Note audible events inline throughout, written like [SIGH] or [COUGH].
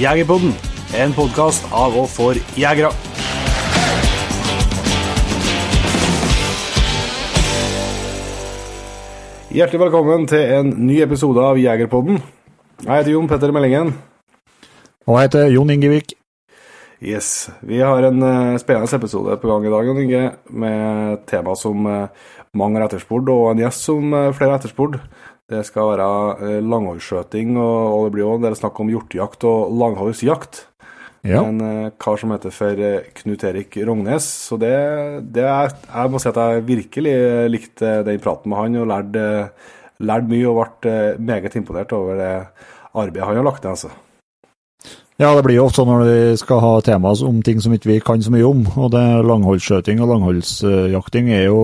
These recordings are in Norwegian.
Jegerpodden, en podkast av og for jegere. Hjertelig velkommen til en ny episode av Jegerpodden. Jeg heter Jon Petter Meldingen. Og jeg heter Jon Ingevik. Yes, Vi har en uh, spennende episode på gang i dag, Jon Inge, med tema som uh, mange har etterspurt, og en gjest som uh, flere har etterspurt. Det skal være langhårsskjøting, og, det blir også en del snakk om hjortejakt og langhårsjakt. Ja. En kar som heter for Knut Erik Rognes. Så det, det er, jeg må si at jeg virkelig likte den praten med han, og lærte, lærte mye og ble meget imponert over det arbeidet han har lagt ned. altså. Ja, det blir jo ofte sånn når vi skal ha tema om ting som ikke vi kan så mye om. Og det langholdsskjøting og langholdsjakting er jo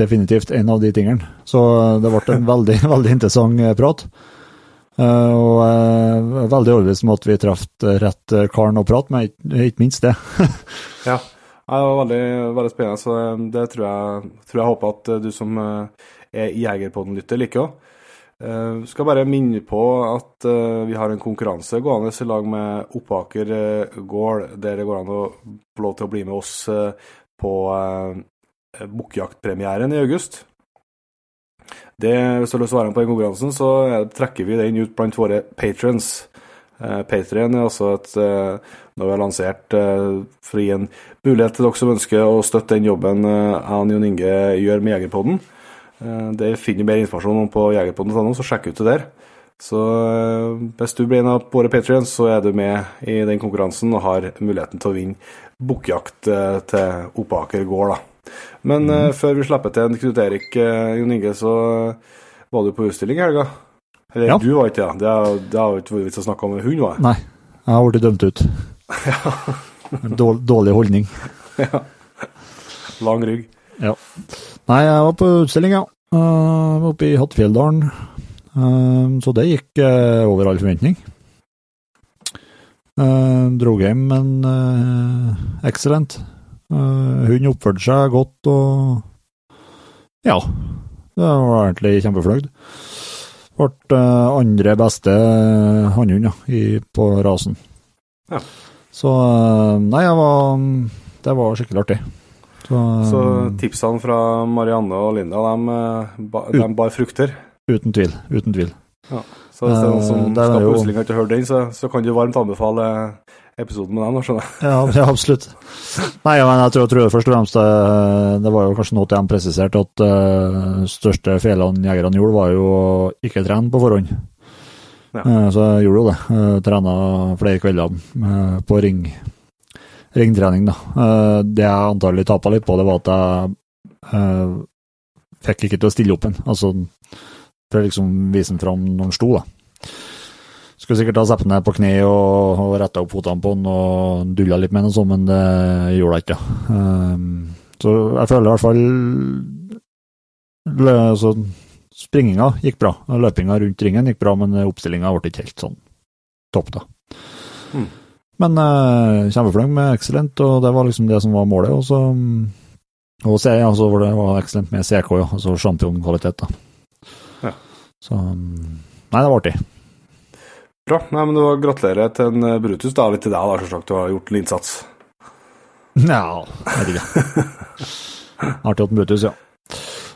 definitivt en av de tingene. Så det ble en veldig, [LAUGHS] veldig interessant prat. Og jeg er veldig overbevist om at vi traff rett karen å prate med, ikke minst det. [LAUGHS] ja, det var veldig, veldig spennende. Så det tror jeg, tror jeg håper at du som er Jegerpodden-lytter liker òg. Uh, skal bare minne på at uh, vi har en konkurranse gående i lag med Oppaker uh, gård, der det går an å få lov til å bli med oss på bukkjaktpremieren i august. Det, hvis du har lyst til å være med på den konkurransen, så trekker vi den ut blant våre patrons. Patrion er altså et Nå har vi lansert for å gi en mulighet til dere som ønsker å støtte den jobben jeg og Jon Inge gjør med Jegerpodden. Det finner mer informasjon om på jegerpodden.no, så sjekk ut det der. Så hvis du blir en av våre patrions, så er du med i den konkurransen og har muligheten til å vinne bukkjakt til Oppaker gård, da. Men mm. før vi slipper til en Knut Erik, Jon Inge, så var du på utstilling i helga. Eller ja. du var ikke det. Ja. Det har jo ikke vært vits å snakke om hund, var Nei, jeg har blitt dømt ut. [LAUGHS] ja. Dårlig holdning. ja. Lang rygg. Ja. Nei, jeg var på utstilling, ja. Uh, oppe i Hattfjelldalen. Uh, så det gikk uh, over all forventning. Dro hjem, men uh, excellent. Hun oppførte seg godt og ja, det var egentlig kjempefornøyd. Ble andre beste hannhund ja, på rasen. Ja. Så nei, var, det var skikkelig artig. Så, så, tipsene fra Marianne og Linda, de, de bar frukter? Uten tvil. Uten tvil. Ja, så hvis det er noen som uh, skal på utstilling og ikke hørt den, så, så, kan du varmt anbefale episoden med dem. skjønner jeg. Ja, ja, absolutt. Nei, men jeg tror, jeg tror først og fremst det, det var jo kanskje noe de presiserte at uh, største feilene jegerne gjorde, var jo å ikke trene på forhånd. Ja. Uh, så jeg gjorde jo det. Uh, Trena flere kvelder uh, på ring ringtrening, da. Uh, det jeg antagelig tapa litt på, det var at jeg uh, fikk ikke til å stille opp en. Altså for å liksom vise den fram når den sto, da. Skulle sikkert ha seppet ned på kne og, og retta opp fotene på den og dulla litt med den, og sånn, men det gjorde jeg ikke. Um, så jeg føler i hvert fall altså, Springinga gikk bra. Løpinga rundt ringen gikk bra, men oppstillinga ble ikke helt sånn topp, da. Mm. Men uh, kjempeflink med Excellent, og det var liksom det som var målet. Og så og C, altså, det var Excellent med CK, ja, altså championkvalitet. da. Ja. Så Nei, det var artig. Bra. Nei, men du Gratulerer til en Brutus. da, Litt til deg, da, selvsagt. Du har gjort en innsats. Ja, jeg vet ikke. [LAUGHS] Artig at Brutus, ja.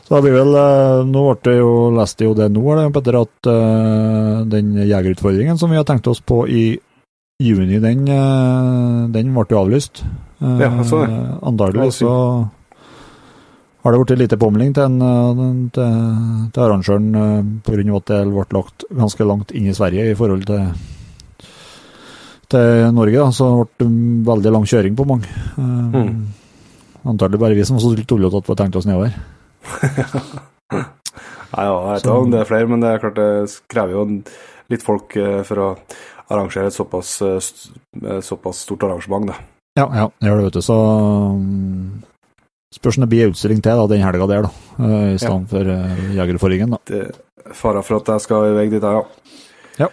Så det blir vel Nå ble det jo, leste jo det nå, Petter, at den jegerutfordringen som vi har tenkt oss på i juni, den, den ble jo avlyst. Ja, så det. Antagelig så har det blitt lite påmelding til, til, til arrangøren pga. at det ble lagt ganske langt inn i Sverige i forhold til, til Norge. Da. Så det ble veldig lang kjøring på mange. Mm. Antagelig bare vi som var så tullete at vi tenkte oss nedover. [LAUGHS] Nei, ja, jeg vet ikke om det er flere, men det er klart det krever jo litt folk for å arrangere et såpass, såpass stort arrangement. Da. Ja, ja, det gjør det, vet du. Så Spørs om det blir utstilling til da, den helga der, da, i stedet ja. for uh, da. Det fare for at jeg skal i vei dit, ja. ja.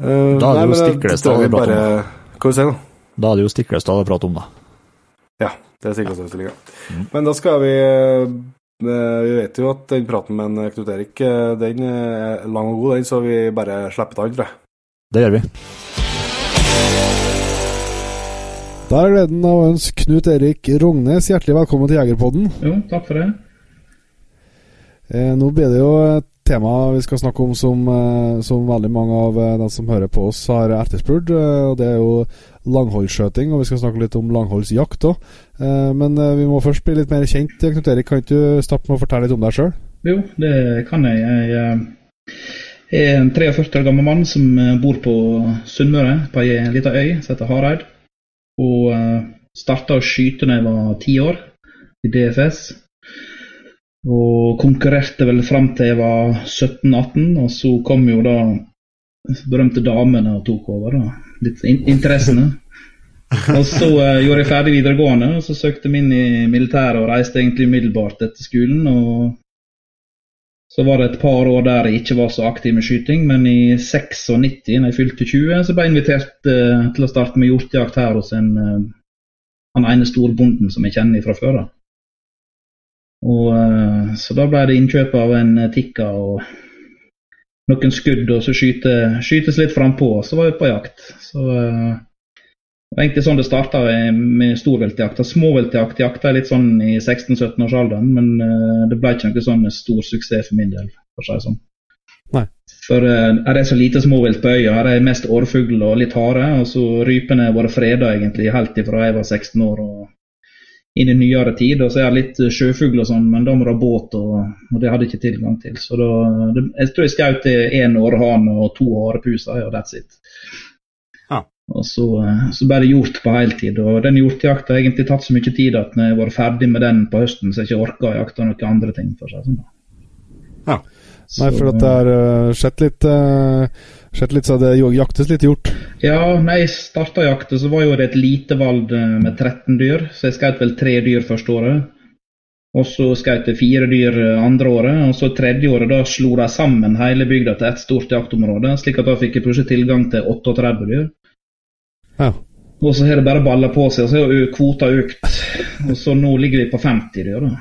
Uh, da er det jo Stiklestad vi prater om. Hva du sier du? Da er det jo Stiklestad å prate om, da. Ja, det er Stiklestad-utstillinga. Mm. Men da skal vi vi vet jo at den praten med Knut Erik den er lang og god, den, så vi bare slipper den, tror jeg. Det gjør vi. Da er gleden av å ønske Knut Erik Rognes hjertelig velkommen til Jegerpodden. Jo, takk for det. Eh, nå blir det jo et tema vi skal snakke om som, eh, som veldig mange av eh, de som hører på oss, har etterspurt. Eh, og Det er jo langholdsskjøting, og vi skal snakke litt om langholdsjakt òg. Eh, men vi må først bli litt mer kjent. Knut Erik, kan ikke du starte med å fortelle litt om deg sjøl? Jo, det kan jeg. Jeg er en 43 år gammel mann som bor på Sunnmøre, på ei lita øy som heter Hareid. Og eh, starta å skyte da jeg var ti år, i DFS. Og konkurrerte vel fram til jeg var 17-18, og så kom jo da berømte damene og tok over. da, Litt in interessene. [LAUGHS] Og så uh, gjorde jeg ferdig videregående, og så søkte jeg inn i militæret og reiste egentlig umiddelbart etter skolen. og så var det et par år der jeg ikke var så aktiv med skyting, men i 96, når jeg fylte 20, så ble jeg invitert eh, til å starte med hjortejakt her hos en, eh, han ene storbonden som jeg kjenner fra før. Og, eh, så da ble det innkjøp av en Tikka og noen skudd, og så skyte, skytes litt frampå. Så var jeg på jakt. Så det var egentlig sånn det starta med storveltjakt. Småviltjakt jakta jeg litt sånn i 16-17-årsalderen, men uh, det ble ikke noe sånn stor suksess for min del. For, seg sånn. Nei. for er her er så lite småvilt på øya. Er mest årfugl og litt hare. Og så rypene har vært freda egentlig helt ifra jeg var 16 år og inn i nyere tid. Og så er det litt sjøfugl og sånn, men da må du ha båt, og, og, det hadde jeg ikke tilgang til. Så da, det, jeg tror jeg skjøt én århane og to harepuser, og that's it. Og så, eh, så ble det gjort på heltid. Og den hjortejakta har egentlig tatt så mye tid at når jeg var ferdig med den på høsten, så jeg ikke orka å jakte noen andre ting. for seg sånn. Ja. Nei, for at det har uh, skjedd litt uh, Skjedd litt så det jaktes litt hjort? Ja, når jeg starta jakta, så var jo det et lite valg med 13 dyr. Så jeg skjøt vel tre dyr første året. Og så skjøt jeg fire dyr andre året. Og så tredje året da slo de sammen hele bygda til ett stort jaktområde. Slik at da fikk jeg plutselig tilgang til 38 dyr. Ja. Og så har det bare balla på seg, og så har kvota økt. Og så nå ligger vi på 50 dyr. da.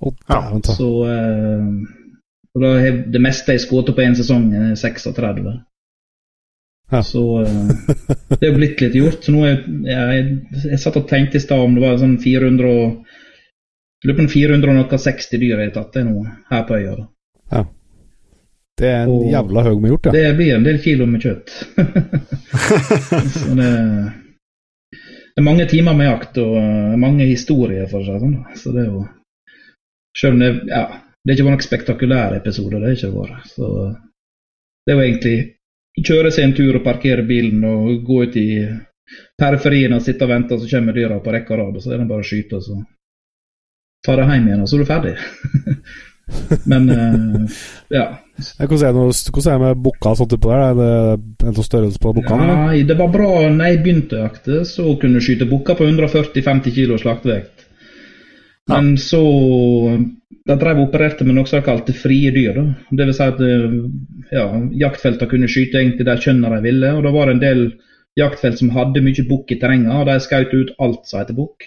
Oh, ja. Så eh, og da har det meste jeg skutt på én sesong, er 36. Ja. Så eh, det er jo blitt litt gjort. Så nå er, jeg, jeg satt og tenkte i stad om det var sånn 400 og Lurer på 460 dyr jeg har tatt det nå her på øya. da. Ja. Det er en og jævla haug med hjort, ja. Det blir en del kilo med kjøtt. [LAUGHS] det, det, er mange timer med jakt og uh, mange historier, for seg sånn. Så det er jo Selv om det, ja, det er ikke noen spektakulær episode, det er ikke vært. Så det er jo egentlig kjøre seg en tur og parkere bilen og gå ut i periferien og sitte og vente, og så kommer dyra på rekke og rad, og så er det bare å skyte og så ta det hjem igjen, og så er du ferdig. [LAUGHS] Men uh, ja. Hvordan er, noe, hvordan er det med bukka sånt på der? Er det en størrelse på bukka? Nei, det var bra når jeg begynte å jakte, så kunne du skyte bukker på 140-50 kg slaktevekt. Men ja. så De drev og opererte med noe som de kalte frie dyr. Da. Det vil si at ja, jaktfeltene kunne skyte egentlig de kjønnene de ville. og Da var det en del jaktfelt som hadde mye bukk i terrenget, og de skjøt ut alt som heter bukk.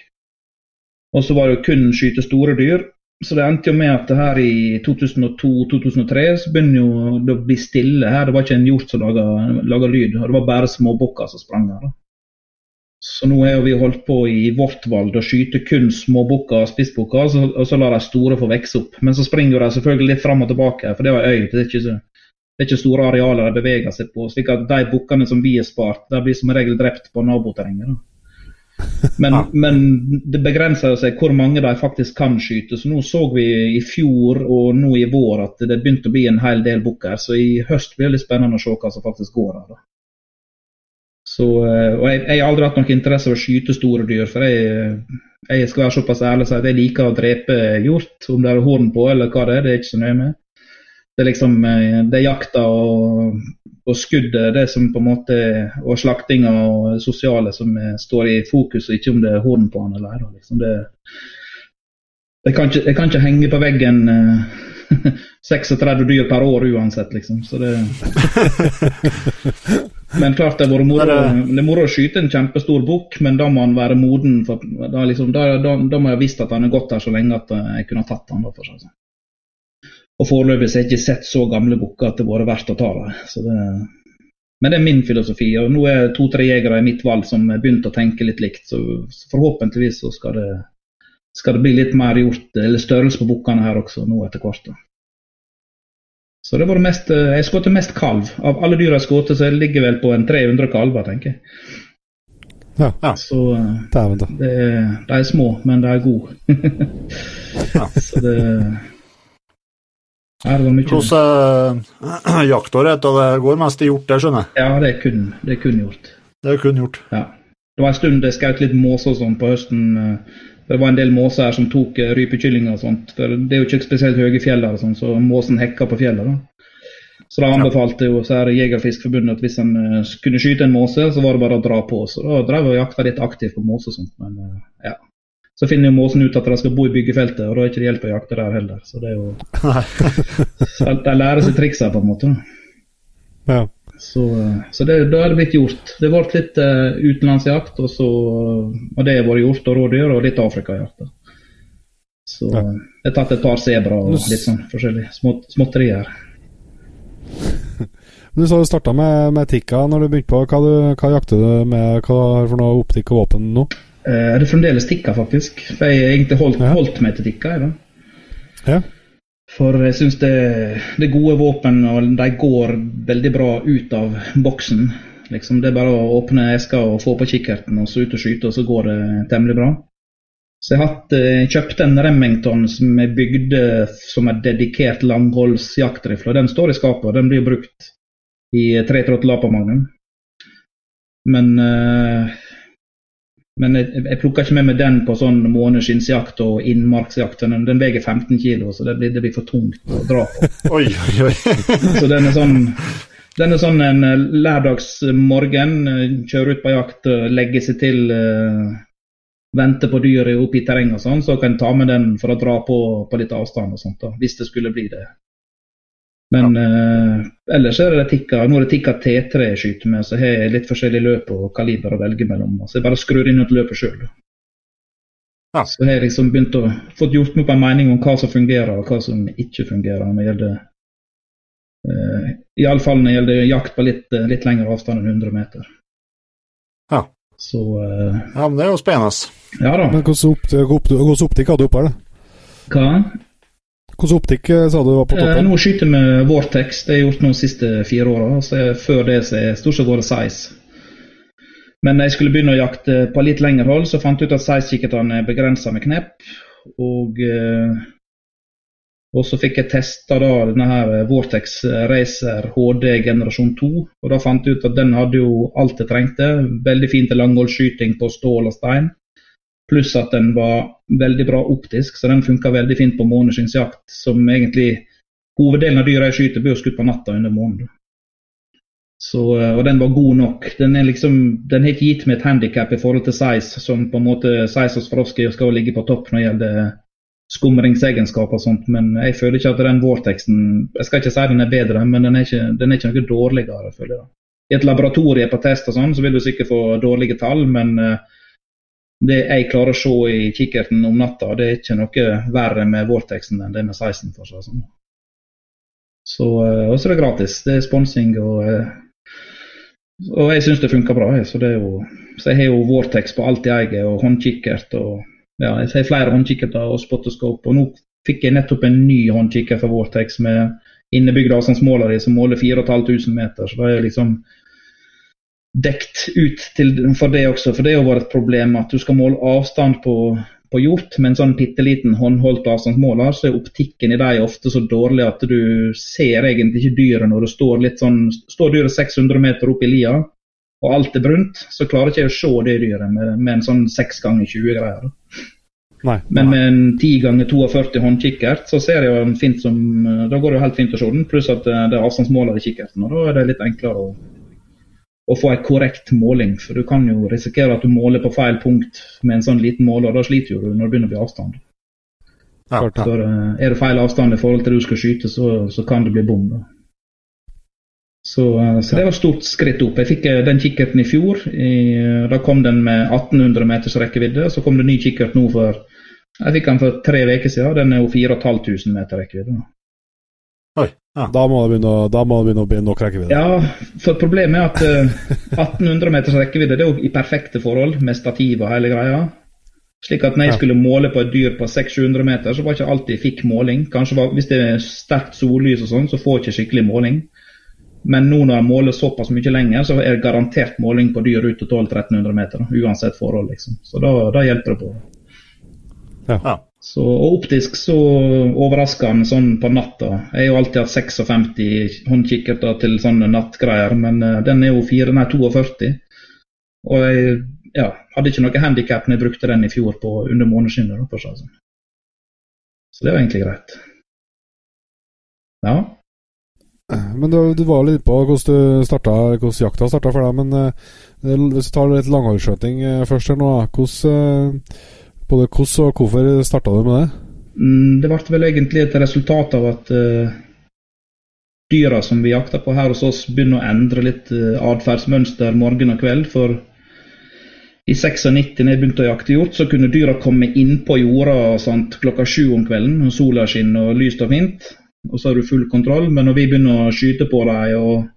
Og så var det kun skyte store dyr. Så det endte jo med at her i 2002-2003 så begynner jo det å bli stille her. Det var ikke en hjort som laga lyd, og det var bare småbukker som sprang her. Så nå har vi holdt på i vårt valg å skyte kun småbukker og spissbukker, og, så lar de store få vokse opp. Men så springer de selvfølgelig litt fram og tilbake, for det var øy. Det er ikke, det er ikke store arealer de beveger seg på. slik at de bukkene som vi har spart, de blir som regel drept på naboterrenget. Men, ja. men, det begrenser seg hvor mange de faktisk kan skyte. Så nå så vi i fjor og nå i vår at det begynte å bli en hel del bukker. Så i høst blir det litt spennende å se hva som faktisk går her. Da. Så, eh, og jeg, jeg, har aldri hatt noen interesse av å skyte store dyr. For jeg, jeg skal være såpass ærlig og si at jeg liker å drepe hjort. Om det er horn på eller hva det er, det er ikke så nøye med. Det er liksom eh, det er jakta og, og skuddet det som på en måte, og slaktinga og det sosiale som står i fokus, og ikke om det er horn på han eller ei. Liksom det, Jeg kan ikke, jeg kan ikke henge på veggen [LAUGHS] uh, 36 dyr per år uansett, liksom. Så det [LAUGHS] Men klart det har moro, det er moro å skyte en kjempestor bukk, men da må han være moden. For, da, liksom, da, da, da, må jeg ha visst at han har gått her så lenge at jeg kunne ha tatt han. Da, for sånn. Og foreløpig har jeg ikke sett så gamle bukker at det har vært verdt å ta dem. Men det er min filosofi. og Nå er to-tre jegere i mitt valg som har begynt å tenke litt likt. Så forhåpentligvis så skal det, skal det bli litt mer gjort, eller størrelse på bukkene her også nå etter hvert. Så det var det mest, Jeg skjøt mest kalv. Av alle dyra jeg skjøt, så jeg ligger vel på en 300 kalver, tenker jeg. Ja. ja. Så Dæven, da. Det, de er små, men de er gode. [LAUGHS] ja. Så det ja, det var mye. Hvordan uh, jaktår er det? [CLEARS THROAT] Det går mest i hjort, det skjønner jeg? Ja, det er kun, det er kun gjort. Det er kun gjort. Ja. Det var en stund jeg skjøt litt måse og sånn på høsten. Det var en del måser her som tok rypekyllinger og sånt. For det er jo ikke spesielt høye fjell her, sånn, så måsen hekka på fjellet. da. Så da anbefalte jo så her Jegerfiskforbundet at hvis en uh, kunne skyte en måse, så var det bare å dra på. Så da drev jeg og jakta litt aktivt på måse og sånt. Men uh, ja, så finner jo måsen ut at de skal bo i byggefeltet, og da er det ikke hjelp å jakte der heller. Så det er jo så De lærer seg triksa, på en måte. Ja. Så, så det, da er det blitt gjort. Det ble litt uh, utenlandsjakt, og, så, og det har vært gjort, og rådyr, og litt afrikajakt. Så ja. jeg har tatt et par sebra og litt sånn forskjellig smått, småtterier. [LAUGHS] Du sa du starta med, med tikka når du begynte på. Hva, du, hva jakter du med? Hva har du for noe optikk og våpen nå? Det er fremdeles tikka, faktisk. For jeg har egentlig holdt, ja. holdt meg til tikka. Jeg, ja. For jeg syns det, det, er gode våpen, og de går veldig bra ut av boksen. Liksom, det er bare å åpne eska og få på kikkerten, og så ut og skyte, og så går det temmelig bra. Så jeg har hatt, uh, kjøpt en Remington som er bygd som en dedikert langholdsjaktrifle. Den står i skapet, og den blir brukt i 338 Lapa Magnum. Men uh, men jeg, jeg plukker ikke med meg den på sånn måneskinnsjakt og innmarksjakt. Den, den veier 15 kg, så det blir, det blir, for tungt å dra på. [LAUGHS] oi, oi, oi. [LAUGHS] så den er sånn den er sånn en lærdagsmorgen lørdagsmorgen, eh, kjøre ut på jakt, legge seg til, vente på dyret oppe i terrenget og sånn, så kan en ta med den for å dra på på litt avstand og sånt, da, hvis det skulle bli det. Men ja. uh, ellers er det tikka, nå er det tikka T3 jeg skyter med, så har jeg litt forskjellig løp og kaliber å velge mellom. Så jeg bare skrur inn et løpet sjøl. Ja. Så jeg har liksom begynt å fått gjort meg opp en mening om hva som fungerer og hva som ikke fungerer når det gjelder uh, Iallfall når det gjelder jakt på litt, litt lengre avstand enn 100 meter. Ja. Så uh, Ja, men det er jo spennende. Ja da. Men hvordan til hva du opp her, da? Hva? Hvilken optikk eh, sa du var på toppen? Eh, nå skyter vi med Vortex. Det har jeg gjort de siste fire åra. Før det så har stort sett vært size. Men jeg skulle begynne å jakte på litt lengre hold, så fant jeg ut at size-kikkertene er begrensa med knepp. Og, eh, og, så fikk jeg testa denne her Vortex Racer HD generasjon 2. Og da fant jeg ut at den hadde jo alt jeg trengte. Veldig fint til langholdsskyting på stål og stein. Pluss at den var veldig bra optisk, så den funka veldig fint på måneskinnsjakt. Som egentlig Hoveddelen av dyra jeg skyter, blir jo skutt på natta under månen. Så, eh, og den var god nok. Den, er liksom, ikke gitt meg et handikap i forhold til size, som på en måte size og Swarovski skal ligge på topp når det gjelder skumringsegenskaper og sånt, men jeg føler ikke at den Vortexen Jeg skal ikke si den er bedre, men den er ikke, den er ikke noe dårligere, føler jeg. I et laboratorie på test og sånn, så vil du sikkert få dårlige tall, men uh, det jeg klarer å se i kikkerten om natta, det er ikke noe verre med Vortexen enn det med 16. for seg. Sånn. Så, eh, og er det gratis. Det er sponsing. Og, eh, og jeg syns det funker bra. Så, det jo, så jeg har jo Vortex på alt jeg eier, og håndkikkert. og ja, Jeg har flere håndkikkerter og spottoscope. Og nå fikk jeg nettopp en ny håndkikker for Vortex med innebygd avstandsmåler som måler 4500 meter. Så da er liksom dekt ut til, for det også. For det har vært et problem at du skal måle avstand på, på hjort med en sånn bitte liten håndholdt avstandsmåler, så er optikken i dem ofte så dårlig at du ser egentlig ikke dyret når du står litt sånn Står dyret 600 meter opp i lia og alt er brunt, så klarer ikke jeg å se det dyret med, med en sånn 6 ganger 20-greier. Men med en 10 ganger 42 håndkikkert, så ser jeg jo fint som Da går det helt fint å se den, pluss at det er avstandsmåler i kikkerten. og Da er det litt enklere å å få en korrekt måling. For du kan jo risikere at du måler på feil punkt med en sånn liten måler, og da sliter du når det begynner å bli avstand. Ja, For, uh, er det feil avstand i forhold til det du skal skyte, så, så kan det bli bom. Så, uh, så, det var et stort skritt opp. Jeg fikk uh, den kikkerten i fjor. I, da kom den med 1800 meters rekkevidde. Så kom det ny kikkert nå for Jeg fikk den for tre uker siden. Den er jo 4500 meter rekkevidde. Ja. Da må det begynne, da må det begynne å bli nok rekkevidde. Ja, for problemet er at [LAUGHS] 1800 meters rekkevidde det er jo i perfekte forhold med stativ og hele greia. Slik at når jeg skulle måle på et dyr på 600-700 meter, så var ikke alltid jeg fikk måling. Kanskje var, Hvis det er sterkt sollys og sånn, så får jeg ikke skikkelig måling. Men nå når jeg måler såpass mye lenger, så er det garantert måling på dyr ut til 1200-1300 meter. Uansett forhold, liksom. Så da, da hjelper det på. Ja. Så, og optisk så overrasker han sånn på natta. Jeg har jo alltid hatt 56 håndkikkerter til sånne nattgreier, men uh, den er jo 4, nei, 42. Og jeg ja, hadde ikke noe handikap når jeg brukte den i fjor på under måneskinnet. Så det var egentlig greit. Ja. Men du, du var litt på hvordan, du startet, hvordan jakta starta for deg. Men uh, hvis du tar litt langholdsskjøting uh, først her nå, hvordan, uh, både hvordan og hvorfor starta du med det? Mm, det ble vel egentlig et resultat av at uh, dyra som vi jakter på her hos oss, begynner å endre litt uh, atferdsmønster morgen og kveld. For i 96, da jeg begynte å jakte hjort, så kunne dyra komme innpå jorda sant, klokka sju om kvelden. Sola skinner og lyst og fint, og så har du full kontroll. Men når vi begynner å skyte på dem, og,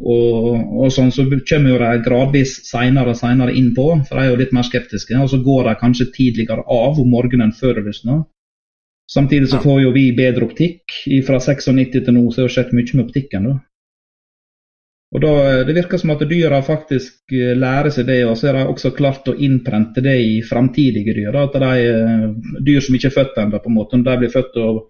og, og, sånn, så kommer jo de gradvis seinere og seinere innpå, for de er jo litt mer skeptiske. Og så går de kanskje tidligere av om morgenen før det lysner. Samtidig så får jo vi bedre optikk. Fra 96 til nå så har det skjedd mye med optikken. da. Og da, Det virker som at dyra faktisk eh, lærer seg det, og så er de også klart å innprente det i framtidige dyr. At de eh, dyr som ikke er født ennå, når de blir født og,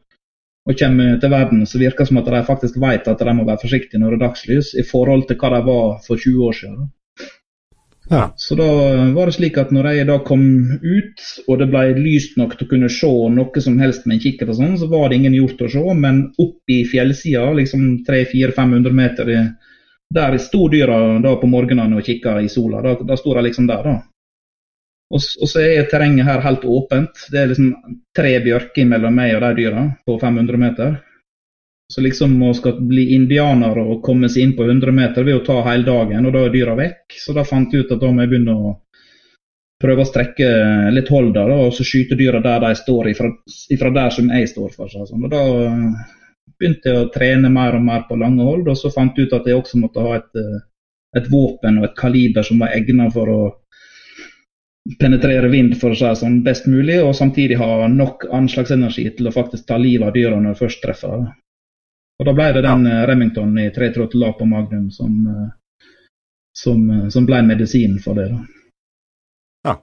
og, kommer til verden, så virker det som at de faktisk vet at de må være forsiktige når det er dagslys, i forhold til hva de var for 20 år siden. Ja. Så da var det slik at når jeg da kom ut, og det ble lyst nok til å kunne se noe som helst med en kikkert, og sånn, så var det ingen hjort å se. Men opp i fjellsida, liksom 300-400-500 meter der sto dyra da på morgenene og kikka i sola. Da, da sto de liksom der, da. Og, så er terrenget her helt åpent. Det er liksom tre bjørker mellom meg og de dyra på 500 meter. Så liksom å skal bli indianer og komme seg inn på 100 meter vil jo ta hele dagen, og da er dyra vekk. Så da fant jeg ut at da må jeg begynne å prøve å strekke litt hold da, og så skyte dyra der de står, ifra, ifra der som jeg står for seg. Og da begynte jeg å trene mer og mer på lange hold, og så fant jeg ut at jeg også måtte ha et, eh, et våpen og et kaliber som var egnet for å penetrere vind for å si sånn best mulig, og samtidig ha nok anslagsenergi til å faktisk ta livet av dyra når du først treffer. Og Da ble det den ja. Eh, Remington i 338 på Magnum som, eh, som, som, ble medisinen for det. da. Ja.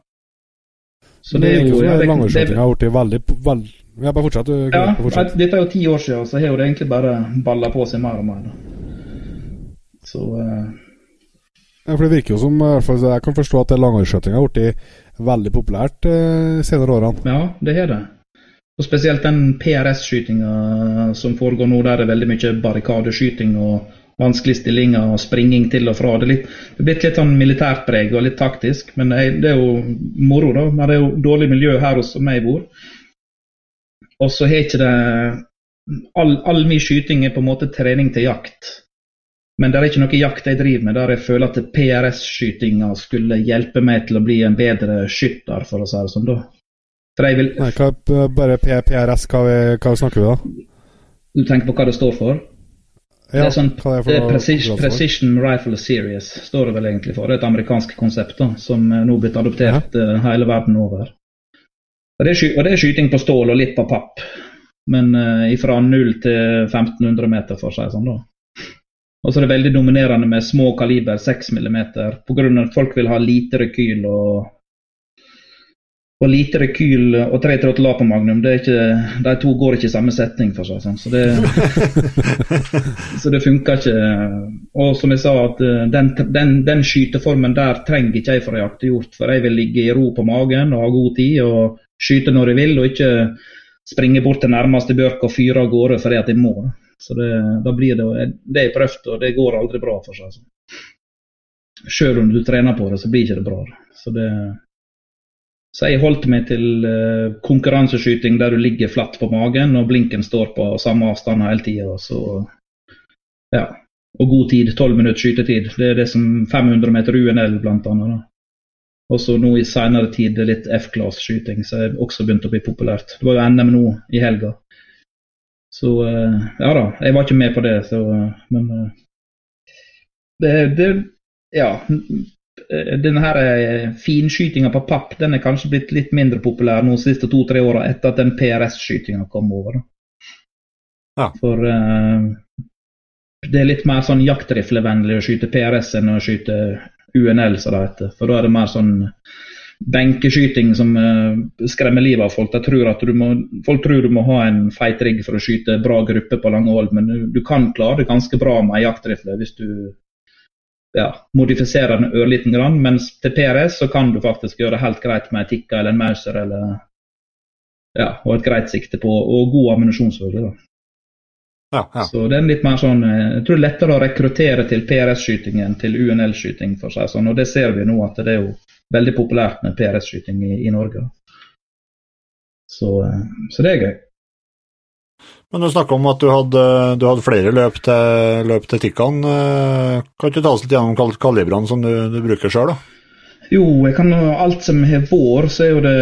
Så det, det er jo ja, det, har blitt veldig, veldig ja, bare fortsett. Du, ja, fortsett. Dette er jo ti år siden, så har det egentlig bare balla på seg mer og mer. Så uh... Ja, for Det virker jo som Jeg kan forstå at langrennsskøyting har blitt veldig populært eh, senere årene. Ja, det har det. Og Spesielt den PRS-skytinga som foregår nå, der det er veldig mye barrikadeskyting og vanskelige stillinger og springing til og fra. Det er, litt, det er blitt litt sånn militært preg og litt taktisk, men det er jo moro, da. Men det er jo dårlig miljø her hos meg bor. Og så har ikke det all, all min skyting er på en måte trening til jakt. Men det er ikke noe jakt jeg driver med der jeg føler at PRS-skytinga skulle hjelpe meg til å bli en bedre skytter, for å si det sånn. da. Vil... Nei, hva, bare PRS, hva, vi, hva snakker vi da? Du tenker på hva det står for? Ja, det er sånn det er det er precision, precision, Rifle Series, står det vel egentlig for. Det er et amerikansk konsept da, som nå er blitt adoptert ja. uh, hele verden over. Og det, er, og det er skyting på stål og litt på papp. Men uh, fra 0 til 1500 meter, for å si det sånn. da. Og så er det veldig dominerende med små kaliber, 6 mm, pga. at folk vil ha lite rekyl. og og lite rekyl og 338 på Magnum, det er ikke, de to går ikke i samme setning, for seg, sånn. Så det, [LAUGHS] så det funker ikke. Og som jeg sa, at eh, den, den, den skyteformen der trenger ikke jeg for å jakte hjort. For jeg vil ligge i ro på magen og ha god tid. og skyte når jeg vil, og ikke springe bort til nærmeste bjørk og fyre av gårde fordi at jeg må. Så det, da blir det, det er prøvd, og det går aldri bra for seg. Selv om du trener på det, så blir ikke det bra. Så det, Så jeg holdt meg til uh, konkurranseskyting der du ligger flatt på magen og blinken står på samme avstand hele tida. Ja. Og god tid, 12 minutter skytetid. Det er det som 500 meter UNL. Da. Og så nå i senere tid litt F-class-skyting, så er også begynt å bli populært. Det var jo NM nå i helga. Så uh, ja da, jeg var ikke med på det, så Men uh, det, det Ja denne her eh, finskytinga på papp den er kanskje blitt litt mindre populær nå de siste to-tre åra etter at den PRS-skytinga kom over. Ja. For uh, det er litt mer sånn jaktriflevennlig å skyte PRS enn å skyte UNL, som det heter. For da er det mer sånn benkeskyting som uh, skremmer livet av folk. Tror må, folk tror du må ha en feit rigg for å skyte bra gruppe på lange hold, men du, du kan klare det ganske bra med ei jaktrifle hvis du ja, modifiserer den ørliten grann. Mens til PRS så kan du faktisk gjøre det helt greit med en Tikka eller en Mauser eller ja, og et greit sikte på, og god ammunisjonsfølge. Ja, ja. Så det er litt mer sånn eh, Jeg tror det er lettere å rekruttere til PRS-skyting enn til UNL-skyting. for seg sånn, og Det ser vi nå at det er jo veldig populært med PRS-skyting i, i, Norge. Så, eh, så det er gøy. Men du snakka om at du hadde, du hadde, flere løp til, løp til Tikkan. Eh, kan ikke du ta oss litt gjennom kalibrene som du, du bruker sjøl? Jo, jeg kan alt som har vår, så er jo det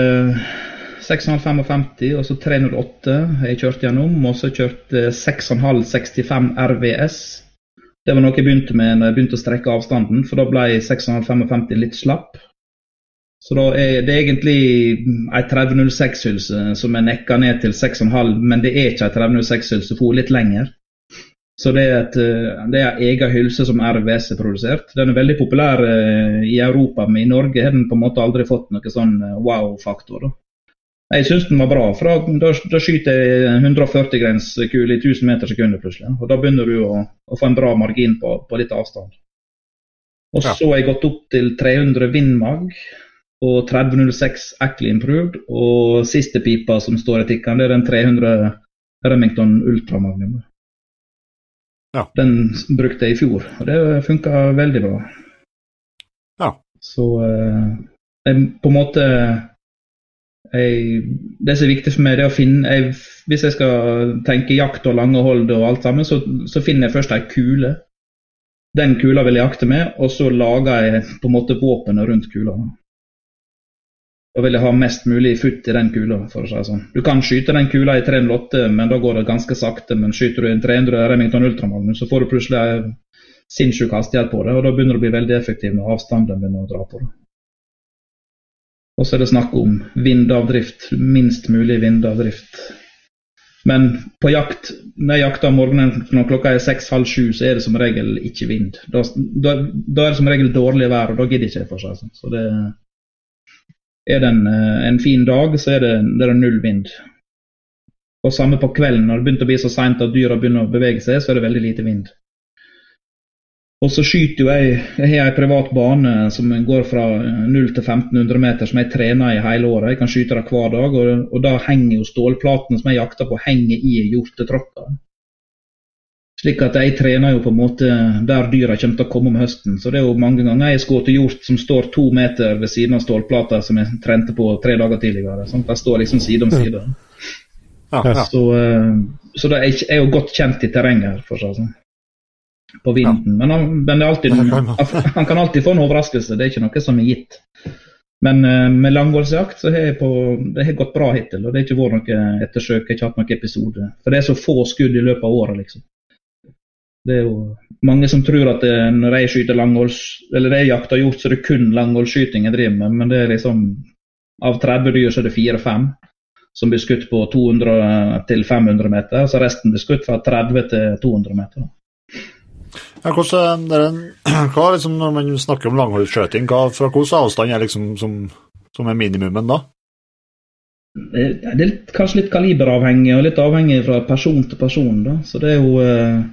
6,555 og så 308 jeg kjørte gjennom. Og så kjørt 6,565 RVS. Det var noe jeg begynte med når jeg begynte å strekke avstanden, for da ble 6,55 litt slapp. Så da er det egentlig ei 3006-hylse som er nekka ned til 6,5, men det er ikke ei 3006-hylse, for litt lenger. Så det er, et, eh, det er egen hylse som RVS har produsert. Den er veldig populær eh, i Europa, men i Norge har den på en måte aldri fått noe sånn eh, wow-faktor. Jeg syns den var bra, for da, da skyter jeg 140 grenskule i 1000 meter sekundet plutselig. Og da begynner du å, å få en bra margin på, på litt avstand. Og så har jeg gått opp til 300 Vindmag og 3006 Ackley Improved. Og siste pipa som står i tikkene, det er den 300 Remington Ultramagnum. Ja. Den brukte jeg i fjor, og det funka veldig bra. Ja. Så eh, jeg på en måte jeg, Det som er viktig for meg, det er å finne jeg, Hvis jeg skal tenke jakt og lange hold og alt sammen, så, så finner jeg først ei kule. Den kula vil jeg jakte med, og så lager jeg på en måte våpenet rundt kula. Da vil ha mest mulig futt i den kula, for å si sånn. Du kan skyte den kula i 308, men da går det ganske sakte. Men skyter du en 300 Remington Ultramagnum, så får du plutselig en sinnssyk hastighet på det, og da begynner du å bli veldig effektiv når avstanden begynner å dra på det. Og så er det snakk om vindavdrift. Minst mulig vindavdrift. Men på jakt, når jeg jakter om morgenen når klokka er seks-halv sju, så er det som regel ikke vind. Da, da, da, er det som regel dårlig vær, og da gidder ikke jeg for seg. Så det, er det en, eh, en fin dag, så er det, det er null vind. Og samme på kvelden, når det begynte å bli så seint at dyra begynner å bevege seg, så er det veldig lite vind. Og så skyter jo jeg Jeg har en privat bane som går fra 0 til 1500 meter, som jeg trener i hele året. Jeg kan skyte det hver dag, og, og da henger jo stålplatene som jeg jakter på, henger i hjortetråkka. Slik at jeg trener jo på en måte der dyra kommer til å komme om høsten. Så det er jo mange ganger jeg skutt hjort som står to meter ved siden av stålplata som jeg trente på tre dager tidligere. Sånn, De står liksom side om side. Ja, ja. Så, eh, så det er, er jo godt kjent i terrenget her, for å si sånn. På vinden. Men, han, men alltid, [LAUGHS] han, kan alltid få en overraskelse. Det er ikke noe som er gitt. Men uh, med langholdsjakt så har på, det har gått bra hittil. Og det har ikke vært noe ettersøk. Jeg har ikke hatt noen episode. For det er så få skudd i løpet av året, liksom. Det er jo mange som tror at det, når jeg skyter langholds, eller det jeg jakter hjort, så er det kun langholdsskyting jeg driver med. Men det er liksom av 30 dyr så er det 4-5 som blir skutt på 200-500 meter. Så resten blir skutt fra 30 til 200 meter. Ja, hvordan, [CLEARS THROAT] hva liksom, når man snakker om langholdsskjøting, fra hvilken avstand er liksom som, som er minimumen da? Det er kanskje litt kaliberavhengig og litt avhengig fra person til person. da, så det er jo eh,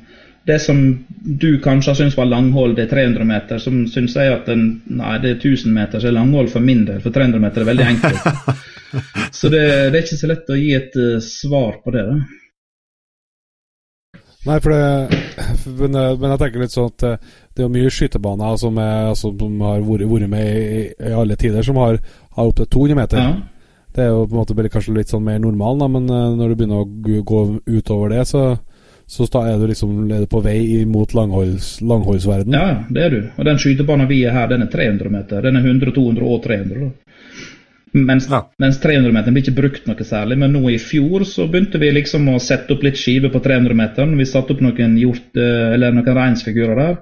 det som du kanskje syns var langhold, det er 300 meter, som syns jeg at den, nei, det er 1000 meter, så er langhold for min del. For 300 meter er veldig enkelt. [LAUGHS] så det, det, er ikke så lett å gi et uh, svar på det. da. Nei, for det, men, men, jeg tenker litt sånn at det er mye skytebaner som, er, altså, som har vært, med i, i, alle tider, som har, har opptil 200 meter. Ja. Det er jo på en måte kanskje litt sånn mer normal, men når du begynner å gå utover det, så, så da er du liksom på vei mot langholds, langholdsverden. Ja, det er du. Og den skytebanen vi er her, den er 300 meter. Den er 100, 200 og 300. Da. Mens, ja. mens 300-meteren blir ikke brukt noe særlig. Men nå i fjor så begynte vi liksom å sette opp litt skiver på 300-meteren. Vi satte opp noen, hjort, eh, eller noen reinsfigurer der.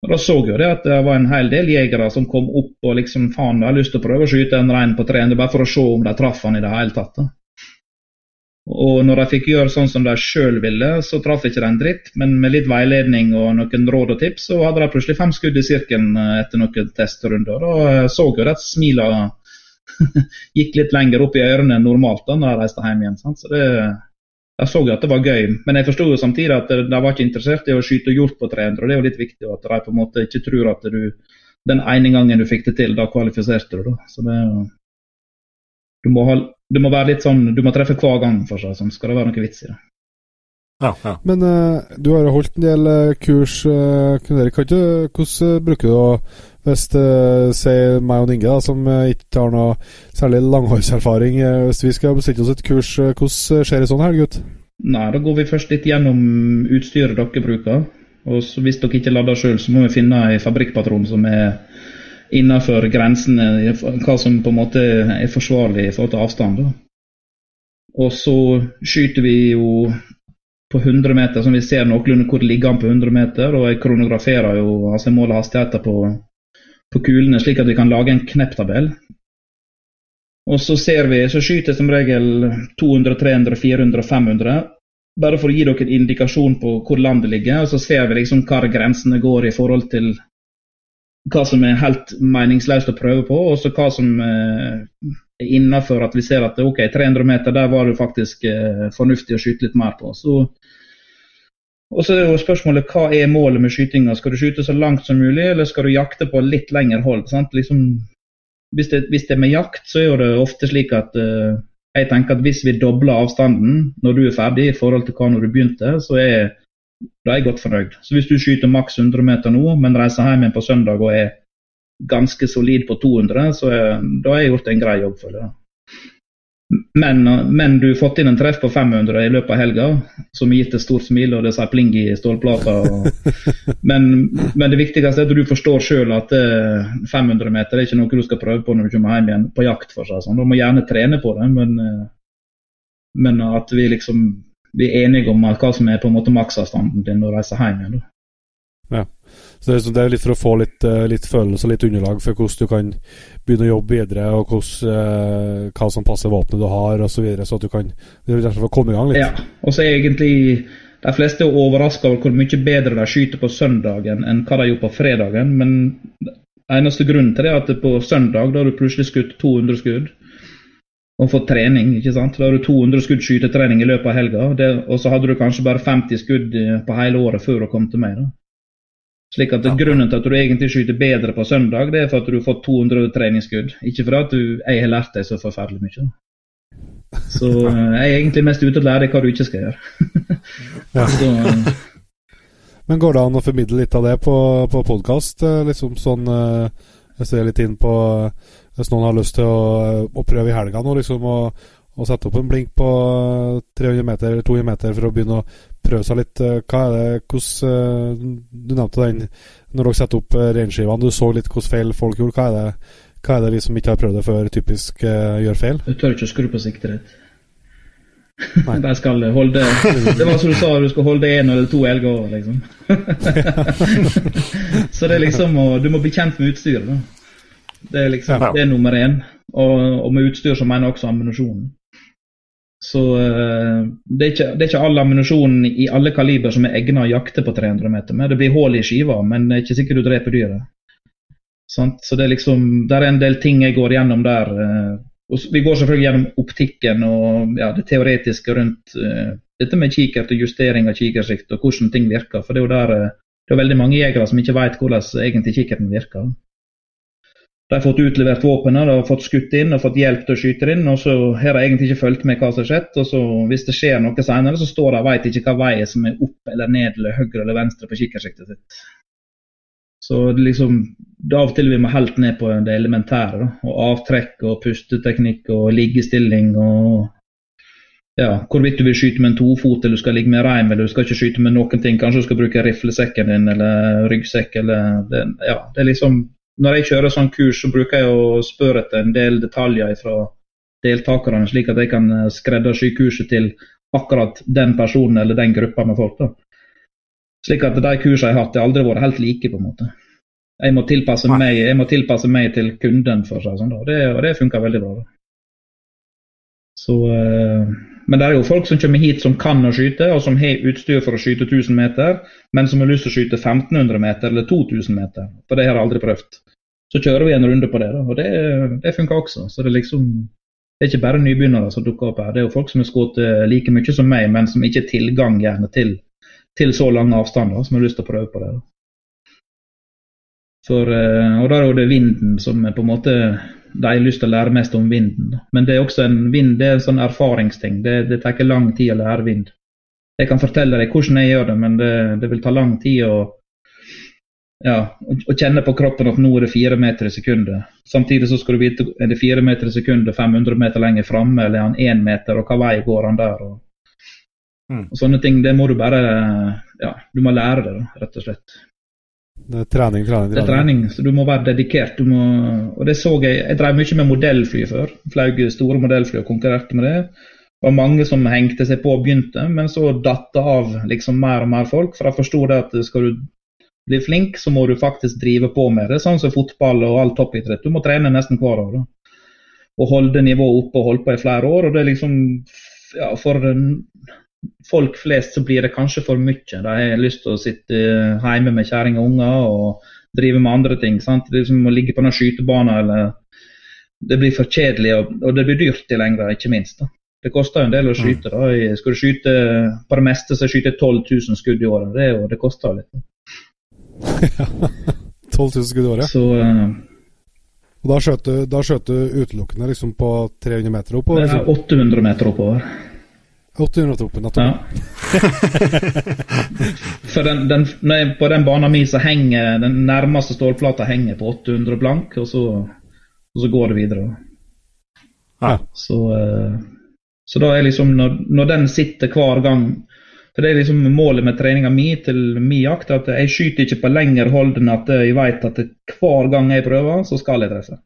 Og Da så jeg det at det var en hel del jegere som kom opp og liksom faen, jeg har lyst til å prøve å skyte en rein på 300 bare for å se om de traff han i det hele tatt. Da. Og når de fikk gjøre sånn som de sjøl ville, så traff ikke de en dritt. Men med litt veiledning og noen råd og tips, så hadde de plutselig fem skudd i sirkelen eh, etter noen testrunder. Og så jo at smila [LAUGHS] gikk litt lenger opp i ørene enn normalt da når jeg reiste hjem igjen. Sant? Så det, jeg så at det var gøy, men jeg forsto samtidig at de var ikke interessert i å skyte hjort på 300. og Det er jo litt viktig at de på en måte ikke tror at du den ene gangen du fikk det til, da kvalifiserte du. da. Så det, du, må ha, du må være litt sånn, du må treffe hver gang for seg, sånn skal det være noe vits i det. Ja, ja. Men uh, du har holdt en del uh, kurs. Uh, hvordan bruker du å hvis det uh, sier meg og Inge, da, som ikke har noe særlig langhårserfaring Hvis vi skal bestille oss et kurs, hvordan skjer det sånn her, gutt? Nei, Da går vi først litt gjennom utstyret dere bruker. Og så Hvis dere ikke lader sjøl, så må vi finne en fabrikkpatron som er innenfor grensene, hva som på en måte er forsvarlig i forhold til avstand. Da. Og så skyter vi jo på 100 meter, som vi ser noenlunde hvor det ligger an på 100 meter. Og jeg kronograferer jo, altså jeg måler hastigheter på på kulene, slik at vi kan lage en knepptabell. Og så ser vi, så skyter jeg som regel 200, 300, 400, 500. Bare for å gi dere en indikasjon på hvor landet ligger. Og så ser vi liksom hvor grensene går i forhold til hva som er helt meningsløst å prøve på, og hva som eh, er innafor at vi ser at ok, 300 meter, der var det faktisk eh, fornuftig å skyte litt mer på. Så og så er jo spørsmålet hva er målet med skytinga? Skal du skyte så langt som mulig, eller skal du jakte på litt lengre hold? Liksom, hvis, det, hvis, det, er med jakt, så er det ofte slik at uh, jeg tenker at hvis vi dobler avstanden når du er ferdig i forhold til hva når du begynte, så er, da er jeg godt fornøyd. Så hvis du skyter maks 100 meter nå, men reiser hjem igjen på søndag og er ganske solid på 200, så er, da har jeg gjort en grei jobb, for det. Men, men, du har fått inn en treff på 500 i løpet av helga, som har gitt et stort smil, og det sier pling i stålplata. [LAUGHS] men, men, det viktigste er at du forstår sjøl at 500 eh, meter er ikke noe du skal prøve på når du kommer hjem igjen på jakt. for seg. Sånn. Du må gjerne trene på det, men, eh, men at vi liksom vi er enige om hva som er på en måte maksavstanden din når du reiser hjem igjen. Ja. Så det er, litt for å få litt, eh, litt, følelse og litt underlag for hvordan du kan begynne å jobbe videre, og hvordan, eh, hva som passer våpenet du har osv., så, videre, så at du kan få komme i gang litt. Ja, og så egentlig de fleste er overraska over hvor mye bedre de skyter på søndagen enn hva de gjorde på fredagen. Men eneste grunnen til det er at på søndag da har du plutselig skutt 200 skudd og fått trening. ikke sant? Da har du 200 skudd skytetrening i løpet av helga, det, og så hadde du kanskje bare 50 skudd på hele året før du kom til meg. da. Slik at ja. Grunnen til at du egentlig skyter bedre på søndag, det er for at du har fått 200 treningsskudd. Ikke for at du, jeg har lært deg så forferdelig mye. Så eh, jeg er egentlig mest ute å lære deg hva du ikke skal gjøre. [LAUGHS] så, [LAUGHS] Men går det an å formidle litt av det på, på podkast? Eh, liksom sånn eh, Jeg ser litt inn på Hvis noen har lyst til å, å prøve i helga nå, liksom, og, og sette opp en blink på 300 meter eller 200 meter for å begynne å prøve seg litt. Eh, hva er det, hvordan, eh, Du nevnte den når dere setter opp eh, reinskivene. Du så litt hvordan feil folk gjorde. Hva er, det, hva er det vi som ikke har prøvd det før, typisk gjør feil? Du tør ikke å skru på siktet ditt. De skal holde Det var som du sa, du skal holde én eller to elger, liksom. [LAUGHS] så det er liksom Du må bli kjent med utstyret. Da. Det er liksom det er nummer én. Og, og med utstyr så mener jeg også ammunisjonen. Så uh, det, er ikke, det, er ikke, all ammunisjon i alle kaliber som er egnet å jakte på 300 meter med. Det blir hull i skiva, men det er ikke sikkert du dreper dyret. Sant? Så det er liksom, der er en del ting jeg går gjennom der. Og vi går selvfølgelig gjennom optikken og ja, det teoretiske rundt uh, dette med kikkert og justering av kikkersikt og hvordan ting virker. For det er jo der det er veldig mange jegere som ikke vet hvordan egentlig kikkerten virker. De har fått utlevert våpenet, de har fått skutt inn og fått hjelp til å skyte inn. og Så har de egentlig ikke fulgt med hva som har skjedd. og så Hvis det skjer noe senere, så står de og vet ikke hva vei som er opp eller ned eller høyre eller venstre på kikkersiktet sitt. Så det liksom, det av og til vi må helt ned på det elementære. Og avtrekk og pusteteknikk og liggestilling og ja, hvorvidt du vil skyte med en tofot eller du skal ligge med reim eller du skal ikke skyte med noen ting. Kanskje du skal bruke riflesekken din eller ryggsekk eller det, ja, det er liksom når jeg kjører sånn kurs, så bruker jeg å spørre etter en del detaljer fra deltakerne, slik at jeg kan eh, skreddersy kurset til akkurat den personen eller den gruppa med folk. da. Slik at de kursene jeg har hatt, har aldri vært helt like. på en måte. Jeg må tilpasse, meg, jeg må tilpasse meg, til kunden, for seg sånn. da. Det, og det funker veldig bra. da. Så, øh, men det er jo folk som kommer hit som kan å skyte, og som har utstyr for å skyte 1000 meter, men som har lyst til å skyte 1500 meter eller 2000 meter. For det har jeg aldri prøvd. Så kjører vi en runde på det, da, og det, det funker også. Så det er liksom det er ikke bare nybegynnere som dukker opp her. Det er jo folk som har skutt like mye som meg, men som ikke har tilgang gjerne til, til, så lange avstander, som har lyst til å prøve på det. Da. For, eh, og da er det vinden som er på en måte De har lyst til å lære mest om vinden. Men det er også en vind, det er en sånn erfaringsting. Det, det tar lang tid å lære vind. Jeg kan fortelle deg hvordan jeg gjør det, men det, det vil ta lang tid å ja, å, kjenne på kroppen at nå er det fire meter i sekundet. Samtidig så skal du vite er det fire meter i sekundet 500 meter lenger framme, eller er han én meter, og hva vei går han der? Og, mm. og, Sånne ting, det må du bare Ja, du må lære det, rett og slett. Det er trening, trening, trening. Det er trening, så du må være dedikert. Du må, og det så Jeg jeg drev mye med modellfly før. Flaug store modellfly og konkurrerte med det. Det var mange som hengte seg på og begynte, men så datt det av liksom mer og mer folk. For jeg forsto det at skal du bli flink, så må du faktisk drive på med det. Sånn som fotball og all toppidrett. Du må trene nesten hver år. Da. Og holde nivået oppe og holde på i flere år. og det er liksom, ja, For folk flest så blir det kanskje for mye. De har lyst til å sitte hjemme med kjerring og unger og drive med andre ting. sant? Det er liksom Å ligge på noen skytebaner eller Det blir for kjedelig, og, og det blir dyrt i lengda, ikke minst. da. Det koster jo en del å skyte. da. Skal du skyte på det meste, så skyter jeg 12 000 skudd i året. Det, det koster litt. 12 000 [LAUGHS] skudd i året? Så, uh, og da skjøt du utelukkende liksom på 300 meter oppover? Det er 800 meter oppover. 800 meter nettopp. Ja. [LAUGHS] For den, den, nei, på den banen min så henger den nærmeste stålplata henger på 800 blank, og så, og så går det videre. Ja. Så, uh, så da er liksom når, når den sitter hver gang for Det er liksom målet med treninga mi til min jakt. at Jeg skyter ikke på lengre hold enn at jeg vet at hver gang jeg prøver, så skal jeg treffe.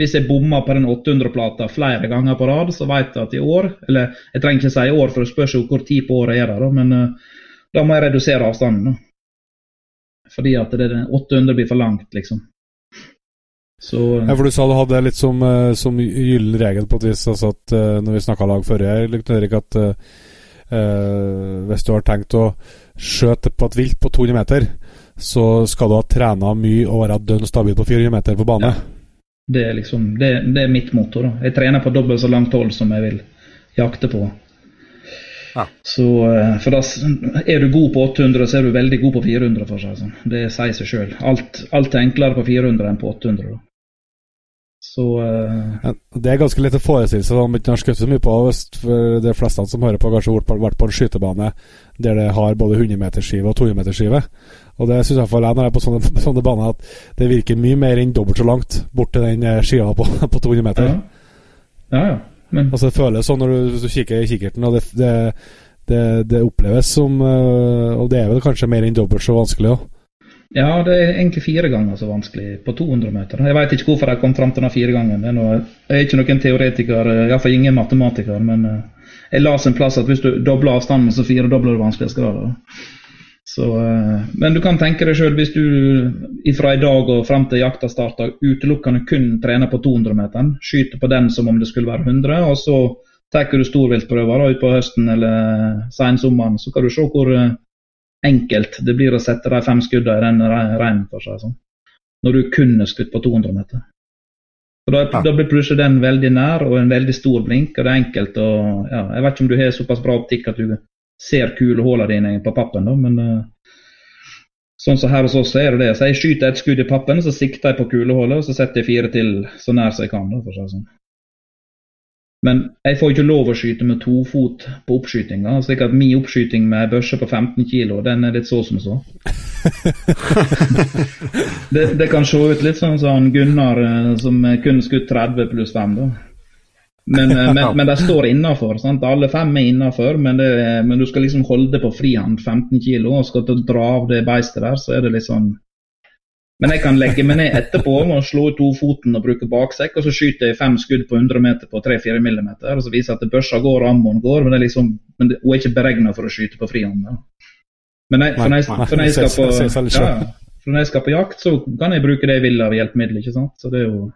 Hvis jeg bommer på den 800-plata flere ganger på rad, så vet jeg at i år Eller jeg trenger ikke si i år, for det spørs jo hvor tid på året er der, men uh, da må jeg redusere avstanden. Da. Fordi at det, 800 blir for langt, liksom. Så, uh, ja, for Du sa du hadde litt som, uh, som gyllen regel på et vis, altså at når vi snakka lag forrige, Erik, at hvis du har tenkt å skjøte på et vilt på 200 meter, så skal du ha trena mye og være dønn stabil på 400 meter på bane. Ja. Det, er liksom, det, det er mitt motor. Da. Jeg trener på dobbelt så langt hold som jeg vil jakte på. Ja. Så, uh, for da Er du god på 800, så er du veldig god på 400. for seg sånn. Det sier seg sjøl. Alt, alt, er enklere på 400 enn på 800. Da. Så uh... ja, Det er ganske lett å forestille seg om ikke har skutt så mye på for de fleste som hører på, kanskje har vært på en skytebane der det har både 100-meterskive og 200-meterskive. Og det syns jeg når jeg er på sånne, [LAUGHS] sånne baner, at det virker mye mer enn dobbelt så langt bort til den skia skiva på, [LAUGHS] på 200 meter. Ja, ja. ja. Men... Altså Det føles sånn når du, hvis du kikker i kikkerten, og det, det, det, det oppleves som uh, Og det er vel kanskje mer enn dobbelt så vanskelig òg. Ja, det er egentlig fire ganger så vanskelig på 200 meter. Jeg vet ikke hvorfor jeg kom fram til den fire gangen. jeg er ikke noen teoretiker, iallfall ingen matematiker. Men eh, jeg las en plass at hvis du dobler avstanden, så firedobler du vanskelighetsgrader. Så, eh, men du kan tenke deg sjøl, hvis du fra i dag og fram til jakta starter utelukkende kun trener på 200-meteren, skyter på den som om det skulle være 100, og så tar du storviltprøver utpå høsten eller sensommeren, så kan du se hvor eh, enkelt det blir å sette de fem skuddene i den reinen for seg. Sånn. Når du kun er skutt på 200 meter. Og da, ja. da, blir plutselig den veldig nær og en veldig stor blink, og det er enkelt å ja, Jeg vet ikke om du har såpass bra optikk at du ser kulehullene dine på pappen, da, men uh, Sånn som her hos oss er det det. Så jeg skyter et skudd i pappen, så sikter jeg på kulehullet, og så setter jeg fire til så nær som jeg kan. Da, for å si sånn. Men jeg får ikke lov å skyte med to fot på oppskytinga. slik at min oppskyting med ei børse på 15 kg, den er litt så som så. [LAUGHS] det, det, kan se ut litt sånn som Gunnar eh, som kun skutt 30 pluss 5, da. Men, eh, men, [LAUGHS] men de står innafor. Alle fem er innafor, men, men, du skal liksom holde på frihand 15 kg og skal dra av det beistet der, så er det litt sånn men jeg kan legge meg ned etterpå og slå ut tofoten og bruke baksekk, og så skyter jeg fem skudd på 100 meter på 3-4 millimeter, og så viser jeg at børsa går og ammoen går, men, det er liksom, men det, hun er ikke beregna for å skyte på frihånd. Men jeg, for, når jeg, for, når jeg skal på, ja, for når jeg skal på jakt, så kan jeg bruke det jeg vil av hjelpemiddel, ikke sant. Så det er jo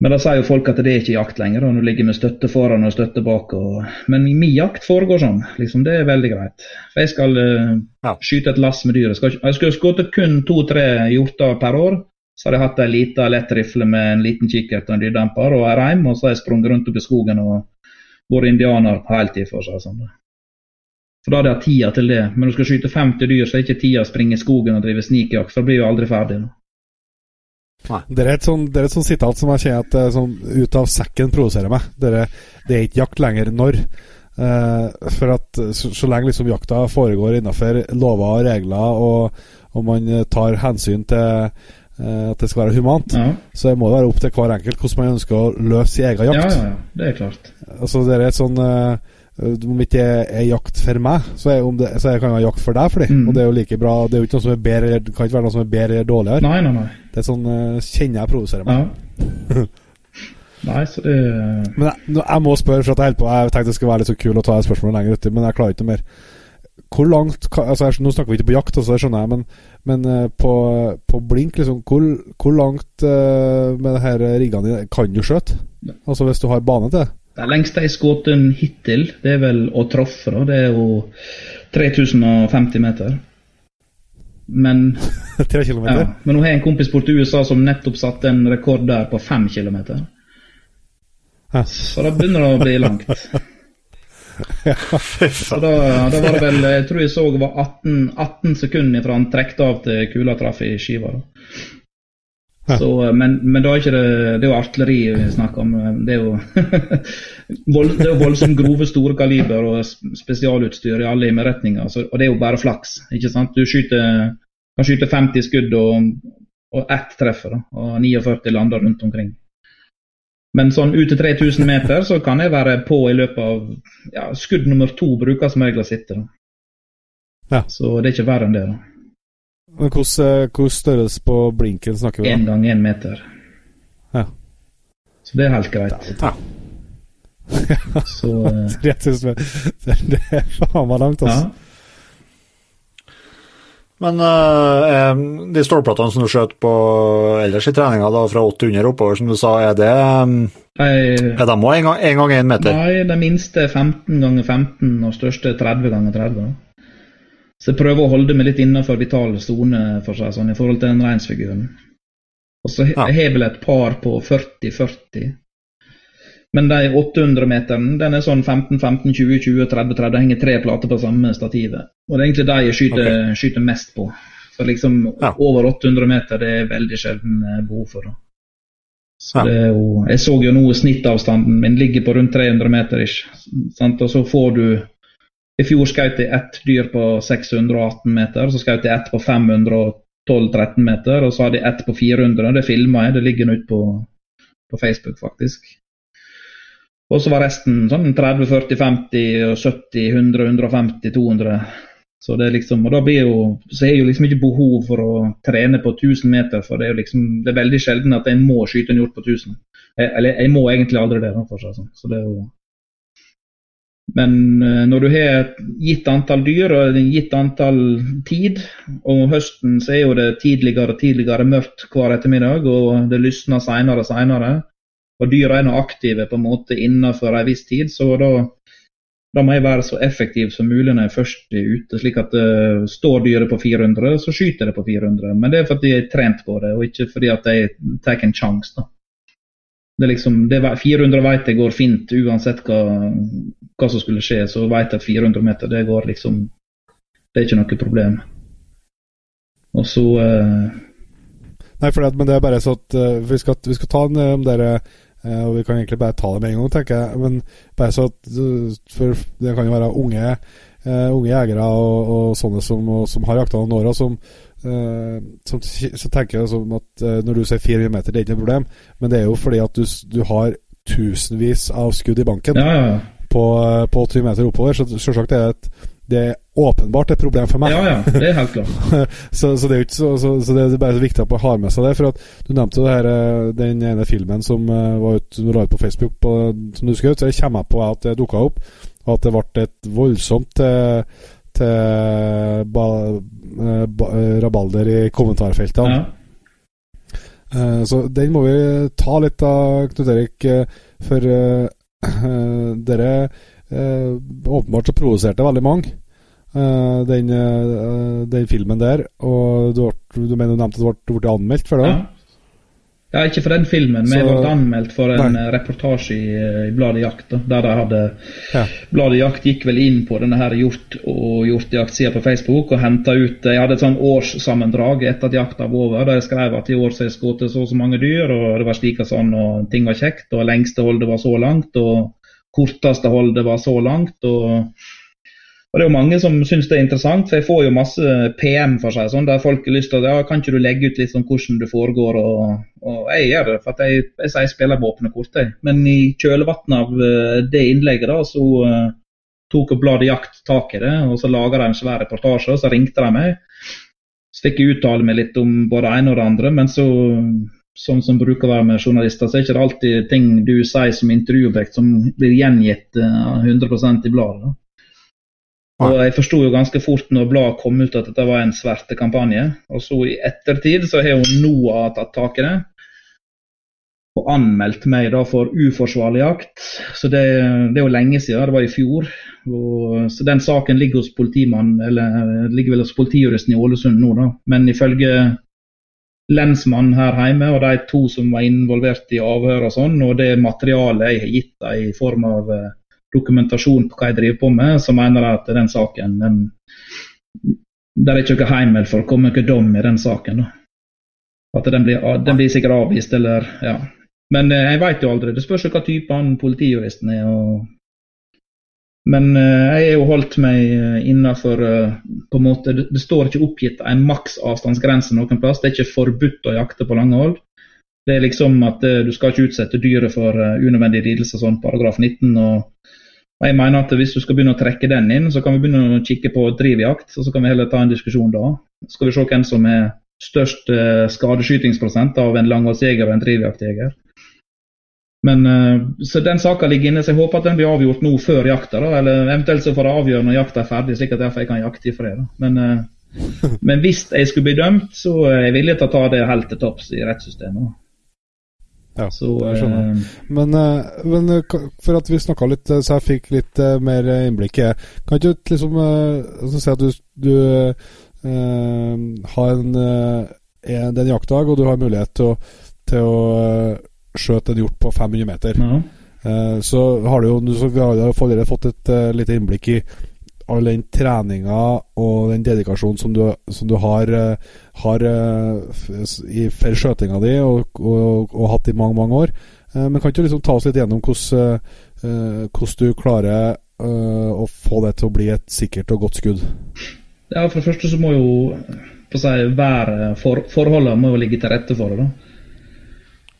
men da sier jo folk at det er ikke jakt lenger, og du ligger med støtte foran og støtte bak. Og... Men min jakt foregår sånn. Liksom, det er veldig greit. For jeg skal uh, ja. skyte et lass med dyr. Jeg, skal, jeg skulle skutt kun to-tre hjorter per år. Så hadde jeg hatt ei lita lett rifle med en liten kikkert og en lyddemper og ei reim, og så har jeg sprunget rundt opp i skogen og vært indianer på heltid, for seg sånn. For da hadde jeg tida til det. Men når du skal skyte 50 dyr, så er ikke tida å springe i skogen og drive snikjakt, for da blir jo aldri ferdig. Da. Det er et sånn, det er et sånt sitat som jeg kjenner at eh, sånn, ut av sekken provoserer meg. Det er, det er ikke jakt lenger når. Uh, for at så, så, lenge liksom jakta foregår innenfor lover og regler, og, og man tar hensyn til uh, at det skal være humant, ja. så må det være opp til hver enkelt hvordan man ønsker å løse sin egen jakt. Ja, ja, det er klart. Altså, det er et sånn uh, om det ikke er jakt for meg, så, er, det, så kan det være jakt for deg. For mm. Og det er jo like bra Det er jo ikke noe som er bedre Det kan ikke være noe som er bedre eller dårligere. Nei, nei, nei. Det er sånn uh, kjenner jeg provoserer meg. Ja. [LAUGHS] nei, så det Men jeg, jeg, må spørre, for at jeg holder på Jeg tenkte det skulle være litt så kul å ta et spørsmål lenger uti, men jeg klarer ikke mer. Hvor langt altså Nå snakker vi ikke på jakt, altså, det skjønner jeg, men, men uh, på, på, blink, liksom Hvor, hvor langt med det her riggene dine kan du skjøte? Altså hvis du har bane til det? Det lengste jeg skjøt hittil, det er vel å treffe, da. Det er jo 3050 meter. Men [LAUGHS] ja, Men nå har jeg en kompis borte i USA som nettopp satte en rekord der på 5 km. Ja. Så da begynner det å bli langt. [LAUGHS] ja, så da, da, var det vel Jeg tror jeg så det var 18, 18 sekunder fra han trekte av til kula traff i skiva. Da. Så, eh, men, men da er ikke det, det er jo artilleri vi snakker om. Eh, det er jo, [LAUGHS] vold, det er jo voldsomt grove, store kaliber og spesialutstyr i alle innretninger. Og det er jo bare flaks. ikke sant? Du skyter, kan skyte 50 skudd, og, og ett treffer. Og 49 lander rundt omkring. Men sånn ut til 3000 meter så kan jeg være på i løpet av ja, Skudd nummer to bruker som regel å sitte. Ja. Så det er ikke verre enn det. da. Men Hvordan eh, størrelse på blinken snakker vi om? Én gang én meter. Ja. Så det er helt greit. Ja. [LAUGHS] Så uh... Det er faen meg langt, altså. Ja. Men uh, de stålplatene som du skjøt på ellers i treninga, da, fra 800 oppover, som du sa, er det um, Er de òg én gang én meter? Nei, det minste er 15 ganger 15, og største er 30 ganger 30. Så jeg prøver å holde meg litt innenfor vital sone for seg, sånn, i forhold til den reinsfiguren. Og så har jeg vel et par på 40-40. Men de 800-meteren den er sånn 15-15-20-20-30-30. Det henger tre plater på samme stativet. Og det er egentlig de jeg skyter, okay. skyter mest på. Så liksom ja. over 800 meter det er veldig sjelden eh, behov for. Da. Så det er jo, jeg så jo nå snittavstanden min ligger på rundt 300 meter. Ikke, og så får du i fjor skjøt jeg ett dyr på 618 meter, så skjøt jeg ett på 512-13 meter, og så hadde jeg ett på 400. Det filma jeg, det ligger nå ute på, på, Facebook, faktisk. Og så var resten sånn 30, 40, 50, 70, 100, 150, 200. Så det er liksom, og da blir jo, så er jo liksom ikke behov for å trene på 1000 meter, for det er jo liksom, det er veldig sjelden at jeg må skyte en hjort på 1000. Jeg, eller jeg må egentlig aldri det. for seg sånn. Så det er jo men eh, når du har et gitt antall dyr og et gitt antall tid, og høsten så er jo det tidligere og tidligere mørkt hver ettermiddag, og det lysner senere og senere, og dyra er nå aktive på en måte innenfor en viss tid, så da, da, må jeg være så effektiv som mulig når jeg først er ute. slik at uh, står dyret på 400, så skyter det på 400. Men det er fordi jeg er trent på det, og ikke fordi at jeg tar en sjanse. Det liksom, det 400 vet jeg går fint uansett hva, hva som skulle skje. Så vet jeg at 400 meter det går liksom Det er ikke noe problem. Og så eh... Nei, for det, men det er bare så at uh, vi, skal, vi, skal, ta en om dere uh, Og vi kan egentlig bare ta det med en gang, tenker jeg. Men bare så at For det kan jo være unge, unge jegere og, og sånne som, og, som har jakta noen år, som, som, så tenker jeg som at når du sier 400 meter, det er ikke noe problem. Men det er jo fordi at du, du har tusenvis av skudd i banken ja, ja, ja. på, på 80 meter oppover. Så selvsagt er det et det er åpenbart et problem for meg. Ja, ja, det er helt klart. [LAUGHS] så, så, det er ikke så, så, så, det er bare så viktig at man har med seg det. For at Du nevnte det her, eh, den ene filmen som uh, var ute du la ut på Facebook, på, som du skjøt. Så jeg kommer på at det dukka opp, og at det ble et voldsomt til, til ba, ba, rabalder i kommentarfeltene. Ja. Så den må vi ta litt av, Knut Erik. For [CLEARS THROAT] dere åpenbart så provoserte veldig mange. Den, den, filmen der. Og du, du mener du nevnte at du ble anmeldt for det? Ja. Ja. ikke for den filmen, men jeg ble anmeldt for en nei. reportasje i, i, Bladet Jakt. Der de hadde ja. Bladet Jakt gikk vel inn på denne her Hjort og Hjortjaktsida på Facebook og henta ut Jeg hadde et sånn årssammendrag etter at jakta var over, der jeg skrev at i år så jeg skutt så og så mange dyr, og det var slik og sånn, og ting var kjekt, og lengste holdet var så langt, og korteste holdet var så langt. og og Det er jo mange som syns det er interessant, for jeg får jo masse PM for seg, sånn, der folk har lyst til å ja, kan ikke du legge ut litt sånn hvordan det foregår. Og, og jeg gjør det, for jeg, jeg, jeg spiller med åpne kort. Jeg. Men i kjølvannet av uh, det innlegget da, så uh, tok Bladet Jakt tak i det, og så laga de en svær reportasje. og Så ringte de meg. Så fikk jeg uttale meg litt om både det ene og det andre. Men så, sånn som bruker å være med journalister, så er det ikke alltid ting du sier som intervjuobjekt som blir gjengitt uh, 100% i bladet. Og Jeg forsto jo ganske fort når bladet kom ut at dette var en svertekampanje. Og så i ettertid så har jo NOAH tatt tak i det og anmeldt meg da for uforsvarlig jakt. Så det, det, er jo lenge siden, det var i fjor. Og, så den saken ligger hos politimannen, eller ligger vel hos politijuristen i Ålesund nå, da. Men ifølge lensmannen her hjemme og de to som var involvert i avhør og sånn, og det materialet jeg har gitt dem i form av uh, dokumentasjon på hva jeg driver på med, så mener jeg at den saken den, Det er ikke noe heimel for å komme noen dom i den saken. Da. At den blir, den blir, sikkert avvist, eller ja. Men eh, jeg veit jo aldri. Det spørs jo hva type han politijuristen er. og men uh, jeg har jo holdt meg uh, innafor på en måte, det, står ikke oppgitt en maksavstandsgrense noen plass. Det er ikke forbudt å jakte på lange hold. Det er liksom at du skal ikke utsette dyret for unødvendig lidelser, sånn paragraf 19. og og jeg mener at Hvis du skal begynne å trekke den inn, så kan vi begynne å kikke på drivjakt. og Så kan vi heller ta en diskusjon da. Skal vi se hvem som er størst uh, skadeskytingsprosent av en langholdsjeger og en drivjaktjeger. Men, uh, så Den saka ligger inne, så jeg håper at den blir avgjort nå før jakta. da, eller Eventuelt så får jeg avgjøre når jakta er ferdig, slik at jeg kan jakte i fred. Men, uh, [LAUGHS] men hvis jeg skulle bli dømt, så er jeg villig til å ta det helt til topps i rettssystemet. Ja, så, jeg skjønner. Eh, men, eh, men, eh, for at vi snakka litt, så jeg fikk litt mer innblikk i Kan ikke du liksom altså, si at du, du eh, har en, en, en jaktdag, og du har mulighet til å, til å skjøte en hjort på 500 meter. Ja. Eh, så har du jo så vi har fått et uh, lite innblikk i all den treninga og den dedikasjonen som du, som du har, eh, har eh, i, for skjøtinga di og, og, og, hatt i mange, mange år. Eh, men kan du liksom ta oss litt gjennom hvordan, du klarer å få det til å bli et sikkert og godt skudd? Ja, For det første så må jo på si, være for, forholdene må jo ligge til rette for det. da.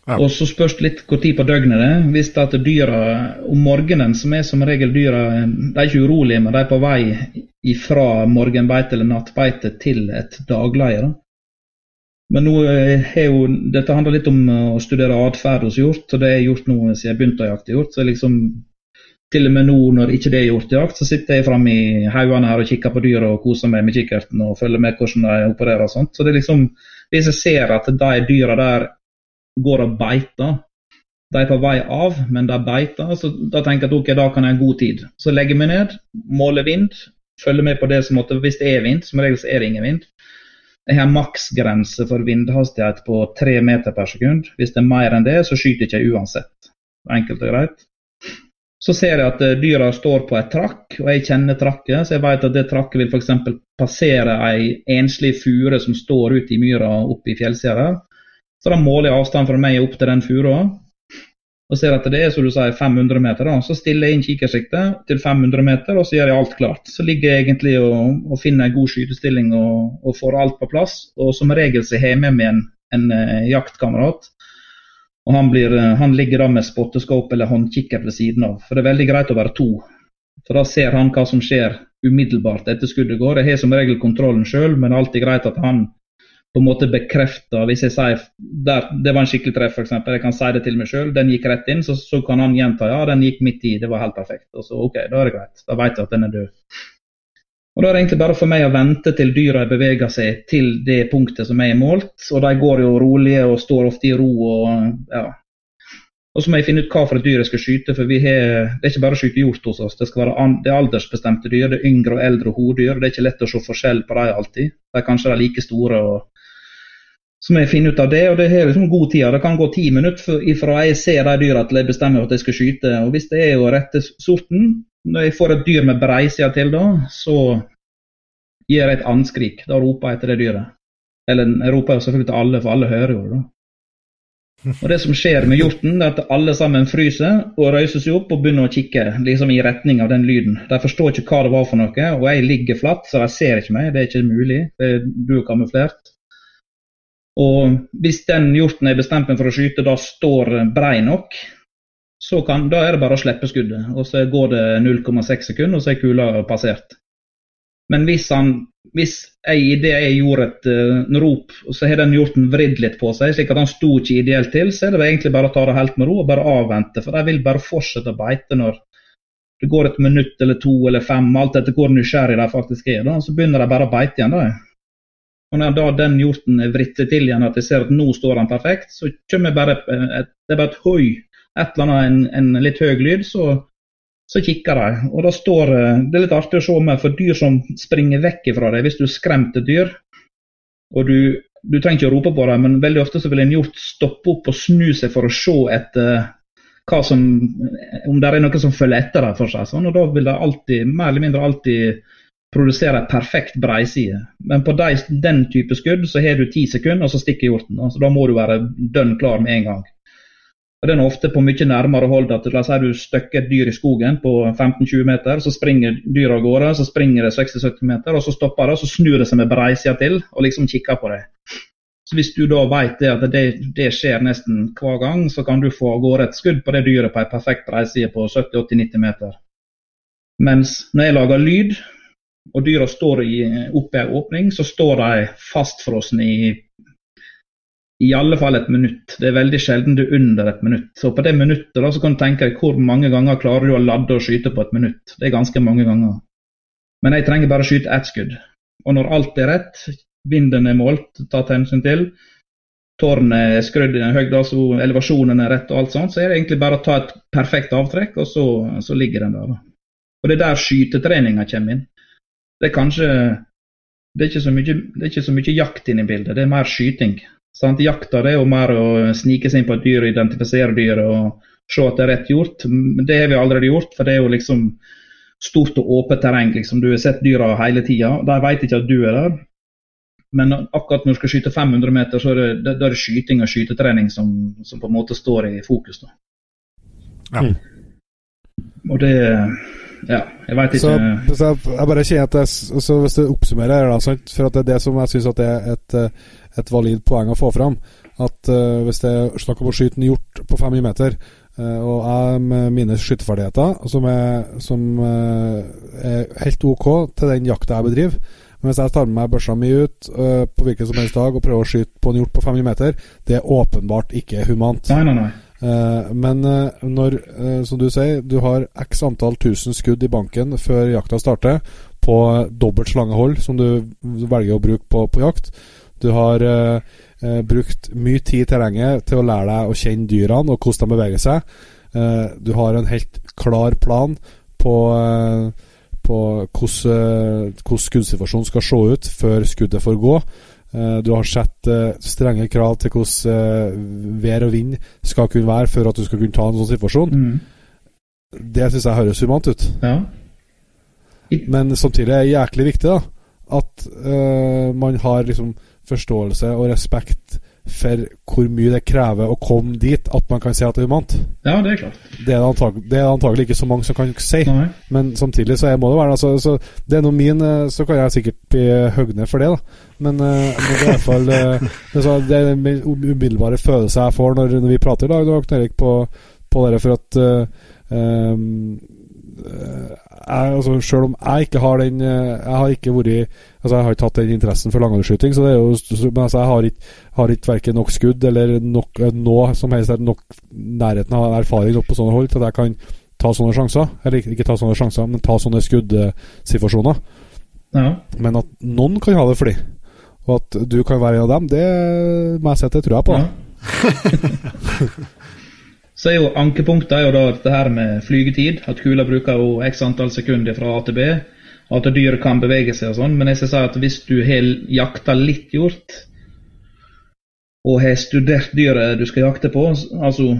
Ja. Og så spørs det litt hvor tid på døgnet det er. Hvis det er dyra om morgenen, som er som regel dyra De er ikke urolige, men de er på vei fra morgenbeite eller nattbeite til et dagleie. Da. Men nå er jo, dette handler litt om å studere atferd hos hjort, og det er gjort nå siden jeg begynte å jakte hjort. så liksom til og med nå når ikke det er hjortejakt, så sitter jeg framme i haugene her og kikker på dyra og koser meg med kikkerten og følger med hvordan de opererer og sånt. Så det er liksom, Hvis jeg ser at de dyra der går og beiter. De er på vei av, men de beiter. så Da tenker jeg at ok, da kan jeg ha god tid. Så legger jeg meg ned, måler vind, følger med på det som måtte Hvis det er vind, som regel så er det ingen vind. Jeg har maksgrense for vindhastighet på tre meter per sekund. Hvis det er mer enn det, så skyter jeg ikke uansett. Enkelt og greit. Så ser jeg at dyra står på et trakk, og jeg kjenner trakket, så jeg vet at det trakket vil f.eks. passere ei enslig fure som står ute i myra oppe i fjellsida. Så da måler jeg avstand fra meg opp til den furua. og ser at det er som du sier 500 meter. da, Så stiller jeg inn kikkersiktet til 500 meter, og så gjør jeg alt klart. Så ligger jeg egentlig og, og finner en god skytestilling og, og, får alt på plass. Og som regel så har jeg med meg en, en, en uh, jaktkamerat og han, blir, eh, han, ligger da med spotteskåp eller håndkikker ved siden av. For det er veldig greit å være to. For da ser han hva som skjer umiddelbart etter skuddet går. Jeg har som regel kontrollen sjøl, men det er alltid greit at han på en måte bekrefta Hvis jeg sier der, det var en skikkelig treff, f.eks. Jeg kan si det til meg sjøl. Den gikk rett inn. Så, så, kan han gjenta ja, den gikk midt i. Det var helt perfekt. Og så OK, da er det greit. Da vet jeg at den er død. Og Da er det egentlig bare for meg å vente til dyra beveger seg til det punktet som jeg har målt. Og de går jo rolige og står ofte i ro. Og ja. Og så må jeg finne ut hva for et dyr jeg skal skyte. For vi har, det er ikke bare å skyte hjort hos oss. Det skal være det er aldersbestemte dyr. Det er yngre og eldre hodyr. Det er ikke lett å se forskjell på dem alltid. De er kanskje like store. og så må jeg finne ut av det, og det har liksom god tid. Det kan gå ti minutter ifra jeg ser de dyra til jeg bestemmer at jeg skal skyte. Og Hvis det er jo rette sorten, når jeg får et dyr med breisida til, da, så gir jeg et anskrik. Da roper jeg etter det dyret. Eller jeg roper jo selvfølgelig til alle, for alle hører jo det. Og Det som skjer med hjorten, er at alle sammen fryser og røyser seg opp og begynner å kikke liksom i retning av den lyden. De forstår ikke hva det var for noe, og jeg ligger flatt, så de ser ikke meg. Det er ikke mulig. Du er kamuflert. Og hvis den hjorten jeg bestemte meg for å skyte, da står brei nok, så kan, da er det bare å slippe skuddet. Og så går det 0,6 sekunder, og så er kula passert. Men hvis, han, hvis jeg i det jeg gjorde et uh, rop, så har den hjorten vridd litt på seg, slik at han sto ikke ideelt til, så er det egentlig bare å ta det helt med ro og bare avvente. For de vil bare fortsette å beite når det går et minutt eller to eller fem, alt etter hvor nysgjerrig de faktisk er. Da. Så begynner de bare å beite igjen. da. Og når da den hjorten er vrittet til igjen, at jeg ser at nå står han perfekt, så kommer bare et, det er bare et høy et eller annet, en, en litt høy lyd, så, så kikker de. Og da står Det er litt artig å se med for dyr som springer vekk fra deg. Hvis du er skremt et dyr, og du, du trenger ikke å rope på dem, men veldig ofte så vil en hjort stoppe opp og snu seg for å se etter hva som, om det er noe som følger etter dem. for seg. Sånn, og Da vil de alltid, mer eller mindre alltid produsere en perfekt breiside. Men på de, den type skudd så har du ti sekunder, og så stikker hjorten. Altså, da må du være dønn klar med en gang. Og Den er ofte på mye nærmere hold. at La oss si du støkker et dyr i skogen på 15-20 meter, så springer dyret av gårde, så springer det 60-70 meter, og så stopper det, og så snur det seg med breisida til og liksom kikker på deg. Så Hvis du da vet det, at det, det, skjer nesten hver gang, så kan du få av gårde et skudd på det dyret på en perfekt breiside på 70-80-90 meter. Mens når jeg lager lyd, og dyra står i, oppe i ei åpning, så står de fastfrosne i i alle fall et minutt. Det er veldig sjelden du er under et minutt. Så på det minuttet da, så kan du tenke deg hvor mange ganger klarer du å ladde og skyte på et minutt. Det er ganske mange ganger. Men jeg trenger bare å skyte ett skudd. Og når alt er rett, vinden er målt, tatt hensyn til, tårnet er skrudd i høyde, altså elevasjonen er rett og alt sånt, så er det egentlig bare å ta et perfekt avtrekk, og så, så ligger den der. Og Det er der skytetreninga kommer inn. Det er kanskje det er, ikke så mye, det er ikke så mye jakt inne i bildet, det er mer skyting. Sant? Jakta det er jo mer å snike seg inn på et dyr, identifisere dyret og se at det er rett gjort. Men Det har vi allerede gjort, for det er jo liksom stort og åpent terreng. Liksom. Du har sett dyra hele tida. De vet ikke at du er der. Men akkurat når du skal skyte 500 meter, så er det, det er skyting og skytetrening som, som, på en måte står i fokus. Da. Ja. Og det ja, jeg veit ikke så, så jeg, bare kjenner at jeg, så Hvis du oppsummerer da, sant? for at det er det som jeg syns er et, et valid poeng å få fram. At uh, hvis det er snakk om å skyte en hjort på 500 meter, uh, og jeg med mine skytterferdigheter, som, er, som uh, er helt OK til den jakta jeg bedriver men hvis jeg tar med meg børsa mi ut på hvilken som helst dag og prøver å skyte på en hjort på 500 meter, det er åpenbart ikke humant. Nei, nei, nei. Uh, men uh, når, uh, som du sier, du har x antall tusen skudd i banken før jakta starter, på dobbelt slangehold, som du velger å bruke på, på jakt, du har eh, eh, brukt mye tid i terrenget til å lære deg å kjenne dyrene og hvordan de beveger seg. Eh, du har en helt klar plan på, eh, på hvordan, eh, hvordan skuddsituasjonen skal se ut før skuddet får gå. Eh, du har sett strenge krav til hvordan vær og vind skal kunne være for at du skal kunne ta en sånn situasjon. Mm. det syns jeg høres humant ut. Ja. Men samtidig er det jæklig viktig da at uh, man har liksom forståelse og respekt for hvor mye det krever å komme dit at man kan si at det er humant. Ja, det er klart. Det er det, antagelig, det er antagelig ikke så mange som kan si, Nei. men samtidig så må det være altså, så Det er noe min, eh, så kan jeg sikkert bli høgne for det, da. Men, uh, det er i hvert fall uh, det er den umiddelbare følelsen jeg får når, når vi prater i dag, Erik, på, på det for at um, jeg, altså, Selv om jeg ikke har den Jeg har ikke vært Altså Jeg har ikke hatt den interessen for langhåndsskyting, så det er jo Men altså, jeg har ikke, har ikke verken nok skudd eller nok, noe som helst er nok nærheten av erfaring opp på sånne hold til at jeg kan ta sånne sjanser. Eller ikke ta sånne sjanser, men ta sånne skuddsituasjoner. Ja. Men at noen kan ha det for dem, og at du kan være en av dem, det må jeg si det tror jeg på. Ja. [LAUGHS] Så er jo Ankepunktet er jo da det her med flygetid. At kula bruker jo x antall sekunder fra A til B. At dyr kan bevege seg og sånn. Men jeg skal si at hvis du har jakta litt hjort, og har studert dyret du skal jakte på altså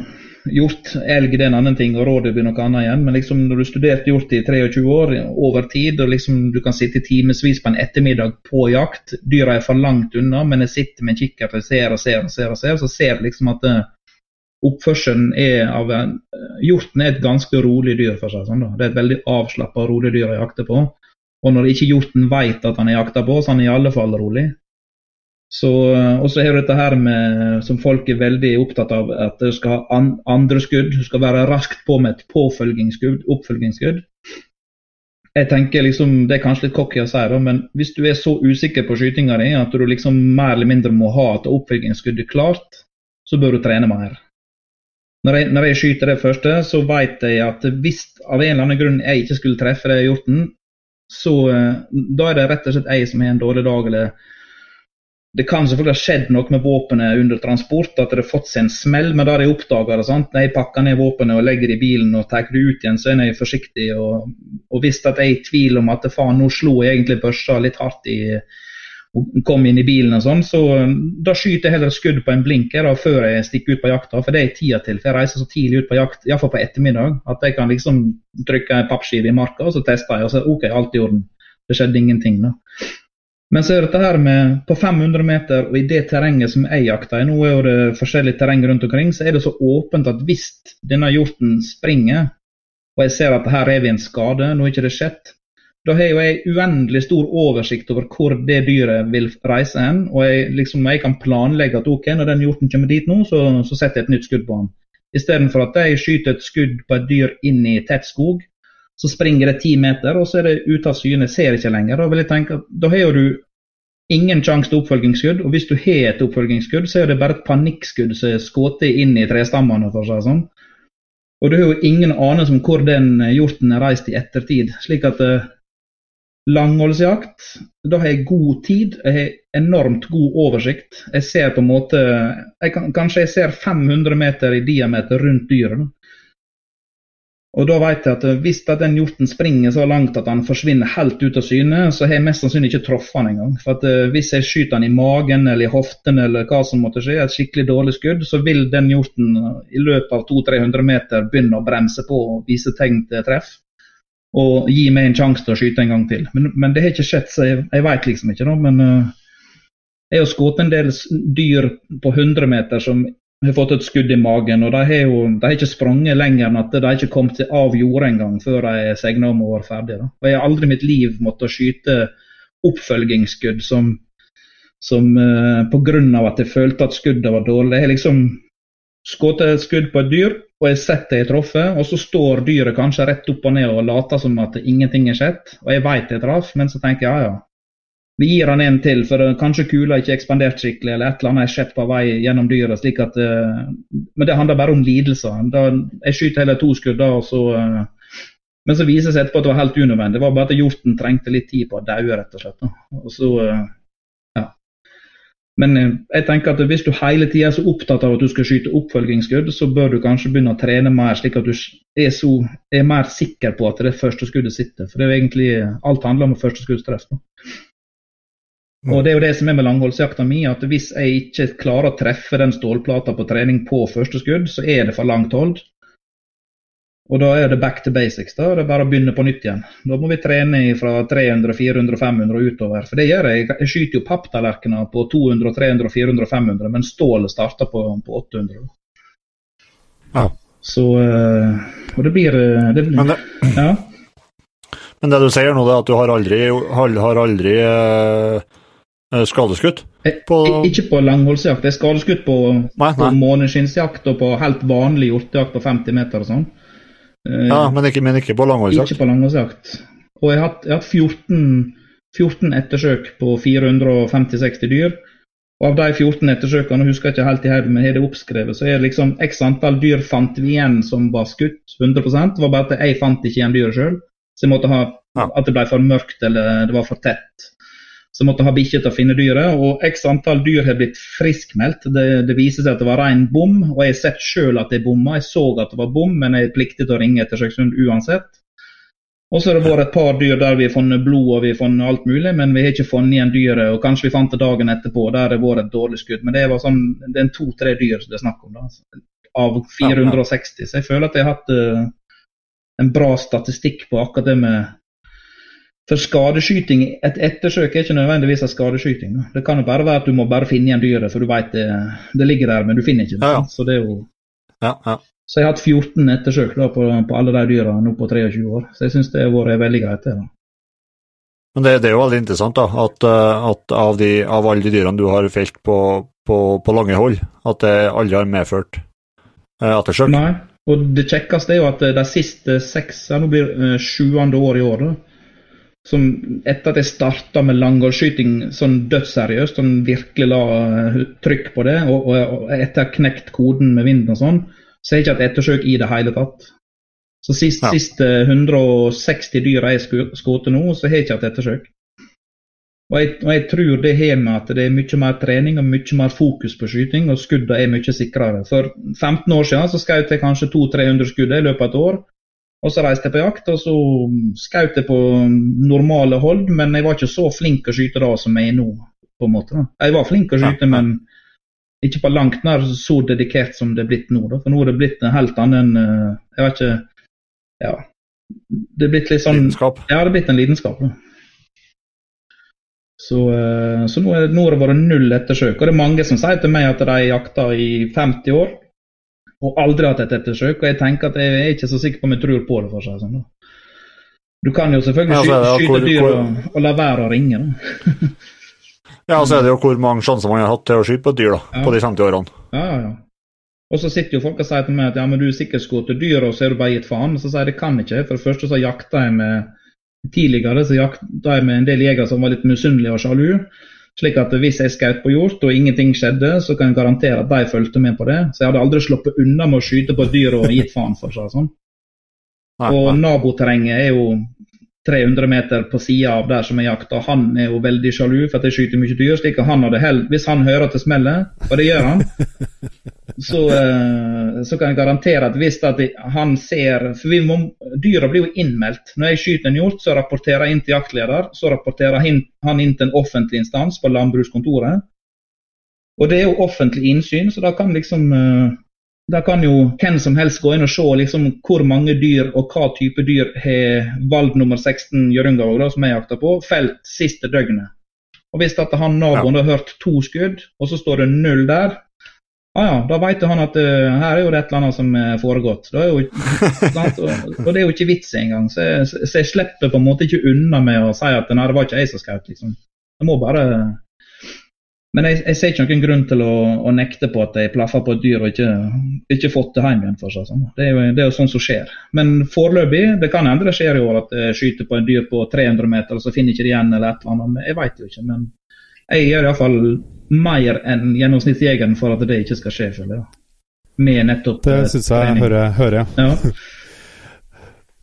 Hjort, elg det er en annen ting, og rådyr blir noe annet igjen. Men liksom når du har studert hjort i 23 år over tid, og liksom du kan sitte timevis på en ettermiddag på jakt Dyra er for langt unna, men jeg sitter med en kikkert og ser og ser og ser, og ser, så ser liksom at eh, oppførselen er av en Hjorten er et ganske rolig dyr, for seg sånn. da. Det er et veldig avslappa og rolig dyr å jakte på. Og når ikke hjorten vet at han er jakta på, så han er i alle fall rolig. Så, og så har du dette her med, som folk er veldig opptatt av, at du skal ha an, andre skudd. Du skal være raskt på med et påfølgingsskudd, oppfølgingsskudd. Jeg tenker liksom, Det er kanskje litt cocky å si, da, men hvis du er så usikker på skytinga di at du liksom mer eller mindre må ha et oppfølgingsskuddet klart, så bør du trene mer. Når jeg, når jeg, skyter det første, så vet jeg at hvis av en eller annen grunn jeg ikke skulle treffe det hjorten, så uh, da er det rett og slett jeg som har en dårlig dag. eller Det kan selvfølgelig ha skjedd noe med våpenet under transport, at det har fått seg en smell, men da har jeg oppdaga det. Når jeg pakker ned våpenet og legger det i bilen og tar det ut igjen, så er jeg forsiktig. Og, og at jeg er i tvil om at faen, nå slo jeg egentlig børsa litt hardt i og kom inn i bilen og sånn, så um, da skyter jeg heller skudd på en blinker da, før jeg stikker ut på jakta. For det er tida til. For jeg reiser så tidlig ut på jakt, iallfall på ettermiddag, at jeg kan liksom trykke en pappskive i marka, og så tester jeg, og så OK, alt i orden. Det skjedde ingenting, da. Men så er dette her med på 500 meter og i det terrenget som jeg jakter i, nå er det forskjellig terreng rundt omkring, så er det så åpent at hvis denne hjorten springer, og jeg ser at her er vi en skade, nå er ikke det skjedd, da har jo jeg uendelig stor oversikt over hvor det dyret vil reise hen. Og jeg, liksom, jeg kan planlegge at ok, når den hjorten kommer dit nå, så, så setter jeg et nytt skudd på den. Istedenfor at jeg skyter et skudd på et dyr inn i tett skog, så springer det ti meter, og så er det ute av syne, ser ikke lenger. Da vil jeg tenke at da har du ingen sjanse til oppfølgingsskudd, og hvis du har et oppfølgingsskudd, så er det bare et panikkskudd som er skutt inn i trestammene, for å si sånn. Og du har jo ingen anelse om hvor den hjorten er reist i ettertid. slik at eh, Langholdsjakt, da har jeg god tid, jeg har enormt god oversikt. Jeg ser på en måte jeg kan, Kanskje jeg ser 500 meter i diameter rundt dyret. Og da vet jeg at hvis den hjorten springer så langt at han forsvinner helt ut av syne, så har jeg mest sannsynlig ikke truffet han engang. For at eh, hvis jeg skyter han i magen eller i hoften eller hva som måtte skje, et skikkelig dårlig skudd, så vil den hjorten i løpet av 200-300 meter begynne å bremse på og vise tegn til treff og gi meg en sjanse til å skyte en gang til. Men, men det har ikke skjedd, så jeg, jeg veit liksom ikke. Da, men uh, jeg har skutt en del dyr på 100 meter som har fått et skudd i magen. og De har jo de har ikke sprunget lenger enn at de har ikke kommet av jordet engang før de segna om å være ferdige. Da. Og Jeg har aldri i mitt liv måttet skyte oppfølgingsskudd som, som uh, pga. at jeg følte at skuddet var dårlig. Jeg har liksom skutt et skudd på et dyr og jeg setter jeg truffet, og så står dyret kanskje rett opp og ned og later som at ingenting er skjedd. Og jeg vet jeg traff, men så tenker jeg ja ja. Vi gir han en til, for kanskje kula ikke ekspandert skikkelig, eller et eller annet er skjedd på vei gjennom dyret. slik at, uh, Men det handler bare om lidelser. Da, jeg skyter heller to skudd da, og så uh, Men så viser det seg etterpå at det var helt unødvendig. Det var bare at hjorten trengte litt tid på å daue, rett og slett. Og så uh, men eh, jeg tenker at hvis du hele tida er så opptatt av at du skal skyte oppfølgingsskudd, så bør du kanskje begynne å trene mer, slik at du er, så, er mer sikker på at det første skuddet sitter. For det er jo egentlig alt handler om første skuddstreff. Mm. Og Det er jo det som er med langholdsjakta mi, at hvis jeg ikke klarer å treffe den stålplata på trening på første skudd, så er det for langt hold. Og da er det back to basics. da, Det er bare å begynne på nytt igjen. Da må vi trene fra 300, 400, 500 og utover. For det gjør jeg. Jeg skyter jo papptallerkener på 200, 300, 400, 500, men stålet starter på, på 800. Ja. Så eh, Og det blir, eh, det blir Men det, Ja. men det du sier nå, det er at du har aldri, har, aldri eh, skadeskutt? På- Ikke på langholdsjakt. Jeg er skadeskutt på, Nei, på måneskinnsjakt og på helt vanlig hjortejakt på 50 meter og sånn. Eh, Ja, men ikke, men ikke på langårsjakt? Ikke på langårsjakt. Og jeg har hatt, jeg har hatt 14, 14 ettersøk på 450-60 dyr. Og av de 14 ettersøkene, husker jeg ikke helt i hodet, men har det oppskrevet, så er det liksom x antall dyr fant vi igjen som var skutt 100 Det var bare at jeg fant ikke igjen dyret sjøl. Så jeg måtte ha Ja. at det ble for mørkt eller det var for tett. Så måtte ha bikkje til å finne dyret. Og x antall dyr har blitt friskmeldt. Det, det viser seg at det var ren bom, og jeg har sett sjøl at jeg bomma. Jeg så at det var bom, men jeg pliktet å ringe etter Sjøksund uansett. Og så har det vært et par dyr der vi har funnet blod og vi har funnet alt mulig, men vi har ikke funnet igjen dyret. Og kanskje vi fant det dagen etterpå, der har det vært et dårlig skudd. Men det var sånn, det er to-tre dyr det er snakk om, da. Av 460. Så jeg føler at jeg har hatt uh, en bra statistikk på akkurat det med For skadeskyting Et ettersøk er ikke nødvendigvis en skadeskyting. Det kan jo bare være at du må bare finne igjen dyret, for du vet det, det ligger der, men du finner ikke det. Ja, ja. Så det er jo Ja, ja. så jeg har hatt 14 ettersøk da, på, på alle de dyra nå på 23 år. Så jeg syns det har vært veldig greit. det da. Men det, det er jo veldig interessant da, at, eh, at av, de, av alle de dyrene du har felt på, på, på lange hold, at det aldri har medført eh, ettersøk. Nei, og det kjekkeste er jo at eh, de siste seks, ja, nå blir det eh, sjuende år i år, da, som etter at jeg starta med langholdsskyting sånn dødsseriøst, sånn virkelig la eh, trykk på det, og, og, og etter knekt koden med vinden og sånn, så har jeg ikke hatt ettersøk i det hele tatt. Så sist, Ja. siste 160 dyr jeg har skutt nå, så har jeg ikke hatt ettersøk. Og jeg, og jeg tror det har med at det er mye mer trening og mye mer fokus på skyting, og skuddene er mye sikrere. For 15 år siden så skjøt jeg kanskje 200-300 skudd i løpet av et år. Og så reiste jeg på jakt, og så skjøt jeg på normale hold, men jeg var ikke så flink å skyte da som jeg er nå. på en måte. Da. Jeg var flink å skyte, Ja, men ikke på langt nær så dedikert som det er blitt nå. Da. For nå er det blitt en helt annen eh, Jeg vet ikke Ja. Det er blitt litt sånn Lidenskap. ja, det er blitt en lidenskap. Da. Så, eh, så nå, er, nå har det vært null ettersøk. Og det er mange som sier til meg at de jakter i 50 år og aldri hatt et ettersøk. Og jeg tenker at jeg er ikke så sikker på om jeg tror på det. for seg sånn. Da. Du kan jo selvfølgelig Ja, så er skyte, hvor- dyr og, og la være å ringe. Da. [LAUGHS] Ja, så er det jo hvor mange sjanser man har hatt til å skyte på et dyr da, Ja. på de 50 årene. Ja, ja, ja. Og så sitter jo folk og sier til meg at ja, men du er sikkert skutt dyr, og så er du bare gitt faen. Så sier jeg det kan ikke. For det første så jakta jeg med Tidligere så jakta jeg med en del jegere som var litt misunnelige og sjalu. Slik at hvis jeg skjøt på hjort og ingenting skjedde, så kan jeg garantere at de fulgte med på det. Så jeg hadde aldri sluppet unna med å skyte på dyr og gitt faen for seg. Sånn. Og naboterrenget er jo 300 meter på sida av der som jeg jakter. Han er jo veldig sjalu for at jeg skyter mye dyr. slik at han hadde held, Hvis han hører at det smeller, og det gjør han, [LAUGHS] så, eh, så kan jeg garantere at hvis at han ser For vi må, dyra blir jo innmeldt. Når jeg skyter en hjort, så rapporterer jeg inn til jaktleder. Så rapporterer han inn til en offentlig instans på landbrukskontoret. Og det er jo offentlig innsyn, så da kan liksom da kan jo hvem som helst gå inn og se liksom hvor mange dyr og hva type dyr har valg nummer 16 Hjørungavåg, som jeg jakter på, felt siste døgnet. Og Hvis at han naboen har hørt to skudd, og så står det null der, ah, ja, da vet han at uh, her er jo det et eller annet som er foregått. Da er jo, [LAUGHS] sant? og, og det er jo ikke vits engang. Så, jeg- så jeg slipper på en måte ikke unna med å si at nei, det var ikke jeg som skjøt. Liksom. Jeg må bare men jeg, jeg ser ikke noen grunn til å, å nekte på at jeg plaffer på et dyr og ikke, ikke fått det hjem igjen. for seg. sånn. Det er, jo, det er jo sånn som skjer. Men foreløpig, det kan hende det skjer i år at jeg skyter på et dyr på 300 meter, og så finner jeg ikke det igjen, eller et eller annet. Jeg veit jo ikke. Men jeg gjør iallfall mer enn gjennomsnittsjegeren for at det ikke skal skje, føler jeg. Med nettopp Det eh, syns jeg trening. hører, hører jeg. Ja.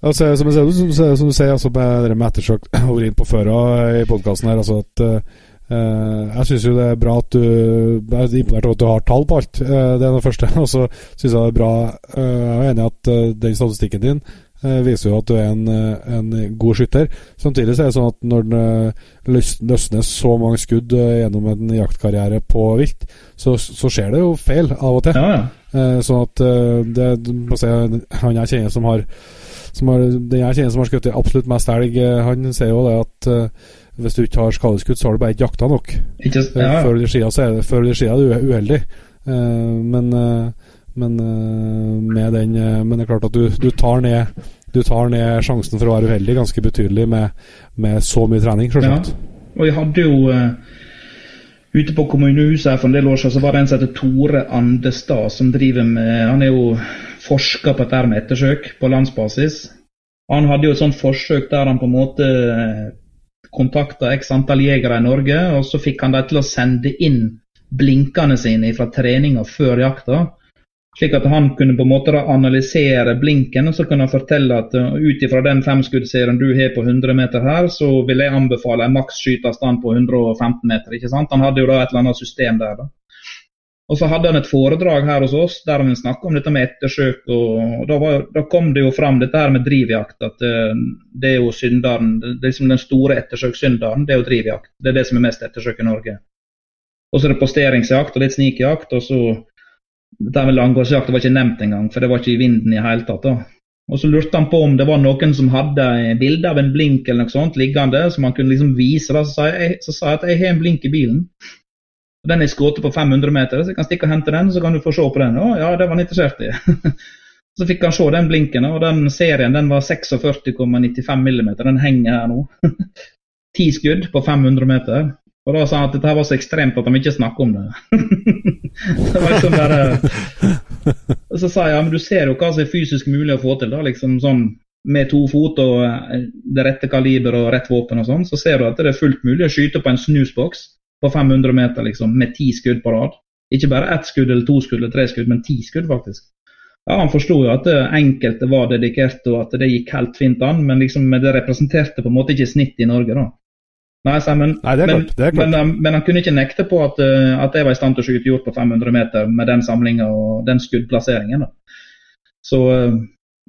Altså, som, jeg, sier- som, som du sier, altså, med med ettersøkt vært på før og i podkasten her, altså at eh, jeg syns jo det er bra at du Jeg er imponert over at du har tall på alt. eh, det er det første. [LAUGHS] Og så syns jeg det er bra eh, Jeg er enig i at eh, den statistikken din viser jo at du er en, en, god skytter. Samtidig så er det sånn at når det løsner så mange skudd gjennom en jaktkarriere på vilt, så, så skjer det jo feil av og til. Ja, ja. sånn at det, si, Han jeg kjenner som har, som har Den jeg kjenner som har skutt absolutt mest elg, han sier jo det at hvis du ikke har skadeskudd, så har du bare ikke jakta nok. Ikke, ja. Før eller siden er, før eller siden er du uheldig. Uh, men, uh, men med den Men det er klart at du, du, tar ned Du tar ned sjansen for å være uheldig ganske betydelig med, med så mye trening, selvsagt. Ja. Og jeg hadde jo Ute på kommunehuset her for en del år siden så var det en som heter Tore Andestad, som driver med Han er jo forsker på dette med ettersøk på landsbasis. Han hadde jo et sånt forsøk der han på en måte kontakta x antall jegere i Norge, og så fikk han dem til å sende inn blinkene sine fra treninga før jakta. Slik at han kunne på en måte analysere blinken og så kunne han fortelle at uh, ut ifra den femskuddserien du har på 100 meter her, så vil jeg anbefale en maks skyteavstand på 115 meter. ikke sant? Han hadde jo da et eller annet system der. da. Og så hadde han et foredrag her hos oss der han snakka om dette med ettersøk. og da, var, da, kom det jo fram dette her med drivjakt. At eh, det er jo synderen, det er liksom den store ettersøkssynderen, det er jo drivjakt. Det er det som er mest ettersøk i Norge. Og så er det posteringsjakt og litt snikjakt. Og så dette med langgårdsjakt var ikke nevnt engang, for det var ikke i vinden i hele tatt. da. Og så lurte han på om det var noen som hadde bilde av en blink eller noe sånt liggende, som han kunne liksom vise. da, Så sa jeg, så sa jeg at jeg har en blink i bilen. Den er skutt på 500 meter, så jeg kan stikke og hente den, så kan du få se på den. Å ja, det var han interessert i. [LAUGHS] så fikk han se den blinken, og den serien den var 46,95 mm. Den henger her nå. [LAUGHS] Ti skudd på 500 meter. Og da sa han at dette var så ekstremt at de ikke snakker om det. [LAUGHS] det var liksom bare Og så sa jeg ja, men du ser jo hva som er fysisk mulig å få til. da, liksom sånn Med to fot og eh, det rette kaliber og rett våpen og sånn, så ser du at det er fullt mulig å skyte på en snusboks på 500 meter liksom, med ti skudd på rad. Ikke bare ett skudd eller to skudd eller tre skudd, men ti skudd, faktisk. Ja, Han forsto jo at enkelte var dedikerte og at det gikk helt fint an, men liksom, det representerte på en måte ikke snittet i Norge. da. Nei, men, Nei, det er klart. Det er klart. Men, men, han kunne ikke nekte på at, eh, at jeg var i stand til å skyte hjort på 500 meter med den samlinga og den skuddplasseringen. da. Så, eh,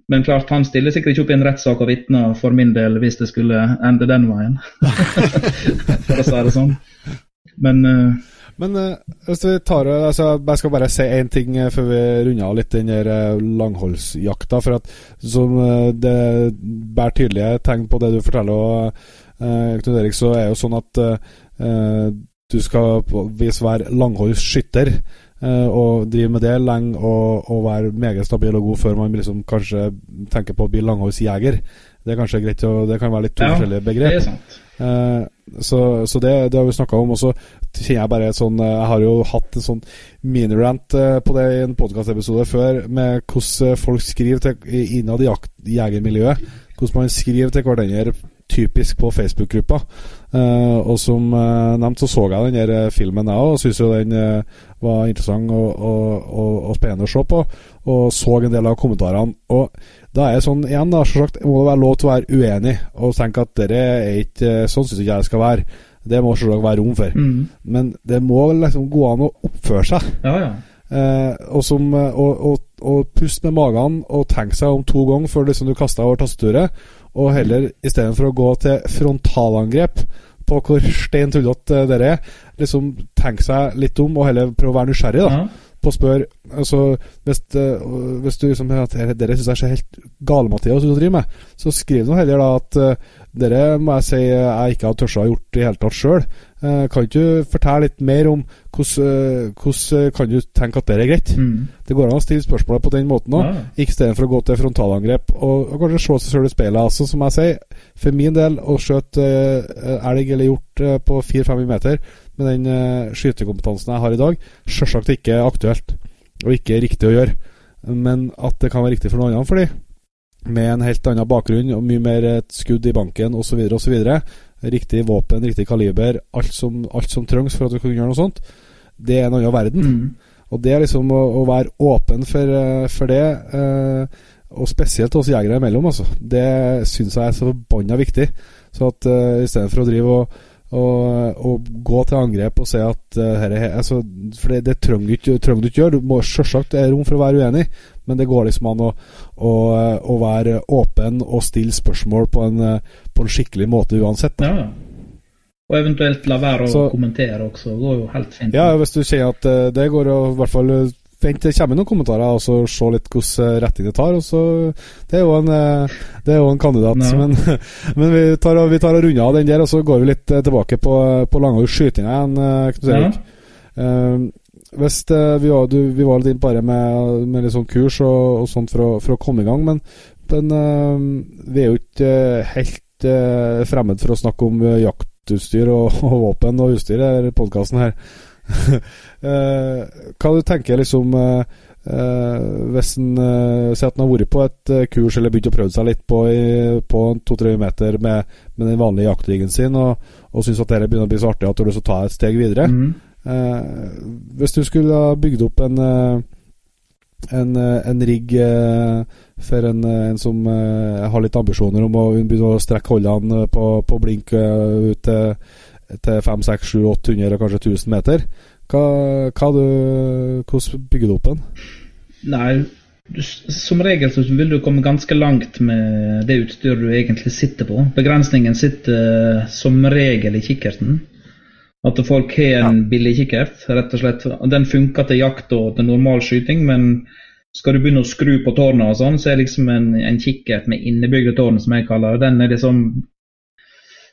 Men klart, han stiller sikkert ikke opp i en rettssak og vitner for min del hvis det skulle ende den veien. [LAUGHS] for å si det sånn. Men uh, men hvis vi tar altså, Jeg skal bare si én ting før vi runder av litt den langholdsjakta. For at som det bærer tydelige tegn på det du forteller, Knut Erik, så er det jo sånn at du skal vise være langholdsskytter og drive med det lenge og, og, være meget stabil og god før man liksom kanskje tenker på å bli langholdsjeger. Det er kanskje greit å, Det kan være litt to forskjellige begrep. Det er sant. Så, så det, det, har vi snakka om. Og så kjenner jeg bare et sånn Jeg har jo hatt en sånn minirant eh, på det i en podkastepisode før, med hvordan folk skriver til, innad i jegermiljøet. Hvordan man skriver til hverandre typisk på Facebook-gruppa. Eh, og som eh, nevnt så så jeg den der filmen jeg òg, og syns jo den eh, var interessant og, og, og, og, spennende å se på. Og så en del av kommentarene. Og da er det sånn igjen, da, selvsagt, må det være lov til å være uenig og tenke at dette er ikke sånn syns ikke jeg det skal være. Det må selvsagt være rom for. Mm. Men det må liksom gå an å oppføre seg. Ja, ja. og, som, og, og, og puste med magen og tenke seg om to ganger før liksom du kaster over tastaturet og heller istedenfor å gå til frontalangrep på hvor stein tullete dere er, liksom tenke seg litt om og heller prøve å være nysgjerrig. da ja. På spør altså, hvis, uh, hvis, du liksom at dere syns jeg ser helt gale-Mathias ut å drive med, så skriv nå heller da at uh, dere må jeg si jeg ikke har tørst å gjort i hele tatt sjøl. Uh, kan du fortelle litt mer om hvordan, hvordan kan du tenke at det er greit? Mm. Det går an å stille spørsmålet på den måten òg, ja. istedenfor å gå til frontalangrep og, og kanskje se seg sjøl i speilet. Altså, som jeg sier, for min del, å skjøte elg eller hjort på 4-5 meter med den uh, skytekompetansen jeg har i dag, selvsagt ikke aktuelt og ikke riktig å gjøre. Men at det kan være riktig for noen andre fordi med en helt annen bakgrunn og mye mer et skudd i banken osv., osv. Riktig våpen, riktig kaliber, alt som, alt som trengs for at du kan gjøre noe sånt, det er en annen verden. Mm. Og det er liksom å, å være åpen for, for det, eh, og spesielt oss jegere imellom, altså, det syns jeg er så forbanna viktig. Så at eh, istedenfor å drive og og, og, gå til angrep og si at uh, her er, altså, For det, det trenger du ikke, trenger du ikke gjøre. Du må Selvsagt er rom for å være uenig, men det går liksom an å, å, å være åpen og stille spørsmål på en, på en skikkelig måte uansett. Ja, og eventuelt la være å så, kommentere også. Det går jo helt fint. Ja, hvis du sier at det går jo i hvert fall Vent, det kommer noen kommentarer, og så se litt hvilken retning det tar. og så Det er jo en, det er jo en kandidat. Ja. Men, [LAUGHS] men, vi tar, vi tar og runder av den der, og så går vi litt tilbake på, på Langhaug skytinga igjen, Knut Erik. Uh, hvis uh, vi, var, du, vi, var, litt inn bare med, med litt sånn kurs og, og sånt for å, for å, komme i gang, men, men uh, vi er jo ikke helt uh, fremmed for å snakke om jaktutstyr og, [LAUGHS] og, våpen og utstyr i podkasten her. [LAUGHS] hva du tenker liksom hvis en sier at en har vært på et kurs eller begynt å prøve seg litt på, på to-tre meter med, med, den vanlige jaktriggen sin, og, og syns at det begynner å bli så artig at du har lyst til å ta et steg videre. Mm. Eh, hvis du skulle ha bygd opp en eh, en, eh, en rigg for en, en som har litt ambisjoner om å begynne å strekke holdene på, på blink ut til, til 500-800 og kanskje 1000 meter. Hva, hva du, hvordan bygger du opp den? Nei, du, som regel så vil du komme ganske langt med det utstyret du egentlig sitter på. Begrensningen sitter som regel i kikkerten. At folk har en billig kikkert, rett og slett. Den funker til jakt og til normal skyting, men skal du begynne å skru på tårnet og sånn, så er liksom en, en kikkert med innebygde tårn, som jeg kaller det, den er liksom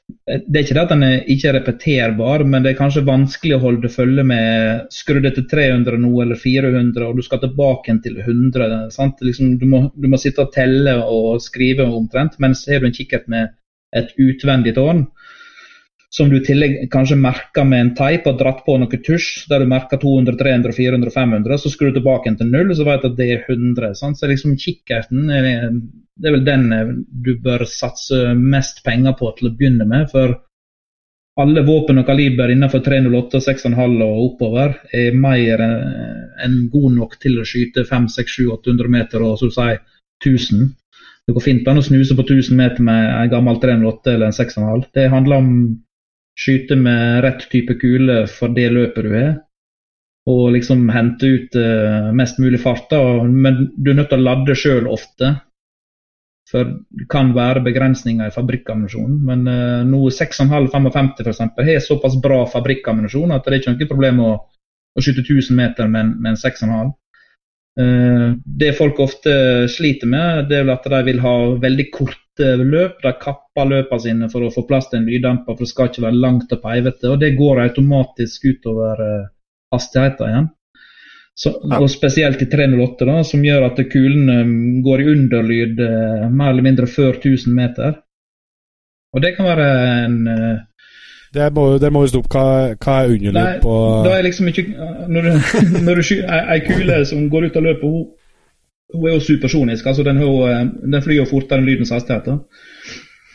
det er ikke det at den er ikke er repeterbar, men det er kanskje vanskelig å holde følge med Skru det til 300 nå eller 400, og du skal tilbake til 100. Liksom, du, må, du, må, sitte og telle og skrive omtrent, mens har du en kikkert med et utvendig tårn, som du i tillegg kanskje merker med en teip og dratt på noe tusj, der du merker 200, 300, 400, 500, så skrur du tilbake til null, så vet du at det er 100. Sant? Så liksom kikkerten er, det er vel den eh, du bør satse mest penger på til å begynne med. for alle våpen og kaliber innenfor 308, 6,5 og oppover er mer enn god nok til å skyte 500-800 meter og så å si 1000. Det går fint an å snuse på 1000 meter med en gammel 308 eller en 6,5. Det handler om skyte med rett type kule for det løpet du har. Og liksom hente ut uh, mest mulig fart. Men du er nødt til å ladde sjøl ofte. For det kan være begrensninger i fabrikkammunisjonen. Men uh, nå 6,5-55 f.eks. har såpass bra fabrikkammunisjon at det er ikke noe problem å, å skyte 1000 meter med en 6,5. Uh, det folk ofte sliter med, det er at de vil ha veldig kort løp. De kapper løpene sine for å få plass til en lyddemper, for det skal ikke være langt og peivete. Og det går automatisk utover uh, hastigheten igjen. Så. Og spesielt i 308, da, som gjør at kulene um, går i underlyd mer eller mindre før 1000 meter. Og det kan være en det må, det må jo stå opp. Hva, hva er underløp på Da er liksom ikke Når [LAUGHS] når du skyter ei kule som går ut av løpet, hun hun er jo supersonisk. altså Den, eh, den flyr jo fortere enn lydens hastighet.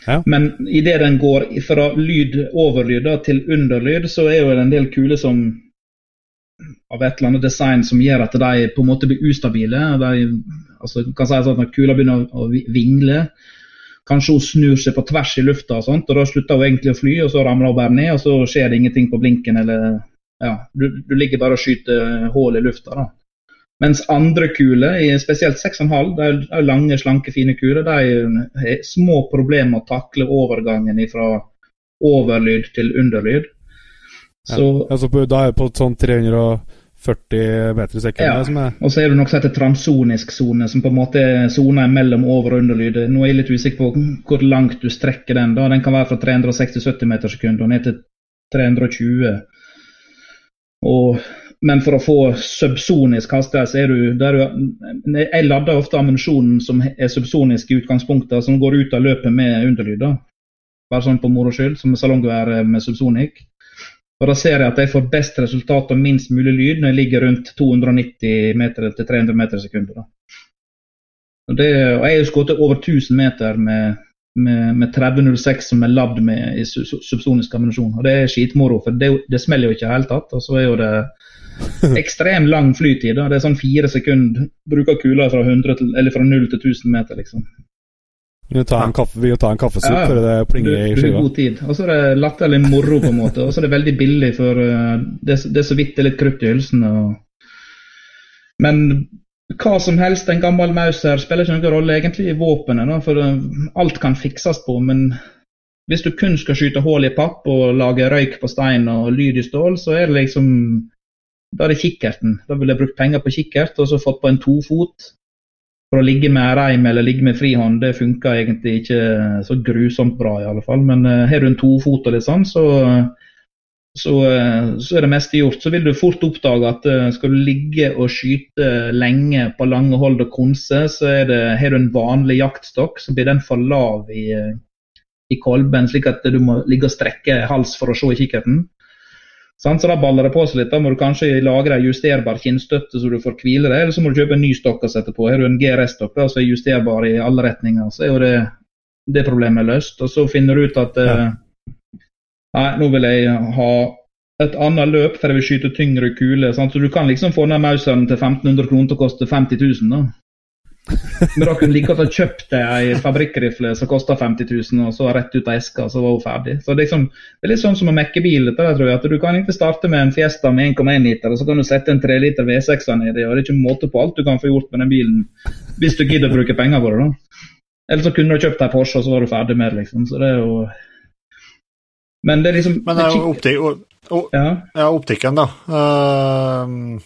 Ja. Men idet den går fra lyd overlyd da, til underlyd, så er jo det en del kuler som av et eller annet design som gjør at de på en måte blir ustabile. De, altså, kan si sånn at Når kula begynner å vingle, kanskje hun snur seg på tvers i lufta, og sånt, og da slutter hun egentlig å fly, og så ramler hun bare ned, og så skjer det ingenting på blinken. eller ja, du, du ligger bare og skyter hull i lufta. da. Mens andre kuler, spesielt 6,5, de er lange, slanke, fine kuler, de har små problemer med å takle overgangen fra overlyd til underlyd. Så, ja, altså da er jeg på sånn 340 meter i sekundet? Ja, og så er det noe som heter transonisk sone, som på en måte er sona mellom over- og underlyd. Nå er jeg litt usikker på hvor langt du strekker den. da. Den kan være fra 360-70 meter sekund og ned til 320. Og men for å få subsonisk hastighet, så er du, der du Jeg lader ofte ammunisjonen som er subsonisk i utgangspunktet, som går ut av løpet med underlyd. Bare sånn på moro skyld, som salonggevær med subsonik. Og Da ser jeg at jeg får best resultat og minst mulig lyd når jeg ligger rundt 290 meter til 300 meter i sekundet. Og, det, og jeg har skutt over 1000 meter med, med, med 3006 som er ladd med i subsonisk ammunisjon. Og det er skitmoro, for det, det smeller jo ikke i det hele tatt. Og så er jo det [LAUGHS] ekstremt lang flytid. Da. Det er sånn fire sekunder. Bruker kula fra, fra 0 til 1000 meter, liksom. Vi tar en, kaffe, tar en kaffesup ja, før det plinger i skiva. God tid. Og så er det latterlig moro, på en måte. Og så er det veldig billig, for uh, det, det, er så vidt det er litt krutt i hylsen. Og... Men hva som helst, en gammel Mauser, spiller ikke noen rolle egentlig i våpenet. For alt kan fikses på. Men hvis du kun skal skyte hull i papp og lage røyk på stein og lyd i stål, så er det liksom Da er det kikkerten. Da ville jeg brukt penger på kikkert og så fått på en tofot. For å ligge med reim eller ligge med frihånd, det funker egentlig ikke så grusomt bra, i alle fall. Men uh, har du en tofot og litt sånn, så så, eh, så, er det meste gjort. Så vil du fort oppdage at uh, skal du ligge og skyte lenge på lange hold og konse, så har du en vanlig jaktstokk, så blir den for lav i, i kolben, slik at du må ligge og strekke hals for å se i kikkerten. Så da baller det på seg litt. Da må du kanskje lagre en justerbar kinnstøtte så du får hvile deg, eller så må du kjøpe en ny stokk å sette på. Har du en GRS-stokk som er justerbar i alle retninger, så er jo det, det problemet løst. Og så finner du ut at ja. Nei, nå vil jeg ha et annet løp, for jeg vil skyte tyngre kuler. Så du kan liksom få ned Mauseren til 1500 kroner til å koste 50 000, da. Men da kunne like godt ha kjøpt ei fabrikkrifle som kosta 50 000, og så rett ut av eska, så var hun ferdig. Så det er, liksom, det er litt sånn som å mekke bil. Dette, tror jeg, at Du kan egentlig starte med en Fiesta med 1,1 liter, og så kan du sette en 3 liter V6 nedi. og Det er ikke måte på alt du kan få gjort med den bilen, hvis du gidder å bruke penger på det. da. Eller så kunne du kjøpt ei Porsche, og så var du ferdig med det. liksom. Så det er jo men det er liksom Men det er jo ja. optikken, da. Uh,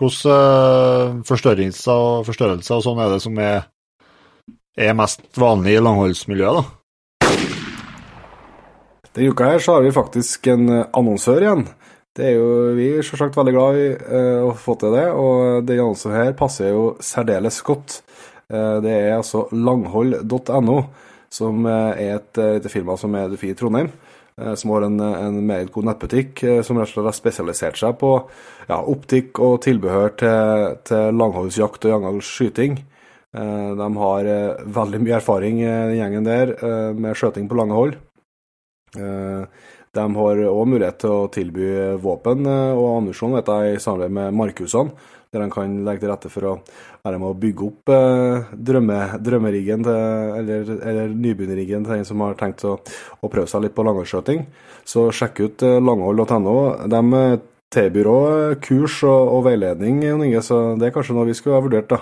hvordan uh, forstørrelser og forstørrelse og sånn er det som er, er mest vanlig i langholdsmiljøet, da? Denne uka her så har vi faktisk en annonsør igjen. Det er jo Vi er selvsagt veldig glad i uh, å få til det, og denne annonsen her passer jo særdeles godt. Det er altså langhold.no, som er et lite firma som er i Trondheim. Eh, som har en, en meget god nettbutikk eh, som rett og slett har spesialisert seg på ja, optikk og tilbehør til, til langholdsjakt og jangalskyting. Eh, de har veldig mye erfaring, den gjengen der, med skjøting på lange hold. De har òg mulighet til å tilby våpen og ammunisjon i samarbeid med markhusene, der han kan legge til rette for å være med å bygge opp eh, drømme, drømmeriggen til, eller, eller nybegynnerriggen til en som har tenkt å, å prøve seg litt på langholdsskjøting. Så sjekk ut eh, langhold.no. De eh, tilbyr òg kurs og, og veiledning, Inge, så det er kanskje noe vi skulle ha vurdert, da.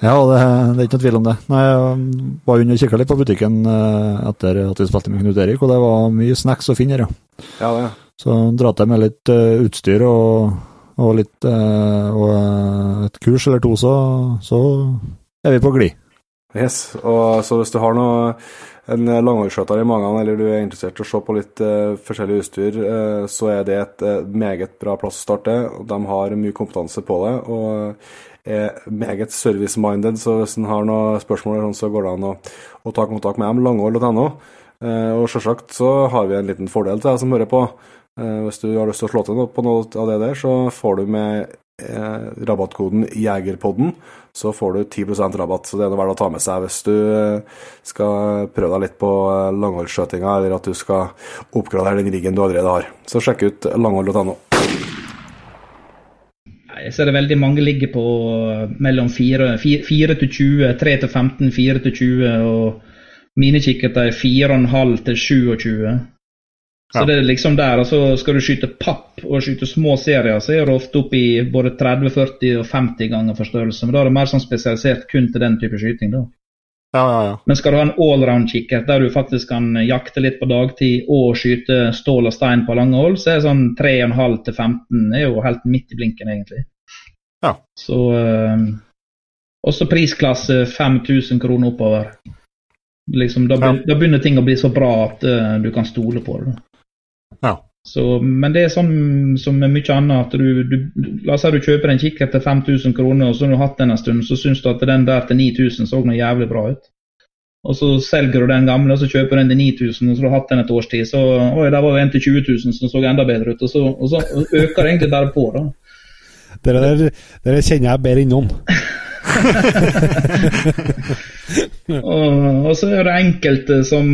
Ja, det, det, er ikke noe tvil om det. Nei, Jeg var inne og kikka litt på butikken eh, etter at vi spilte med Knut Erik, og det var mye snacks å finne her, ja. ja det. Så dra til med litt utstyr og og, litt, eh, og eh, et kurs eller to, så, så er vi på glid. Yes, og så hvis du har noe, en langholdsskjøter i magen, eller du er interessert i å se på litt uh, forskjellig utstyr, uh, så er det et uh, meget bra plass å starte. De har mye kompetanse på det og er meget service-minded, så hvis en har noen spørsmål, sånn, så går det an å, å ta kontakt med dem, langhold.no. og selvsagt så har vi en liten fordel til deg som hører på. Eh, hvis du har lyst til å slå til på noe av det der, så får du med eh, rabattkoden Jegerpodden, så får du 10% rabatt. Så det er noe verdt å ta med seg hvis du eh, skal prøve deg litt på langholdsskjøtinga, eller at du skal oppgradere den riggen du allerede har. Så sjekk ut langhold.no. Jeg ser det veldig mange ligger på mellom 4 til 20, 3 til 15, 4 til 20, og mine kikkerter er 4,5 til 27. Så det er liksom der, altså Skal du skyte papp og skyte små serier, så er det ofte opp i både 30, 40 og 50 ganger forstørrelse. Men da er det mer sånn spesialisert kun til den type skyting. da. Ja, ja, ja. Men skal du ha en allround-kikkert der du faktisk kan jakte litt på dagtid og skyte stål og stein på lange hold, så er det sånn 3,5 til 15 er jo helt midt i blinken, egentlig. Ja. Så øh, Også prisklasse 5000 kroner oppover. Liksom, da, ja. da, begynner ting å bli så bra at uh, du kan stole på det. da. Ja. Så, men det er sånn som med mye annet, at du, du, la oss si du kjøper en kikkert til 5000 kroner, og så har du hatt den en stund, så syns du at den der til 9000 så noe jævlig bra ut. Og så selger du den gamle, og så kjøper du den til 9000, og så har du hatt den et års tid. Så oi, der var jo en til 20 000 som så enda bedre ut. Og så, og så øker det egentlig bare på, da. Dere, der, dere kjenner jeg bedre innom. [LAUGHS] og, så er det enkelte som,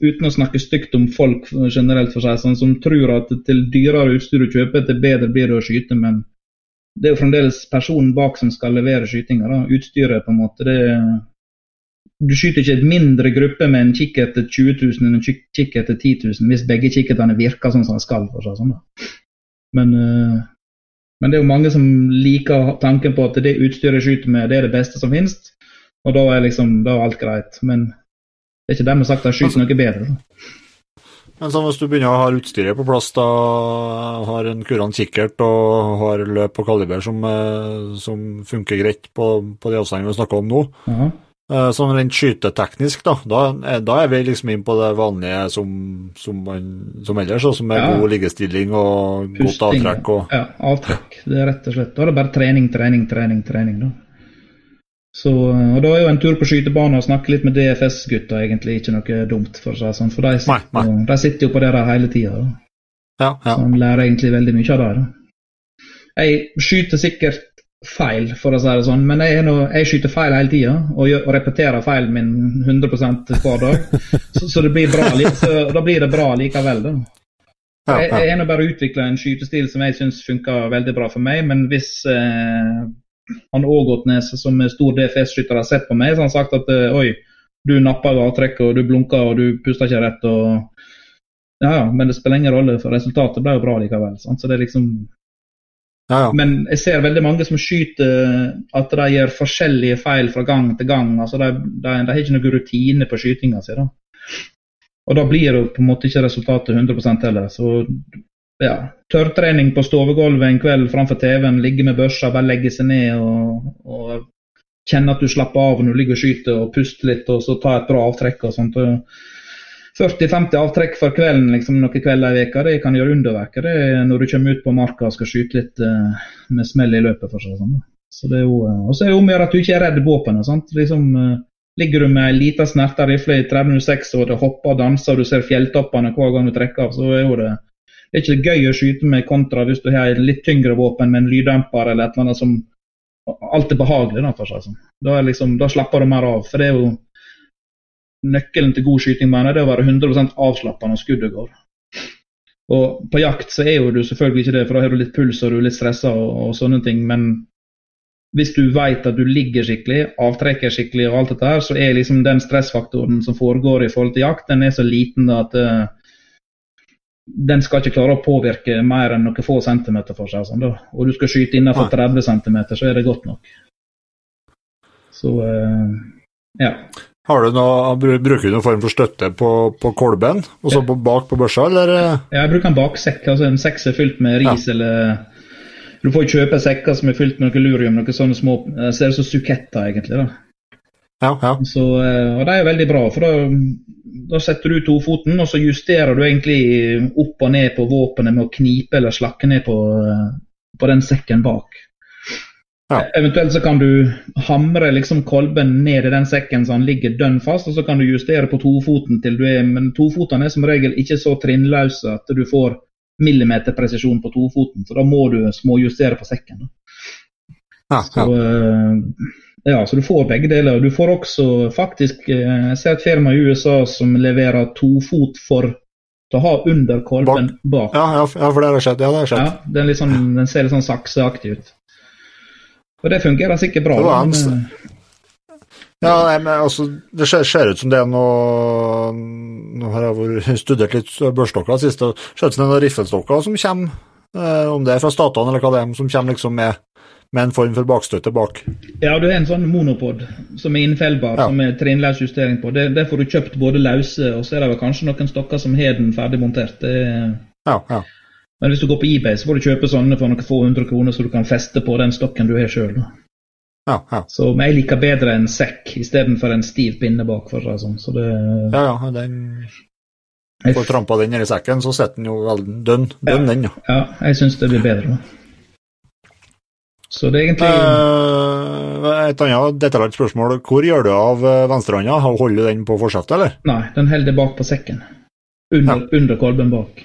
uten å snakke stygt om folk generelt for seg, sånn, som tror at til dyrere utstyr du kjøper, til bedre blir det å skyte. Men det er jo fremdeles personen bak som skal levere skytinga. Utstyret, på en måte. det du skyter ikke et mindre gruppe med en kikkert til 20 000 enn en kikkert til 10 000 hvis begge kikkertene virker sånn som de skal. for seg sånn. Men uh, Men det er jo mange som liker tanken på at det utstyret jeg skyter med, det er det beste som finnes. Og da er liksom, da er alt greit. Men det er ikke dermed sagt at jeg skyter noe bedre. Men sånn, hvis du begynner å ha utstyret på plass, da har en kurant kikkert og har løp og kaliber som, eh, som funker greit på, på de avstandene vi snakker om nå, uh Eh, sånn rent skyteteknisk, da, da, er- da er vi liksom inn på det vanlige som, som, som ellers, og som er Ja. god liggestilling og godt avtrekk. og Ja, avtrekk. Det er rett og slett. Da er det bare trening, trening, trening, trening, da. Så, og da er jo en tur på skytebanen og snakke litt med DFS-gutta egentlig ikke noe dumt, for å si det sånn. For de sitter, Nei, nei. de sitter jo på det der hele tida. Ja, ja. Så de lærer egentlig veldig mye av det. da. Jeg skyter sikkert feil, for å si det sånn, men jeg, er nå, jeg skyter feil hele tida og, gjør- og repeterer feilen min 100 hver dag. [LAUGHS] Så, så, det blir bra, så da blir det bra likevel, da. Jeg, jeg har bare utvikla en skytestil som jeg syns funker veldig bra for meg, men hvis eh, han Ågotnes, som er stor DFS-skytter, har sett på meg, så har han sagt at eh, oi, du napper avtrekket, og du blunker, og du puster ikke rett, og Ja, ja, men det spiller ingen rolle, for resultatet ble jo bra likevel. Sant? Så det er liksom ja, ja. Men jeg ser veldig mange som skyter at de gjør forskjellige feil fra gang til gang. altså De, de, de har ikke noe rutine på skytinga si. da. Og da blir det på en måte ikke resultatet 100% heller. Så ja, tørrtrening på stovegulvet en kveld framfor TV-en, ligge med børsa, bare legge seg ned og, og kjenne at du slapper av når du ligger og skyter, og puste litt, og så ta et bra avtrekk og sånt. og 40-50 avtrekk for kvelden liksom, noen kvelder i veka, det kan gjøre underverker det når du kommer ut på marka og skal skyte litt uh, med smell i løpet. for seg. Sånn. Så det er jo, uh, og så er det om å gjøre at du ikke er redd våpenet. sant? Liksom, uh, ligger du med ei lita snerta rifle i 306 og det hopper og danser og du ser fjelltoppene hver gang du trekker av, så er jo det det er ikke gøy å skyte med kontra hvis du har et litt tyngre våpen med en lyddemper eller et eller annet som Alt er behagelig, da, for seg. sånn. Da, liksom, da slapper du mer av. For det er jo nøkkelen til god skyting mener jeg, det er å være 100 avslappa når skuddet går. Og På jakt så er jo du selvfølgelig ikke det, for da har du litt puls og du er litt stressa og, og sånne ting. Men hvis du vet at du ligger skikkelig, avtrekker skikkelig og alt dette her, så er liksom den stressfaktoren som foregår i forhold til jakt, den er så liten da at eh, den skal ikke klare å påvirke mer enn noen få centimeter for seg. Sånn, da. Og du skal skyte innenfor 30 centimeter, så er det godt nok. Så eh, ja. Har du noe, bruker du noen form for støtte på, på kolben, og så på, bak på børsa, eller? Ja, Jeg bruker en baksekk. altså En sekk som er fylt med ris eller Du får jo kjøpe sekker som er fylt med noe lurium, noen sånne små Så Ser ut som suketter, egentlig. da. Ja, ja. Så, eh, og de er veldig bra, for da, da setter du tofoten, og så justerer du egentlig opp og ned på våpenet med å knipe eller slakke ned på, eh, på den sekken bak. Ja. Eventuelt så kan du hamre liksom kolben ned i den sekken så han ligger dønn fast, og så kan du justere på tofoten til du er Men tofotene er som regel ikke så trinnløse at du får millimeterpresisjon på tofoten, så da må du småjustere på sekken. Ja, ja, Så, ja. eh, så du får begge deler. Du får også faktisk eh, Jeg ser et firma i USA som leverer tofot for å ha under kolben bak. Ja, ja, ja, for det har skjedd. Ja, det har skjedd. Ja, den, sånn, den ser litt sånn sakseaktig ut. Og det fungerer sikkert bra. Det var men, eh, Ja, nei, men altså, Det ser, ser ut som det er noe Nå har jeg studert litt børstokker sist, og det ser ut som det er noen riffelstokker som kommer, eh, om det er fra statene eller hva det er, som kommer liksom med, med en form for bakstøtte bak. ja, du har en sånn monopod som er innfellbar, Ja. som er trinnløs justering på. Det, det får du kjøpt både løse, og så er det vel kanskje noen stokker som har den ferdig montert. Det Ja, ja. Men hvis du går på eBay, så får du kjøpe sånne for noen få hundre kroner, så du kan feste på den stokken du har sjøl. Ja, ja. Så jeg liker bedre en sekk istedenfor en stiv pinne bak. for seg sånn. Så det ja, ja den Får trampa den nedi sekken, så sitter den jo veldig dønn, dønn den, ja. Ja, jeg syns det blir bedre. Så det er egentlig Eh, et annet detaljert spørsmål. Hvor gjør du av eh, venstrehånda? Holder du den på forsetet, eller? Nei, den holder bak på sekken. Under, under kolben bak.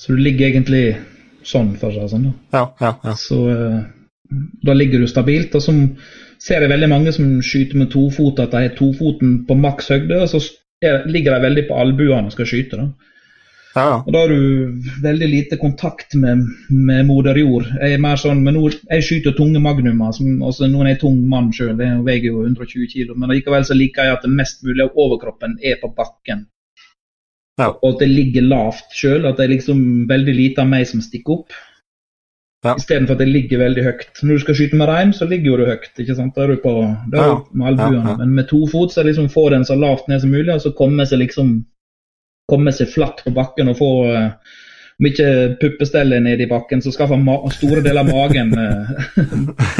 Så du ligger egentlig sånn, for seg sånn. da. Ja, ja, ja. Så eh, da ligger du stabilt. Og så ser jeg veldig mange som skyter med tofot, at de har tofoten på maks høyde, og så er, ligger de veldig på albuene og skal skyte. da. ja, ja. Og Da har du veldig lite kontakt med, med moder jord. Jeg er mer sånn, men nå, jeg skyter tunge magnumer. Som, altså, nå er jeg tung mann sjøl, jeg veier jo 120 kg. Men likevel så liker jeg at det mest mulig av overkroppen er på bakken. Ja. Og at det ligger lavt sjøl. At det er liksom veldig lite av meg som stikker opp. Ja. Istedenfor at det ligger veldig høyt. Når du skal skyte med rein, så ligger jo du høyt. ikke sant? Da er du på, da er du med albuene. Men med to fot så er det liksom få den så lavt ned som mulig, og så komme seg liksom komme seg flatt på bakken og få uh, om ikke puppestellet nede i bakken, så skal store deler av magen uh,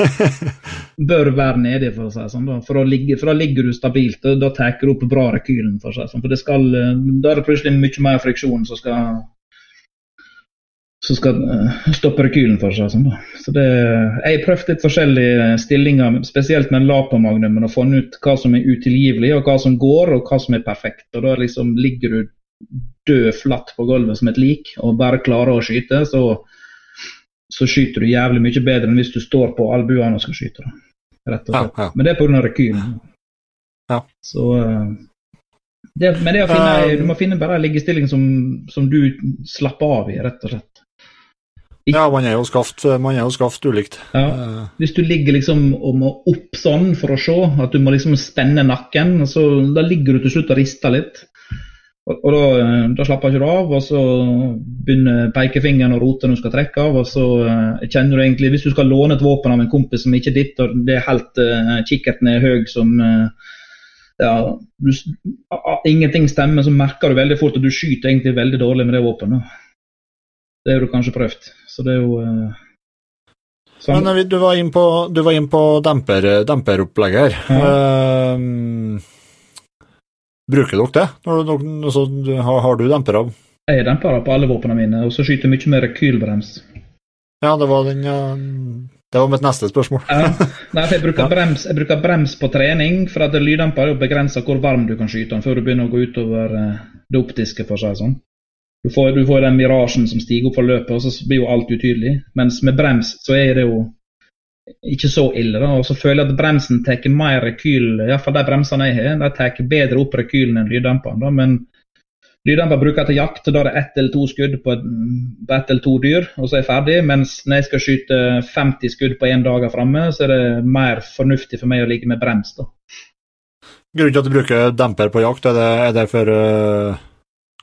[LAUGHS] bør være nedi, for å si sånn. Da. For, ligge, for da ligger du stabilt, og da tar du opp bra rekylen. For, å si sånn. for det skal, uh, da er det plutselig mye mer friksjon som skal som skal uh, stoppe rekylen for seg. Sånn, så det, jeg har prøvd litt forskjellige stillinger, spesielt med Lapa-magnumen, og funnet ut hva som er utilgivelig, og hva som går, og hva som er perfekt. Og Da liksom ligger du død flatt på gulvet som et lik og bare klarer å skyte, så, så skyter du jævlig mye bedre enn hvis du står på albuene og skal skyte. Rett og slett. Ja, ja. Men det er pga. rekylen. Ja. Så uh, det, Men det å finne, du må finne bare en liggestilling som, som du slapper av i, rett og slett. Ja, man er jo skaft, man er jo skaft ulikt. Ja. Eh. Hvis du ligger liksom og må opp sånn for å se, at du må liksom spenne nakken, så da ligger du til slutt og rister litt. Og, og da, eh, da, slapper ikke du av, og så begynner pekefingeren å rote når du skal trekke av. og så uh, kjenner du egentlig, Hvis du skal låne et våpen av en kompis som ikke er ditt, og det er helt uh, kikkerten er høy som uh, ja, du, ingenting stemmer, så merker du veldig fort at du skyter egentlig veldig dårlig med det våpenet. Det har du kanskje prøvd. Så det er jo uh. Men du var inne på, var inn på demper, demperopplegget her. Ja. Bruker dere det? Når, altså, har, har, du dempere? Jeg har dempere på alle våpnene mine, og så skyter jeg mye med rekylbrems. Ja, det var den uh... Det var mitt neste spørsmål. ja. [LAUGHS] Nei, jeg, bruker brems, jeg bruker brems på trening, for at lyddemper begrenser hvor varm du kan skyte den før du begynner å gå utover uh, det optiske, for å si det sånn. Du får, du får, den mirasjen som stiger opp for løpet, og så blir jo alt utydelig. Mens med brems så er det jo ikke så ille. da, og Så føler jeg at bremsen tar mer rekyl, iallfall de bremsene jeg har, de tar bedre opp rekylen enn lyddemperen. Men lyddemper bruker jeg til jakt, da er det ett eller to skudd på ett eller to dyr, og så er jeg ferdig. Mens når jeg skal skyte 50 skudd på én dag framme, så er det mer fornuftig for meg å ligge med brems. da. Grunnen til at du bruker demper på jakt, er det, er det for uh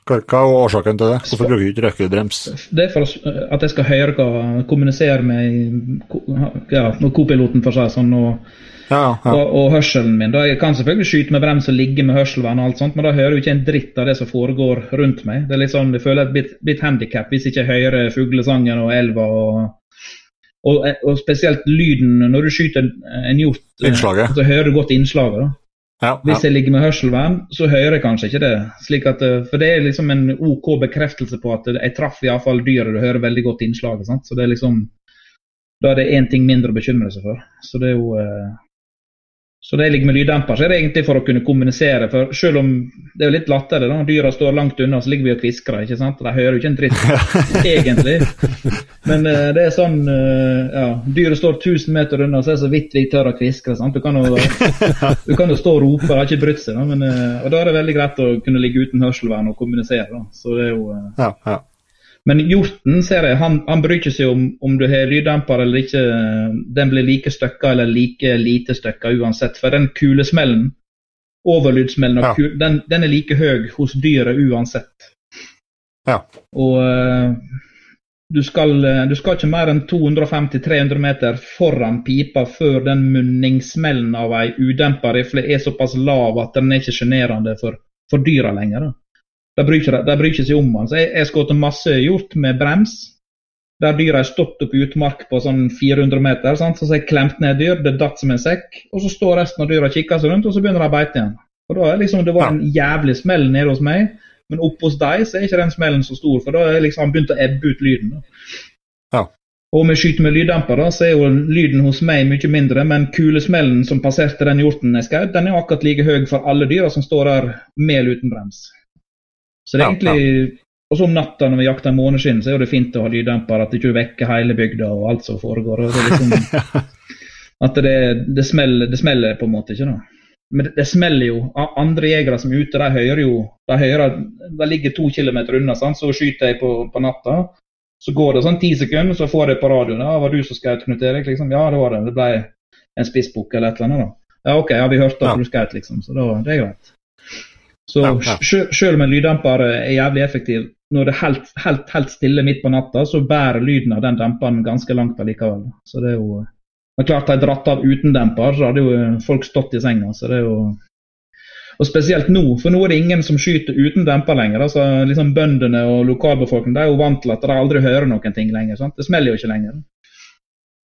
hva er årsaken til det? Hvorfor bruker du ikke røkkelbrems? Det er for at jeg skal høre hva kommunisere med ja, kopiloten for seg sånn, og, ja, ja. Og, og, hørselen min. Da jeg kan selvfølgelig skyte med brems og ligge med hørselvern, og alt sånt, men da hører jeg ikke en dritt av det som foregår rundt meg. Det er litt sånn, Jeg føler et bit, bit handikap hvis jeg ikke hører fuglesangen og elva. og og, og, spesielt lyden når du skyter en hjort. Innslaget. Så hører du godt innslaget. da. Ja, Hvis jeg ligger med hørselvern, så hører jeg kanskje ikke det. At, eh, for det er liksom en OK bekreftelse på at jeg traff iallfall dyret. Du hører veldig godt innslaget. Sant? Så det er liksom Da er det én ting mindre å bekymre seg for. Så det er jo eh, så det ligger med lyddemper, så er det egentlig for å kunne kommunisere. For selv om det er litt latterlig, da, dyra står langt unna, så ligger vi og kviskrer. ikke sant? De hører jo ikke en dritt, [LAUGHS] egentlig. Men uh, det er sånn uh, ja, Dyret står 1000 meter unna, så er det så vidt vi tør å kviskre. sant? Du kan jo, [LAUGHS] du kan jo stå og rope, det har ikke brydd seg. Da, men, uh, og da er det veldig greit å kunne ligge uten hørselvern og kommunisere. da. Så det er jo... ja, ja. Men hjorten ser jeg, han, han bryr ikke seg om om du har lyddemper eller ikke. Den blir like støkka eller like lite støkka uansett. For den kulesmellen, overlydsmellen, ja. kul, den, den, er like høy hos dyret uansett. Ja. Og uh, du, skal, du skal, ikke mer enn 250-300 meter foran pipa før den munningsmellen av ei udempa rifle er såpass lav at den er ikke sjenerende for, for dyra lenger. Da. De bryr, ikke, de bryr ikke seg om den. Så jeg har skjøt masse hjort med brems. Der dyra har stått oppe i utmark på sånn 400 meter. Sant? Så har jeg klemt ned dyr, det datt som en sekk. Og så står resten av dyra og kikker seg rundt, og så begynner de å beite igjen. Og da er liksom, Det var en jævlig smell nede hos meg, men oppe hos deg så er ikke den smellen så stor. For da er liksom begynt å ebbe ut lyden. Ja. Og om jeg skyter med lyddemper, da, så er jo lyden hos meg mye mindre, men kulesmellen som passerte den hjorten jeg skjøt, den er akkurat like høy for alle dyra som står der mel uten brems. Så det er egentlig Og så om natta når vi jakter måneskinn, så er det fint å ha lyddemper, at du ikke vekker hele bygda og alt som foregår. det liksom, [LAUGHS] At det, det, smeller, det smeller på en måte ikke, da. Men det, det smeller jo. Andre jegere som er ute, de hører jo De, hører, de ligger to kilometer unna, sant? så skyter jeg på, på natta. Så går det sånn ti sekunder, så får jeg på radioen ja, 'Var du som skjøt, Knut Erik?' Liksom. Ja, det var det. Det ble en spissbukk eller et eller annet. da. Ja, OK, ja, vi hørte at ja. du skjøt, liksom. Så da, det er greit. Så ja, ja. selv om en lyddemper er jævlig effektiv, når det er helt, helt, helt, stille midt på natta, så bærer lyden av den demperen ganske langt allikevel. Så det er jo Men klart, hadde jeg dratt av uten demper, så hadde jo folk stått i senga. Så det er jo og spesielt nå, for nå er det ingen som skyter uten demper lenger. altså liksom Bøndene og lokalbefolkningen de er jo vant til at de aldri hører noen ting lenger. sant? Det smeller jo ikke lenger.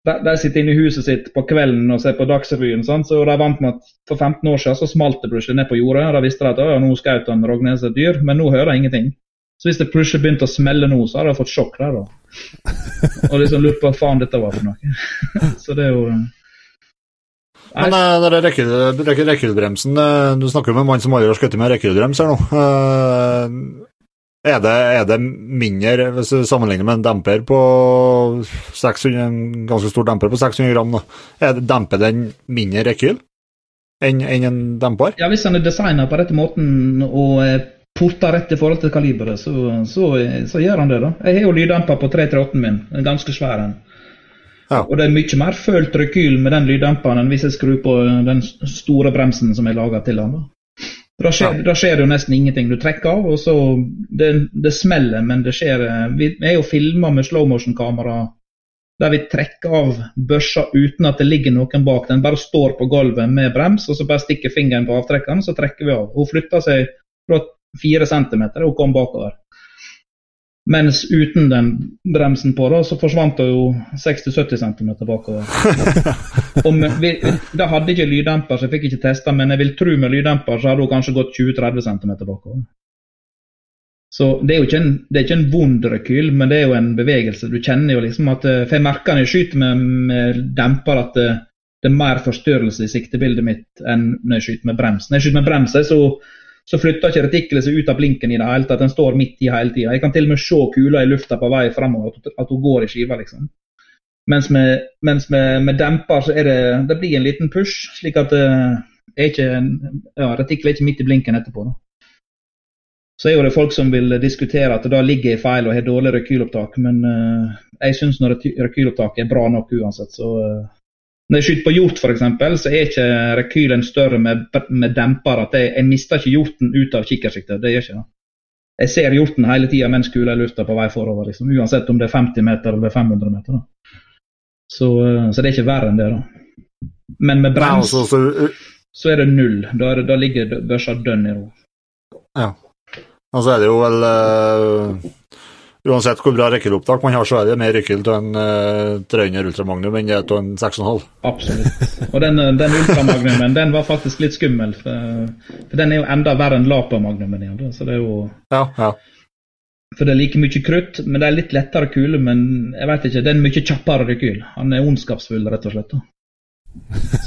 De, de sitter inne i huset sitt på kvelden og ser på Dagsrevyen, sant? så de vant med at for 15 år siden så smalt det plutselig ned på jordet. og Da visste de at ja, nå skjøt Rognes et dyr, men nå hører de ingenting. Så hvis det plutselig begynte å smelle nå, så hadde jeg fått sjokk der, da. [LAUGHS] Og liksom lurt på hva faen dette var for noe. [LAUGHS] så det er jo men uh, rekke, Du snakker jo med en mann som aldri har skutt med rekkehyttebrems her nå. Uh, er det, er det, mindre, hvis du sammenligner med en demper på 600, en ganske stor demper på 600 gram, da. Er det, demper den mindre rekyl enn en, en demper? Ja, hvis den er designa på rette måten og porta rett i forhold til kaliberet, så, så, så, gjør han det. da. Jeg har jo lyddemper på 338 min, en ganske svær en. Ja. Og det er mye mer følt rekyl med den lyddemperen enn hvis jeg skrur på den store bremsen som jeg lager til den. Da. Da skjer, ja. skjer, det jo nesten ingenting. Du trekker av, og så Det, det smeller, men det skjer Vi er jo filma med slow motion-kamera der vi trekker av børsa uten at det ligger noen bak. Den bare står på gulvet med brems, og så bare stikker fingeren på avtrekkeren, så trekker vi av. Hun flytter seg fra fire centimeter og kom bakover. Mens uten den bremsen på, da, så forsvant det jo 60-70 cm bakover. [LAUGHS] vi, da hadde ikke lyddemper, så jeg fikk ikke testa, men jeg vil tro med lyddemper så hadde hun kanskje gått 20-30 cm bakover. Så det er jo ikke en, det ikke en vond rekyl, men det er jo en bevegelse. Du kjenner jo liksom at eh, For jeg merker når jeg skyter med, med demper at det, det, er mer forstyrrelse i siktebildet mitt enn når jeg skyter med brems. Når jeg skyter med brems, så så flytter ikke retikkelet seg ut av blinken i det hele tatt. Den står midt i hele tida. Jeg kan til og med se kula i lufta på vei fremover, at hun går i skiva, liksom. Mens med, mens med, med demper så er det det blir en liten push, slik at uh, er ja, retikkelet er ikke midt i blinken etterpå. Da. Så er jo det folk som vil diskutere at det da ligger i feil og har dårlig rekylopptak, men uh, jeg syns rekylopptaket er bra nok uansett, så uh, når jeg skyter på hjort f.eks., så er ikke rekylen større med, med demper. at jeg, jeg, mister ikke hjorten ut av kikkersiktet. Det gjør ikke det. Jeg ser hjorten hele tida mens kula er i lufta på vei forover, liksom, uansett om det er 50 meter eller 500 meter. Så, eh, så, det er ikke verre enn det. da. Men med brems Nei, altså, så, så, er det null. Da, det, da ligger børsa dønn i ro. Ja. Og så er det jo vel uh, Uansett hvor bra rekkelopptak man har, så er det mer rekkehyll til en uh, 300 Ultramagnum enn det til en 6,5. Absolutt. Og den, eh, den Ultramagnumen den var faktisk litt skummel, for, for den er jo enda verre enn Lapa-magnumen igjen. Så det er jo ja, ja. For det er like mye krutt, men det er litt lettere kule. Men jeg vet ikke, det er en mye kjappere rekyl. Han er ondskapsfull, rett og slett. Da.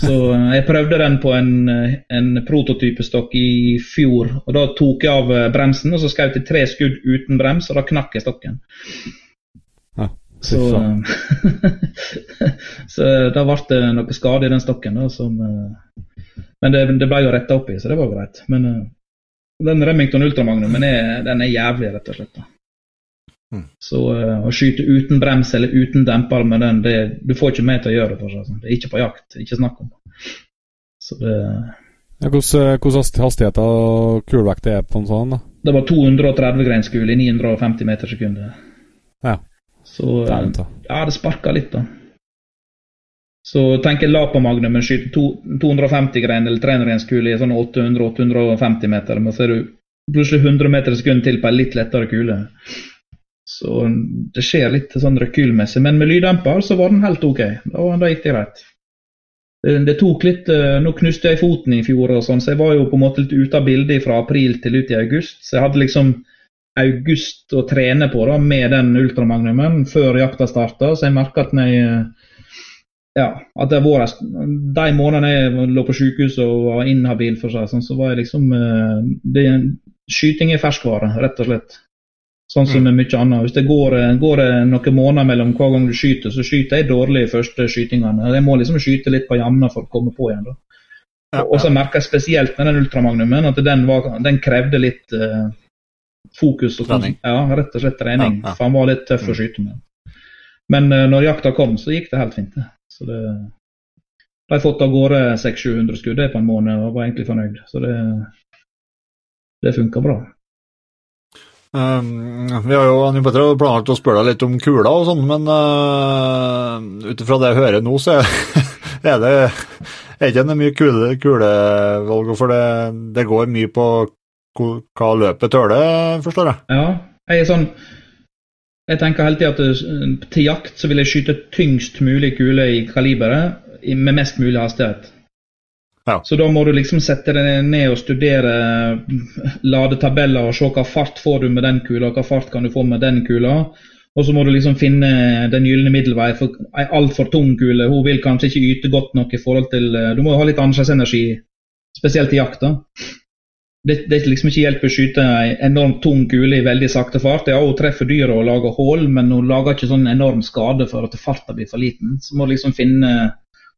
Så eh, jeg prøvde den på en, eh, en prototypestokk i fjor. og Da tok jeg av eh, bremsen og så skjøt jeg tre skudd uten brems, og da knakk jeg stokken. Ja, så, [LAUGHS] så da ble det noe skade i den stokken. Da, som, men det, det, ble jo retta opp i, så det var greit. Men den Remington Ultramagnumen er, den er jævlig, rett og slett. Da. Mm. Så uh, å skyte uten brems eller uten demper med den, det, du får ikke meg til å gjøre det. for seg. Sånn. Det er ikke på jakt, ikke snakk om. Så det ja, Hvordan eh, hastighet og kulvekt er på en sånn? da? Det var 230 grenskule i 950 meter sekundet. Ja. Så uh, ja, det sparka litt, da. Så tenk en Lapa-magnumen skyte 250 grein eller 300 grenskule i sånn 800-850 meter, men så er du plutselig 100 meter sekund til på en litt lettere kule. Så det skjer litt sånn rekylmessig. Men med lyddemper så var den helt OK. Da, da gikk det greit. Det, tok litt eh, Nå knuste jeg foten i fjor, og sånn, så jeg var jo på en måte litt ute av bildet fra april til ut i august. Så jeg hadde liksom august å trene på da, med den ultramagnumen før jakta starta. Så jeg merka at jeg ja, at det var De månedene jeg lå på sykehus og var inhabil, for seg, sånn, så var jeg liksom eh, det, Skyting er ferskvare, rett og slett. Sånn som med mye annet. Hvis det går, går noen måneder mellom hver gang du skyter, så skyter jeg dårlig de første skytingene. Jeg må liksom skyte litt på jamna for å komme på igjen. da. Ja, ja. Og så merker jeg spesielt med den ultramagnumen at den, var, den krevde litt uh, fokus. og trening. Ja, rett og slett trening. Ja, for han var litt tøff å mm. skyte med. Men uh, når jakta kom, så gikk det helt fint. Så det, de har fått av gårde 600-700 skudd på en måned og var egentlig fornøyd. Så det, det funka bra. Um, vi har jo Anjo Petter, planlagt å spørre deg litt om kula og sånn, men uh, ut ifra det jeg hører nå, så [LAUGHS] er det ikke mye kule, kulevalg, for det, det, går mye på hva løpet tåler, forstår jeg? Ja, jeg er sånn Jeg tenker hele tida at eh, til jakt så vil jeg skyte tyngst mulig kule i kaliberet med mest mulig hastighet. Ja. Så da må du liksom sette deg ned og studere ladetabeller og se hva fart får du med den kula, hva fart kan du få med den kula. Og så må du liksom finne den gylne middelvei. For ei altfor tung kule hun vil kanskje ikke yte godt nok i forhold til eh, Du må ha litt annerledsenergi, spesielt i jakta. Det, er liksom ikke hjelp å skyte ei enormt tung kule i veldig sakte fart. Ja, hun treffer dyret og lager hull, men hun lager ikke sånn enorm skade for at farta blir for liten. Så må du liksom finne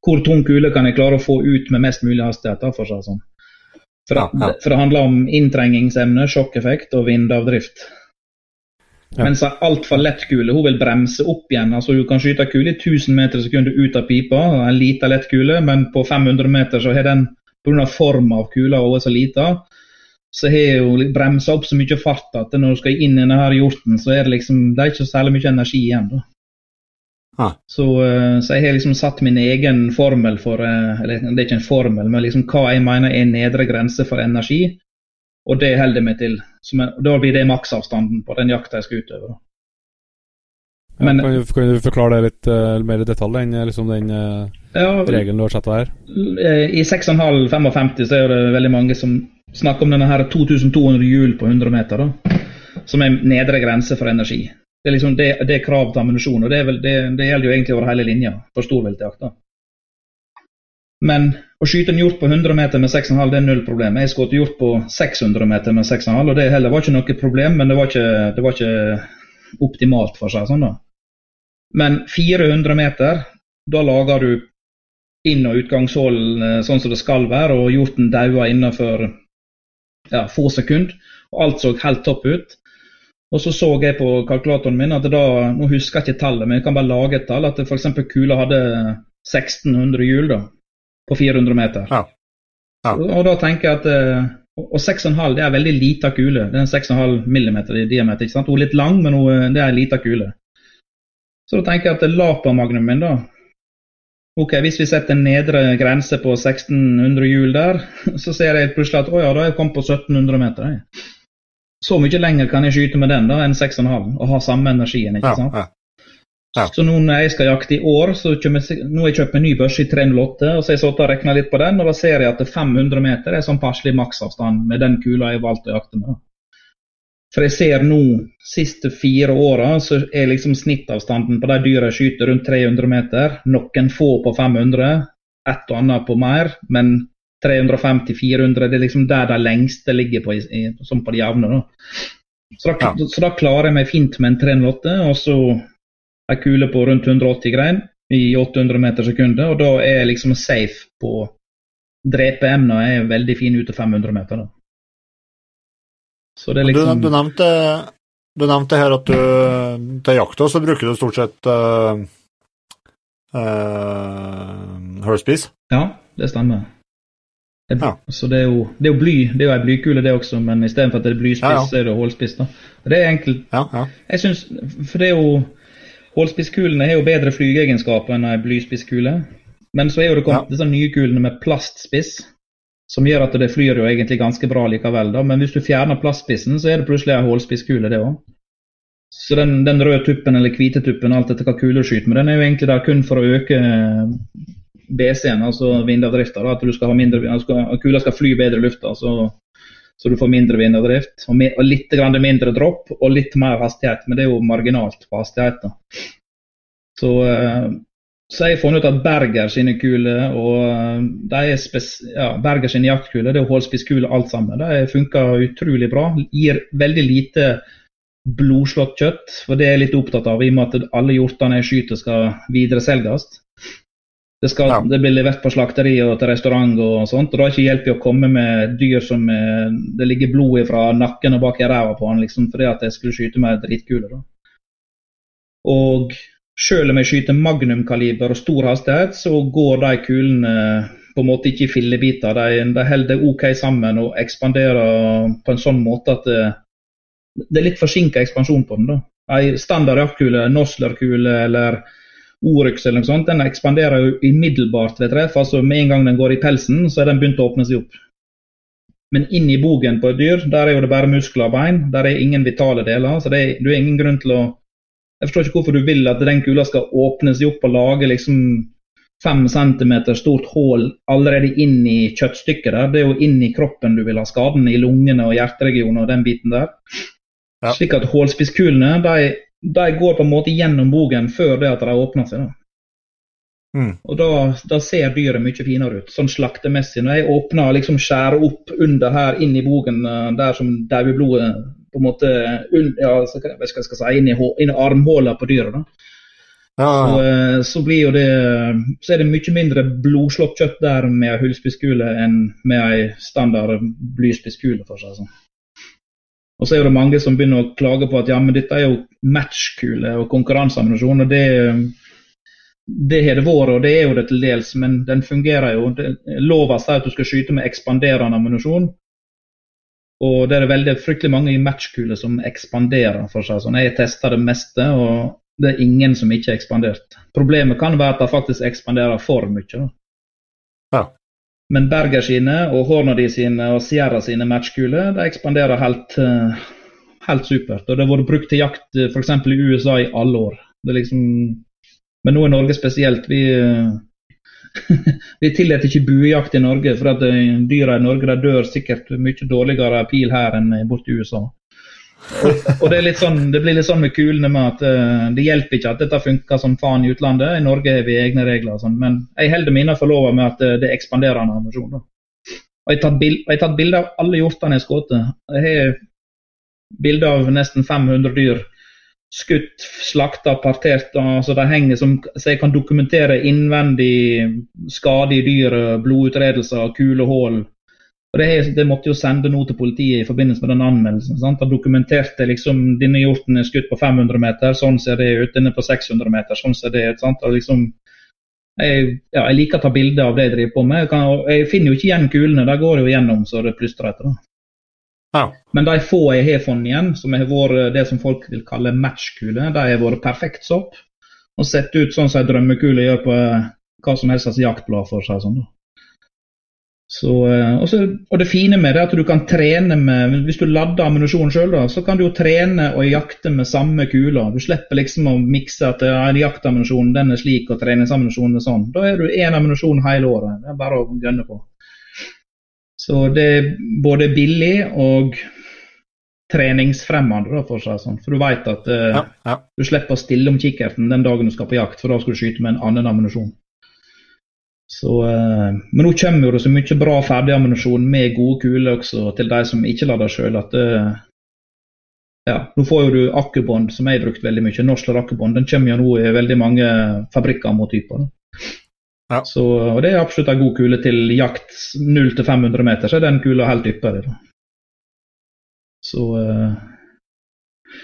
hvor tung kule kan jeg klare å få ut med mest mulig hastighet. for seg sånn. For, ja, ja. for, det handler om inntrengingsevne, sjokkeffekt og vindavdrift. Ja. Mens ei altfor lett kule hun vil bremse opp igjen. altså Hun kan skyte kule i 1000 meter sekundet ut av pipa, en liten lett kule, men på 500 meter så har den pga. form av kula og er så lita, så har hun bremsa opp så mye fart at når hun skal inn i denne hjorten, så er det liksom det er ikke særlig mye energi igjen. da. Ah. Så, eh, så, jeg har liksom satt min egen formel for eh, Eller det er ikke en formel, men liksom hva jeg mener er nedre grense for energi. Og det holder jeg meg til. Er, da blir det maksavstanden på den jakta jeg skal utøve. Men, ja, kan, du, kan, du, forklare det litt uh, mer i detalj, den, liksom den uh, ja, regelen du har satt her? I 6,5-55 så er det veldig mange som snakker om denne her 2200 hjul på 100 meter, da, som er nedre grense for energi. Det er, liksom, det, det er krav til ammunisjon, og det, vel, det, det, gjelder jo egentlig over hele linja for storviltjakt. Men å skyte en hjort på 100 meter med 6,5 det er null problem. Jeg skjøt hjort på 600 meter med 6,5, og det heller var ikke noe problem, men det var ikke, det var ikke optimalt for seg. sånn da. Men 400 meter, da lager du inn- og utgangshull sånn som det skal være, og hjorten dauer innenfor ja, få sekunder. Og alt så helt topp ut. Og så så jeg på kalkulatoren min at da, nå husker jeg ikke tallet, men jeg kan bare lage et tall, at f.eks. kula hadde 1600 hjul da, på 400 meter. Ja. Ja. Og, og, da tenker jeg at eh, Og 6,5 det er veldig lita kule. Det er en 6,5 millimeter i diameter. ikke sant? Hun er litt lang, men hun, det er en lita kule. Så da tenker jeg at Lapa-magnumen min, da Ok, Hvis vi setter en nedre grense på 1600 hjul der, [LAUGHS] så ser jeg plutselig at å ja, da er jeg kommet på 1700 meter. Jeg. Så mye lenger kan jeg skyte med den da enn 6,5 og ha samme energien. ikke sant? Ja, ja. Så nå når jeg skal jakte i år, så kommer nå har jeg kjøpt en ny børse i 308, og så har jeg satt og regna litt på den, og da ser jeg at 500 meter er sånn passelig maksavstand med den kula jeg valgte å jakte med. For jeg ser nå, siste fire åra, så er liksom snittavstanden på de dyra jeg skyter rundt 300 meter. Noen få på 500, et og annet på mer, men 350-400. Det er liksom der de lengste ligger på, i, som på de jevne. Så, ja. så, da klarer jeg meg fint med en 308 og så ei kule på rundt 180 grein i 800 meter sekundet. Og da er jeg liksom safe på drepeemna. Jeg er veldig fin ute 500 meter. da. Så det er liksom... Du, du, nevnte, du nevnte her at du til jakta så bruker du stort sett uh, uh, Herspice? Ja, det stemmer. Ja. Så det er, jo, det er jo bly. Det er jo ei blykule, det også, men istedenfor at det er blyspiss, ja, ja. er det hullspiss. Det er enkelt. Jeg synes, For det er jo Hullspisskulene har jo bedre flygeegenskaper enn ei blyspisskule. Men så er jo det kommet disse nye kulene med plastspiss, som gjør at det flyr jo egentlig ganske bra likevel. da, Men hvis du fjerner plastspissen, så er det plutselig ei hullspisskule, det òg. Så den, den, røde tuppen eller hvite tuppen, alt etter hva kule du skyter med, den er jo egentlig der kun for å øke BC-en, altså vindavdrifta. At du skal ha mindre, skal, kula skal fly bedre i lufta, så, så, du får mindre vindavdrift. Og, og litt mindre dropp og litt mer hastighet, men det er jo marginalt på hastigheten. Så, eh, så jeg har funnet ut at Berger sine kuler og eh, de er spes, ja, Berger sine jaktkuler, det er hullspisskuler alt sammen. De funker utrolig bra. Gir veldig lite blodslått kjøtt, for det er jeg litt opptatt av i og med at alle hjortene jeg skyter skal videreselges. Det, skal, ja. det, blir levert på slakteri og til restaurant og sånt. og Da er ikke hjelp i å komme med dyr som er, det ligger blod fra nakken og bak i ræva på han, liksom, fordi at jeg skulle skyte med dritkule. Da. Og selv om jeg skyter magnumkaliber og stor hastighet, så går de kulene på en måte ikke i fillebiter. De, de holder OK sammen og ekspanderer på en sånn måte at det, det er litt forsinka ekspansjon på den. da. Ei standard jaktkule, Nosler-kule eller Oryx eller noe sånt, den ekspanderer jo umiddelbart ved treff. altså Med en gang den går i pelsen, så er den begynt å åpne seg opp. Men inni bogen på et dyr, der er jo det bare muskler og bein. Der er ingen vitale deler. så det er, du har ingen grunn til å Jeg forstår ikke hvorfor du vil at den kula skal åpne seg opp og lage liksom fem centimeter stort hull allerede inn i kjøttstykket der. Det er jo inn i kroppen du vil ha skaden, i lungene og hjerteregionen og den biten der. Ja. Slik at hullspisskulene de, de, går på en måte gjennom bogen før det at de åpner seg. da. Mm. Og da, da, ser dyret mye finere ut, sånn slaktemessig. Når jeg åpner liksom skjærer opp under her, inn i bogen, eh, der som daueblodet på en måte un, ja, så, hva skal jeg si, inn i, inn på dyret. da. Ja. Så, eh, så, blir jo det Så er det mye mindre blodslått kjøtt der med ei hullspisskule enn med ei standard blyspisskule, for seg sånn. Og så er det mange som begynner å klage på at ja, men dette er jo matchkule og konkurranseammunisjon. og det det har det vært, og det er jo det til dels, men den fungerer jo. Lova sier at du skal skyte med ekspanderende ammunisjon. Og det er veldig fryktelig mange i matchkuler som ekspanderer. for seg. Sånn, jeg testa det meste, og det er ingen som ikke har ekspandert. Problemet kan være at de faktisk ekspanderer for mye. Ja. Men Berger sine og Hornady sine og Sierra sine matchkuler de ekspanderer helt, eh, helt supert. Og det har vært brukt til jakt eh, f.eks. i USA i alle år. Liksom men nå i Norge spesielt. Vi, [LAUGHS] vi tillater ikke buejakt i Norge, for at eh, dyra i Norge dør sikkert mye dårligere av pil her enn borte i USA. Og, det, sånn, det, blir litt sånn med kulene med at uh, det hjelper ikke at dette funker som faen i utlandet. I Norge har vi egne regler og sånn, men jeg holder mine forlover med at uh, det er ekspanderende ammunisjon. Og jeg har tatt bilde av alle hjortene jeg har skutt. Jeg har bilde av nesten 500 dyr skutt, slakta, partert. Altså de henger som, så jeg kan dokumentere innvendig skade i dyret, blodutredelser, kulehull. Og det, det, måtte jo sende noe til politiet i forbindelse med den anmeldelsen. sant? Han dokumenterte liksom denne hjorten er skutt på 500 meter, sånn ser det ut. Denne på 600 meter, sånn ser det ut. sant? Og liksom, jeg, ja, jeg, liker å ta bilder av det jeg driver på med. Jeg, kan, jeg finner jo ikke igjen kulene, de går jo gjennom så det plystrer etter. da. Ja. Men de få jeg har funnet igjen, som har vært det som folk vil kalle matchkuler, de har vært perfekt sopp og sett ut sånn som ei drømmekule gjør på eh, hva som helst slags jaktblad, for seg sånn. Så, og, så, og Det fine med det er at du kan trene med Hvis du lader ammunisjon sjøl, så kan du jo trene og jakte med samme kula. Du slipper liksom å mikse at ja, jaktammunisjonen den er slik og treningsammunisjonen er sånn. Da er du én ammunisjon hele året. Det er bare å gønne på. Så det er både billig og treningsfremmende, da, for seg sånn. For du vet at uh, ja, ja. du slipper å stille om kikkerten den dagen du skal på jakt, for da skal du skyte med en annen ammunisjon. Så, uh, men nå kommer jo det så mye bra ferdigammunisjon med gode kuler også til de som ikke lader sjøl, uh, ja, nå får jo du akkubånd, som jeg har brukt veldig mye. Norsk akkubånd. Den kommer jo nå i veldig mange fabrikkammotyper. Ja. Så, og det er absolutt en god kule til jakt 0-500 meter, så er den kula helt ypperlig. Så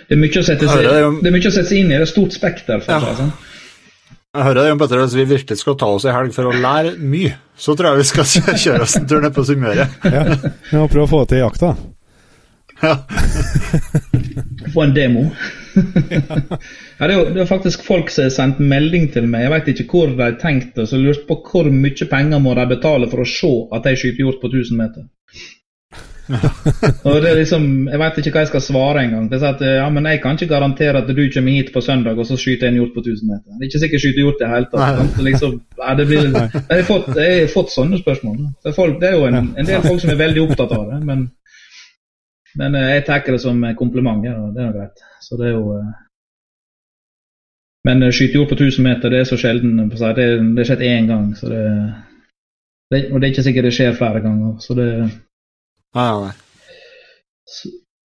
det er mye å sette seg inn i. Det er stort spekter. for ja. sånn. Jeg hører det, Jon Petter, hvis vi virkelig skal ta oss en helg for å lære mye, så tror jeg vi skal [LAUGHS] kjøre oss en tur ned på Sunnmøre. ja, vi må prøve å få til jakta. Ja. [LAUGHS] Få en demo. [LAUGHS] ja, det, er jo, det er faktisk folk som har sendt melding til meg. Jeg vet ikke hvor de har tenkt det, så lurt på hvor mye penger må de betale for å se at de skyter hjort på 1000 meter. Og det er liksom, Jeg vet ikke hva jeg skal svare engang. Ja, men jeg kan ikke garantere at du kommer hit på søndag og så skyter en hjort på 1000 meter. Det er ikke sikkert skyter hjort i det hele tatt. Liksom, ja, det blir, jeg, har fått, jeg, har fått, sånne spørsmål. Det er, folk, det er jo en, en, del folk som er veldig opptatt av det. men men eh, jeg tar det som kompliment, ja, det er greit. Så det er jo eh, Men eh, skytejord på 1000 meter, det er så sjelden. Det har skjedd én gang, så det, det, Og det er ikke sikkert det skjer flere ganger, så det ah, nei.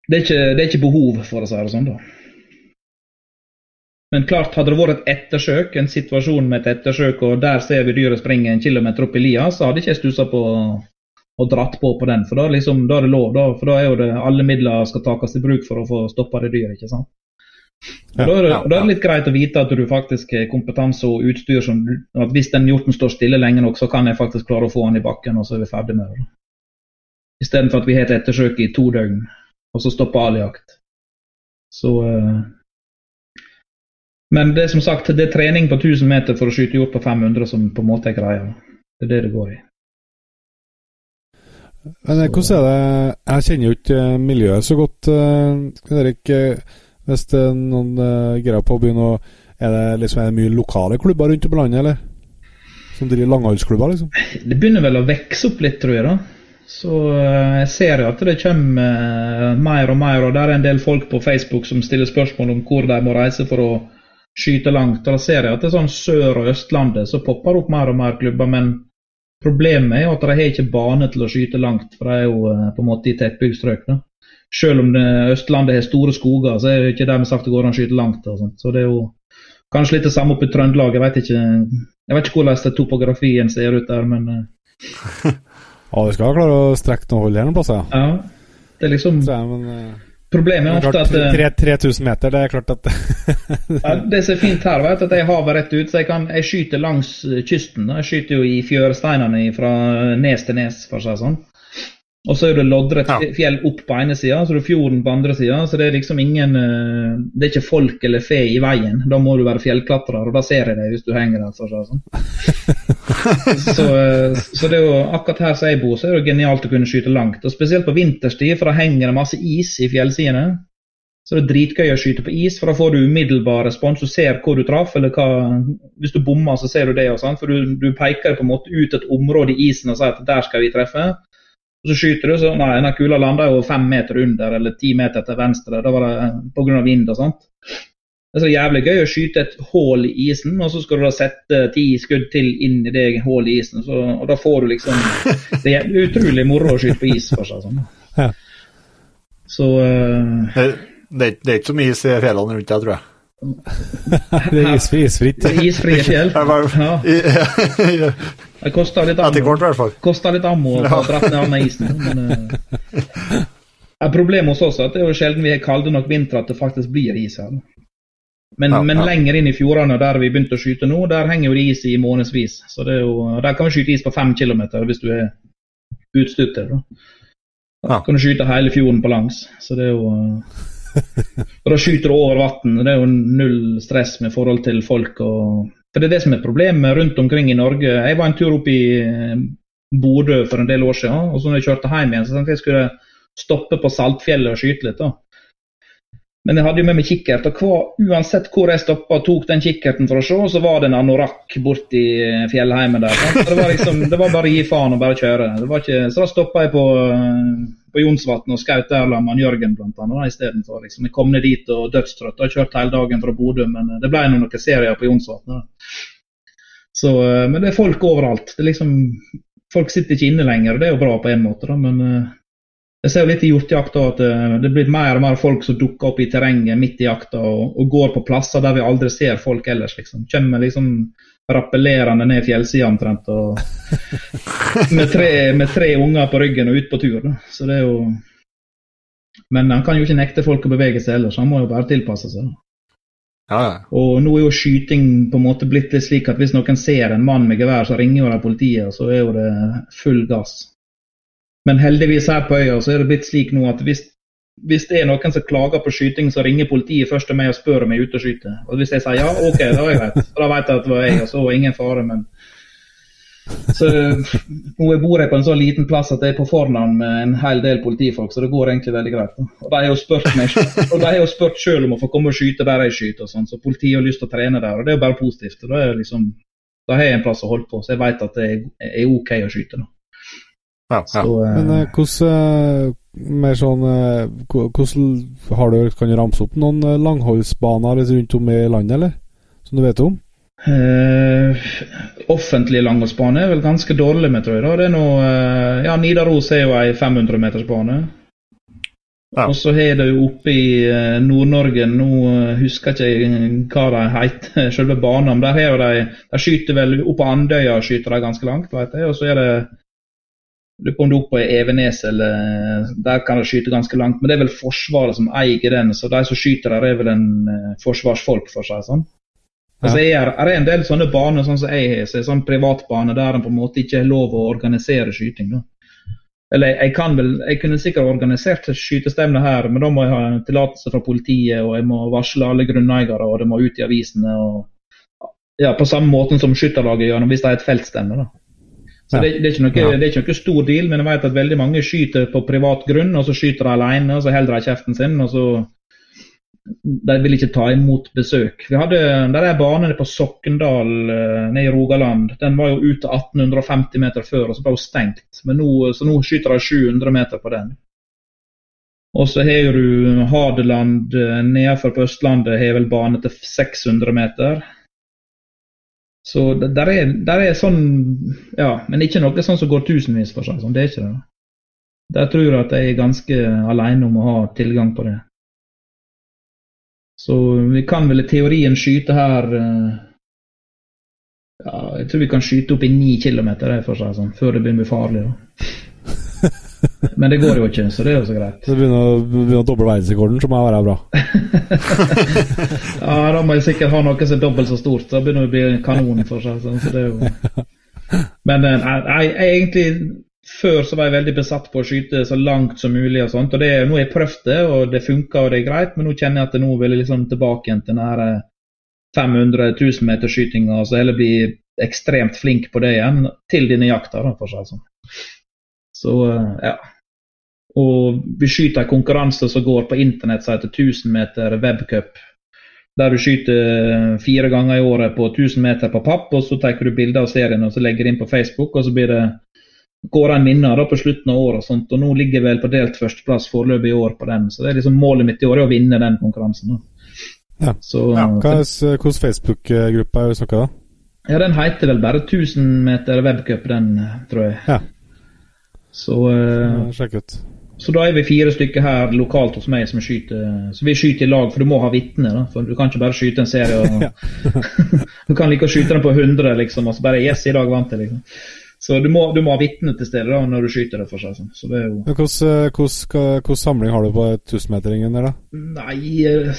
Det, er ikke, det er ikke behov, for å si det sånn, da. Men klart, hadde det vært et ettersøk, en situasjon med et ettersøk, og der ser vi dyret springe en kilometer opp i lia, så hadde ikke jeg stussa på og dratt på på den. For da, liksom, da er det lov. Da, for da er jo det alle midler skal takes i bruk for å få stoppa det dyret. ikke sant? Ja, da, er det, ja, ja. da, er det, litt greit å vite at du faktisk har kompetanse og utstyr som at hvis den hjorten står stille lenge nok, så kan jeg faktisk klare å få den i bakken, og så er vi ferdig med det. Istedenfor at vi har et ettersøk i to døgn, og så stopper all jakt. Så uh, Men det er som sagt det er trening på 1000 meter for å skyte hjort på 500 som på en måte er greia. Det er det det går i. Men eh, hvordan er det Jeg kjenner jo ikke eh, miljøet så godt, Erik. Hvis det er noen greier på å begynne å Er det liksom er det mye lokale klubber rundt om i landet, eller? Som driver langholdsklubber, liksom? Det begynner vel å vokse opp litt, tror jeg. da. Så eh, jeg ser at det kommer eh, mer og mer, og det er en del folk på Facebook som stiller spørsmål om hvor de må reise for å skyte langt. Og da ser jeg at det er sånn Sør- og Østlandet så popper opp mer og mer klubber, men problemet er jo at de har ikke bane til å skyte langt, for de er jo eh, på en måte i tettbygd strøk. Selv om det, Østlandet har store skoger, så er det ikke dermed sagt det går an å skyte langt. og sånt. Så det er jo kanskje litt det samme oppe i Trøndelag. Jeg vet ikke, jeg vet ikke hvordan topografien ser ut der, men [LAUGHS] Ja, du skal klare å strekke noe hold her noen plasser. Ja. Det er liksom jeg, men, uh, Problemet er ofte at 3000 eh, meter, det er klart at [LAUGHS] ja, Det som er fint her, vet, at jeg har havet rett ut, så jeg, kan, jeg skyter langs eh, kysten. Jeg skyter jo i fjøresteinene fra nes til nes, for å si det sånn. Og så er det loddrett fjell opp på ene sida, så er det fjorden på andre sida. Så det er liksom ingen eh, Det er ikke folk eller fe i veien. Da må du være fjellklatrer, og da ser jeg deg hvis du henger der. Så, sånn. [LAUGHS] så, eh, så det er jo akkurat her som jeg bor, så er det genialt å kunne skyte langt. Og spesielt på vinterstid, for da henger det masse is i fjellsidene. Så det er dritgøy å skyte på is, for da får du umiddelbar respons. Du ser hvor du traff, eller hva Hvis du bommer, så ser du det. og sånn, For du, du peker på en måte ut et område i isen og sier at der skal vi treffe. Og så skyter du, så nei, den kula landa jo fem meter under eller ti meter til venstre. Da var det eh, pga. vind og sånt. Det er så jævlig gøy å skyte et hull i isen, og så skal du da sette ti skudd til inn i det hullet i isen. Så, og da får du liksom [LAUGHS] Det er utrolig moro å skyte på is for seg. Sånn. Ja. Så uh, det, det, er ikke så mye is i fjellene rundt deg, tror jeg. Det er isfri, isfritt. Det er isfrie fjell. [LAUGHS] [LAUGHS] Ja. Det kosta litt ammo, hvert fall. koster litt ammo å få dratt ned med isen. [LAUGHS] Men, uh, problemet hos oss er at det er jo sjelden vi har kalde nok vintre at det faktisk blir is her. Men, ja, men ja. lenger inn i fjordene der vi begynte å skyte nå, der henger jo det is i månedsvis. Så det er jo, Der kan vi skyte is på fem kilometer hvis du er utstyrt til det. Da kan du skyte hele fjorden på langs. Så det er jo og da skyter du over vann. Det er jo null stress med forhold til folk. Og, for Det er det som er problemet rundt omkring i Norge. Jeg var en tur opp i eh, Bodø for en del år siden. og så når jeg kjørte hjem igjen, så tenkte jeg skulle stoppe på Saltfjellet og skyte litt. da. Men jeg hadde jo med meg kikkert, og hva, uansett hvor jeg stoppa og tok den kikkerten for å se, så var det en anorakk borti fjellheimen der. Det var, liksom, det var bare å gi faen og bare kjøre. Ikke, så da stoppa jeg på på Jonsvatn og skjøt der sammen med Jørgen bl.a. istedenfor. Liksom. Jeg kom ned dit og dødstrøtt. Har kjørt hele dagen fra Bodø, men eh, det ble noen serier på Jonsvatn. Så, eh, men det er folk overalt. Det er liksom, folk sitter ikke inne lenger, og det er jo bra på en måte. Da, men eh, jeg ser jo litt i hjortejakta at det blir mer og mer folk som dukker opp i terrenget midt i jakta og, og går på plasser der vi aldri ser folk ellers. liksom. Kommer liksom rappellerende ned fjellsida omtrent. Og [LAUGHS] med, tre, med tre unger på ryggen og ut på tur. Da. Så det er jo Men han kan jo ikke nekte folk å bevege seg ellers, han må jo bare tilpasse seg. Ja, ja. Og nå er jo skyting på en måte blitt litt slik at hvis noen ser en mann med gevær, så ringer jo de politiet, og så er jo det full gass. Men heldigvis her på øya så er det blitt slik nå at hvis hvis det er noen som klager på skyting, så ringer politiet først til meg og spør om jeg er ute og skyter. Og hvis jeg sier ja, OK, da er jeg rett. Da vet jeg at det var jeg, og så ingen fare. men så Nå bor jeg på en så liten plass at jeg er på fornavn med en hel del politifolk, så det går egentlig veldig greit. Og De har jo spurt meg jo spurt selv om å få komme og skyte der jeg skyter, og sånn, så politiet har lyst til å trene der. og Det er jo bare positivt. Da, er liksom, da har jeg en plass å holde på, så jeg vet at det er OK å skyte. da. Ja, ja. Så, eh, Men uh, hvordan uh, mer sånn Hvordan har du, Kan du ramse opp noen langholdsbaner rundt om i landet, eller? Som du vet om? offentlig langholdsbane er vel ganske dårlig med, tror jeg. da. Det er noe, ja, Nidaros er jo ei 500-metersbane. Ja. Og så har det jo oppe i Nord-Norge Nå husker jeg ikke hva de heter, [LAUGHS] selve banen. Men der, har de, de skyter vel oppe på Andøya skyter de ganske langt, vet jeg. Og så er det Lurer på om det er oppe på Evenes eller Der kan de skyte ganske langt. Men det er vel Forsvaret som eier den, så de som skyter der, er vel en uh, forsvarsfolk, for seg sånn. Altså, er, er det en del sånne baner sånn som jeg har, så er sånn privatbane der en på en måte ikke har lov å organisere skyting. da. Eller jeg, kan vel, jeg kunne sikkert organisert skytestevne her, men da må jeg ha tillatelse fra politiet, og jeg må varsle alle grunneiere, og det må ut i avisene. og ja, På samme måte som skytterlaget gjør hvis det er et feltstevne. da. Så det, det, er noe, ja. det, er ikke noe, stor deal, men jeg vet at veldig mange skyter på privat grunn, og så skyter de alene, og så holder de kjeften sin, og så de vil ikke ta imot besøk. Vi hadde der er banen på Sokkendal uh, nede i Rogaland. Den var jo ute 1850 meter før, og så ble hun stengt. Men nå, så nå skyter de 700 meter på den. Og så har du Hadeland uh, nedenfor på Østlandet har vel bane til 600 meter. Så der er, der er sånn Ja, men ikke noe sånn som går tusenvis for seg. Sånn. Det er ikke det. Der tror jeg at jeg er ganske alene om å ha tilgang på det. Så vi kan vel i teorien skyte her eh, ja, Jeg tror vi kan skyte opp i ni kilometer for seg, sånn, før det begynner å bli farlig. Men det går jo ikke, så det er jo så greit. Så begynner å, begynner å doble verdensrekorden, så må jeg være bra. [LAUGHS] ja, da må jeg sikkert ha noe som er dobbelt så stort. Da begynner det å bli en kanon for seg. Sånn, så det jo... [LAUGHS] Men eh, jeg, egentlig før så var jeg veldig besatt på å skyte så langt som mulig. og sånt, og det, Nå har jeg prøvd det, og det funka og det er greit, men nå kjenner jeg at nå vil jeg liksom tilbake igjen til den 500 000 meter skytinga. Så heller bli ekstremt flink på det igjen til dine jakta, da, for seg sånn. Så ja. Og vi skyter en konkurranse som går på internett som heter 1000 meter webcup. Der du skyter fire ganger i året på 1000 meter på papp, og så tar du bilder av serien og så legger det inn på Facebook. og så blir det går en vinner da på slutten av året. Og sånt, og nå ligger jeg vel på delt førsteplass foreløpig i år på den. Så det er liksom målet mitt i år er å vinne den konkurransen. Da. Ja. Så, ja. Hva er Hvilken Facebook-gruppe er det snakka da? Ja, Den heter vel bare 1000 meter webcup, den, tror jeg. Ja. Så uh, Sjekk ut. Så da er vi fire stykker her lokalt hos meg som skyter. Så vi skyter i lag, for du må ha vitner. For du kan ikke bare skyte en serie. Og, [LAUGHS] du kan like å skyte den på 100, liksom, Altså bare Yes, i dag vant jeg, liksom. Så du må, du må ha vitne til stede da, når du skyter det for seg. Sånn. Så det er jo... Hvordan samling har du på 1000-meteringen der, da? Nei,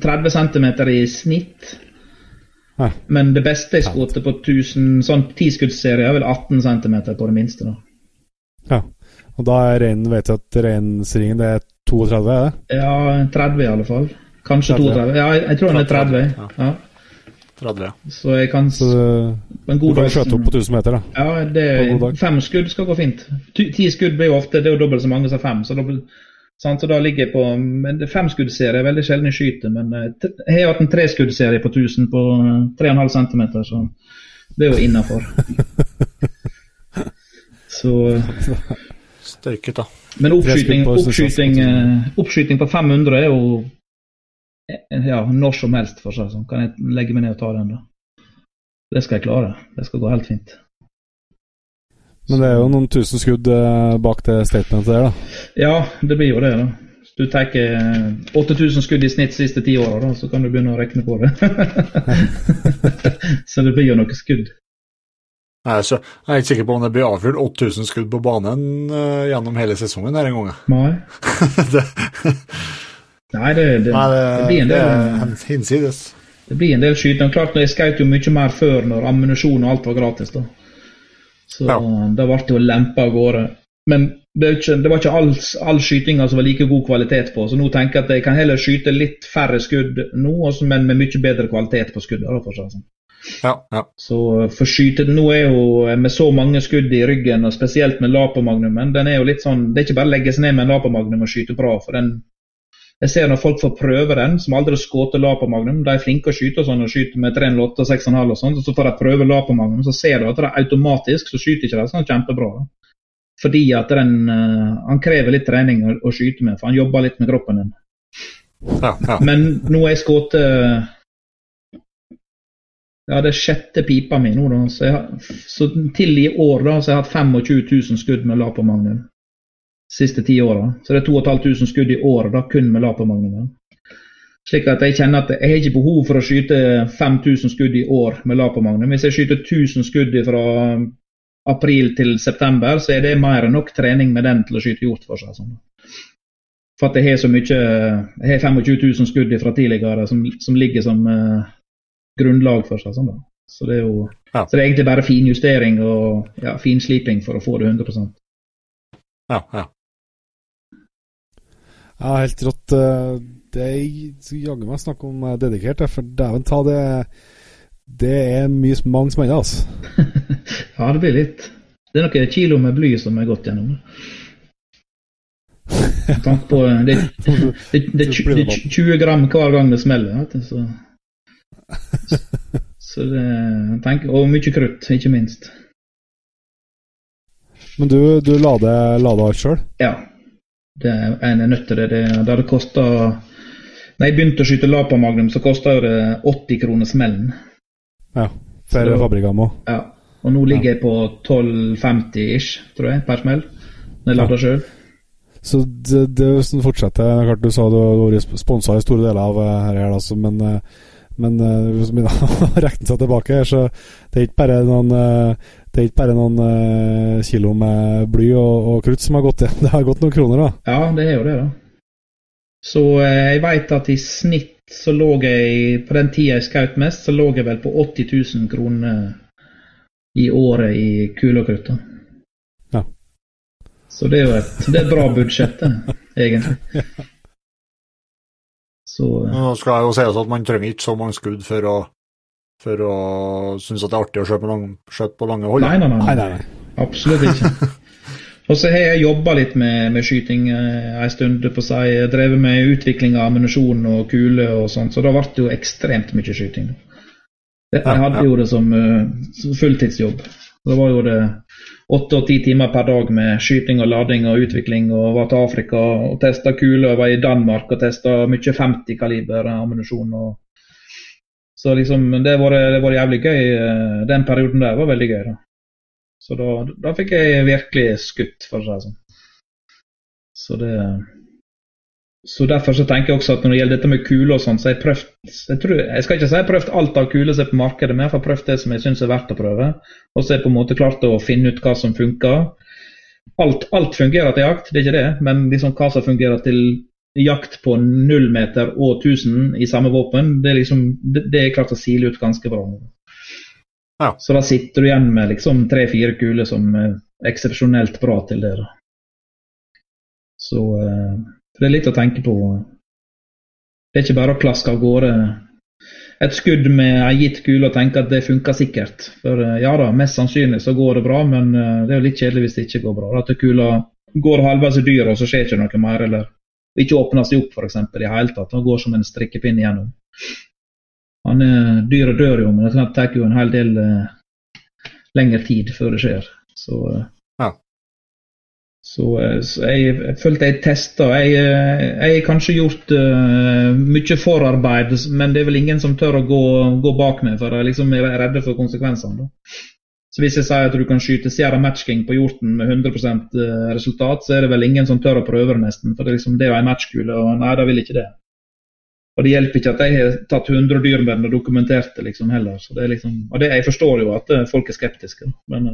30 eh, cm i snitt. Nei. Men det beste jeg skjøt på 1000, sånn tiskuddsserie er vel 18 cm på det minste. da. Ja, og da er reinen, vet jeg at reinsringen det er 32, er det? Ja, 30 i alle fall. Kanskje 32. Ja, jeg, jeg tror den er 30. Ja. ja. 30. Så jeg kan Så du, du kan skjøte opp på 1000 meter, da? Ja, det, fem skudd skal gå fint. Ti skudd blir jo ofte Det er jo dobbelt så mange som fem. Så, dobbelt, sant? så da ligger jeg på men Femskuddserie er veldig sjelden jeg skyter, men eh, jeg har hatt en treskuddsserie på 1000 på 3,5 cm, så det er jo innafor. [LAUGHS] så [LAUGHS] Størket, da. Men oppskyting, oppskyting, eh, oppskyting på 500 er jo Eh, ja, når som helst, for seg sånn. Kan jeg legge meg ned og ta den, da? Det skal jeg klare. Det skal gå helt fint. Men det er jo noen tusen skudd eh, bak det statementet der, da? Ja, det blir jo det, da. Hvis du tar 8000 skudd i snitt de siste ti åra, så kan du begynne å regne på det. [LAUGHS] så det blir jo noe skudd. Er, så, jeg er ikke sikker på om det blir avfyrt 8000 skudd på banen uh, gjennom hele sesongen her en gang. Nei. [LAUGHS] det, Nei, det, det, Nei, det, blir en del hinsides. Det blir en del skyting. Klart, jeg skjøt jo mye mer før, når ammunisjon og alt var gratis. da. Så ja. da ble det jo lempa av gårde. Men det, ikke, det, var ikke all, all skytinga som var like god kvalitet på, så nå tenker jeg at jeg kan heller skyte litt færre skudd nå, men med mye bedre kvalitet på skuddene. Ja, ja. Så for den nå er jo med så mange skudd i ryggen, og spesielt med Lapomagnumen, den er jo litt sånn Det er ikke bare å legge seg ned med en Lapomagnum og skyte bra, for den jeg ser når folk får prøve den, som aldri har skutt Lapo-magnum, de er flinke å skyte og sånn, og skyter med 308 og 6,5 og sånn, så får de prøve Lapo-magnum, så ser du at det er automatisk så skyter ikke de sånn kjempebra. Da. Fordi at den, uh, han krever litt trening å, å, skyte med, for han jobber litt med kroppen din. Ja, ja. Men nå har jeg skutt ja, det er sjette pipa mi nå, da. Så, jeg, så, til i år da, så har jeg hatt 25 000 skudd med Lapo-magnum siste ti åra. Så det er 2500 skudd i året da, kun med Lapamagnumen. Slik at jeg kjenner at jeg har ikke behov for å skyte 5000 skudd i år med Lapamagnum. Hvis jeg skyter 1000 skudd fra april til september, så er det mer enn nok trening med den til å skyte hjort for seg. Sånn. For at jeg har så mye Jeg har 25 000 skudd fra tidligere som, som ligger som uh, grunnlag for seg. Sånn, da. Så det er jo ja. så det er egentlig bare finjustering og ja, finsliping for å få det 100 Ja, ja. Ja, helt rått. Det er jaggu meg snakk om eh, dedikert, for dæven ta det Det er mye mange smeller, altså. [LAUGHS] ja, det blir litt. Det er noen kilo med bly som er gått gjennom. Med tanke på eh, det, [LAUGHS] det, det, det, er 20 gram hver gang det smeller. Vet du, så. [LAUGHS] så det tenk, Og mye krutt, ikke minst. Men du, du lader, lader alt sjøl? Ja. Det er en nødt til det. Det, det hadde kosta Når jeg begynte å skyte Lapamagnum, så kosta det 80 kroner smellen. Ja. For fabrikkene òg. Ja. Og nå ligger ja. jeg på 12,50 ish, tror jeg, per smell. Når jeg lader ja. sjøl. Så det, det fortsetter. Klart du sa du har vært sponsa i store deler av dette, her, altså, men uh, men uh, hvis man [LAUGHS] regner seg tilbake, så det er ikke bare noen, uh, det er ikke bare noen uh, kilo med bly og, og, krutt som har gått igjen. [LAUGHS] Det har gått noen kroner, da. Ja, det er jo det, da. Så jeg veit at i snitt så lå jeg På den tida jeg skjøt mest, så lå jeg vel på 80 000 kroner i året i kule og krutt. Ja. Så det er jo et, det er et bra budsjett, [LAUGHS] egentlig. ja. Så, Nå skal jeg jo sies at man trenger ikke så mange skudd for å, for å synes at det er artig å skjøte på, lang, på lange hold. Nei, nei, nei. nei, nei. Absolutt ikke. [LAUGHS] Og så har jeg jobba litt med, med skyting eh, en stund på seg. Jeg Drevet med utvikling av ammunisjon og kuler og sånt, så da ble det jo ekstremt mye skyting. Jeg hadde jo det som uh, fulltidsjobb. Da var jo det åtte og ti timer per dag med skyting og lading og utvikling. og Var til Afrika og testa kuler. Var i Danmark og testa mye 50 kaliber ammunisjon. Så liksom, det det var jævlig gøy. Den perioden der var veldig gøy. da. Så da, da fikk jeg virkelig skutt, for å si det sånn. Så det så Derfor så tenker jeg også at når det gjelder dette med kuler og sånn, så har jeg prøvd jeg, tror, jeg, skal ikke si jeg har prøvd alt av kuler som er på markedet, men jeg har prøvd det som jeg syns er verdt å prøve. Og så har jeg på en måte klart å finne ut hva som funker. Alt, alt fungerer til jakt, det er ikke det, men liksom hva som fungerer til jakt på null meter og 1000 i samme våpen, det er liksom det, det er klart å sile ut ganske bra. Ja. Så da sitter du igjen med liksom tre-fire kuler som er eksepsjonelt bra til det. da. Så eh, for Det er litt å tenke på. Det er ikke bare å klaske av gårde et skudd med ei gitt kule og tenke at det funker sikkert. For eh, ja da, mest sannsynlig så går det bra, men eh, det er jo litt kjedelig hvis det ikke går bra. At kula går halvveis i dyret, og så skjer ikke noe mer. Eller ikke åpner seg opp f.eks. i hele tatt. Den går som en strikkepinn igjennom. Han er, dyret dør jo, men det tar jo en hel del eh, lengre tid før det skjer. Så uh, så, eh, så jeg, jeg, følte jeg testa. Jeg, eh, jeg har kanskje gjort uh, mye forarbeid, men det er vel ingen som tør å gå, gå bak meg, for jeg liksom er redde for konsekvensene. Da. Så Hvis jeg sier at du kan skyte Sierra Matchking på hjorten med 100% resultat, så er det vel ingen som tør å prøve det, nesten. For det liksom, det er jo en matchkule, og nei, da vil ikke det. Og det hjelper ikke at jeg har tatt 100 dyr med den og dokumentert det liksom heller. Så det er liksom, og det, jeg forstår jo at folk er skeptiske, men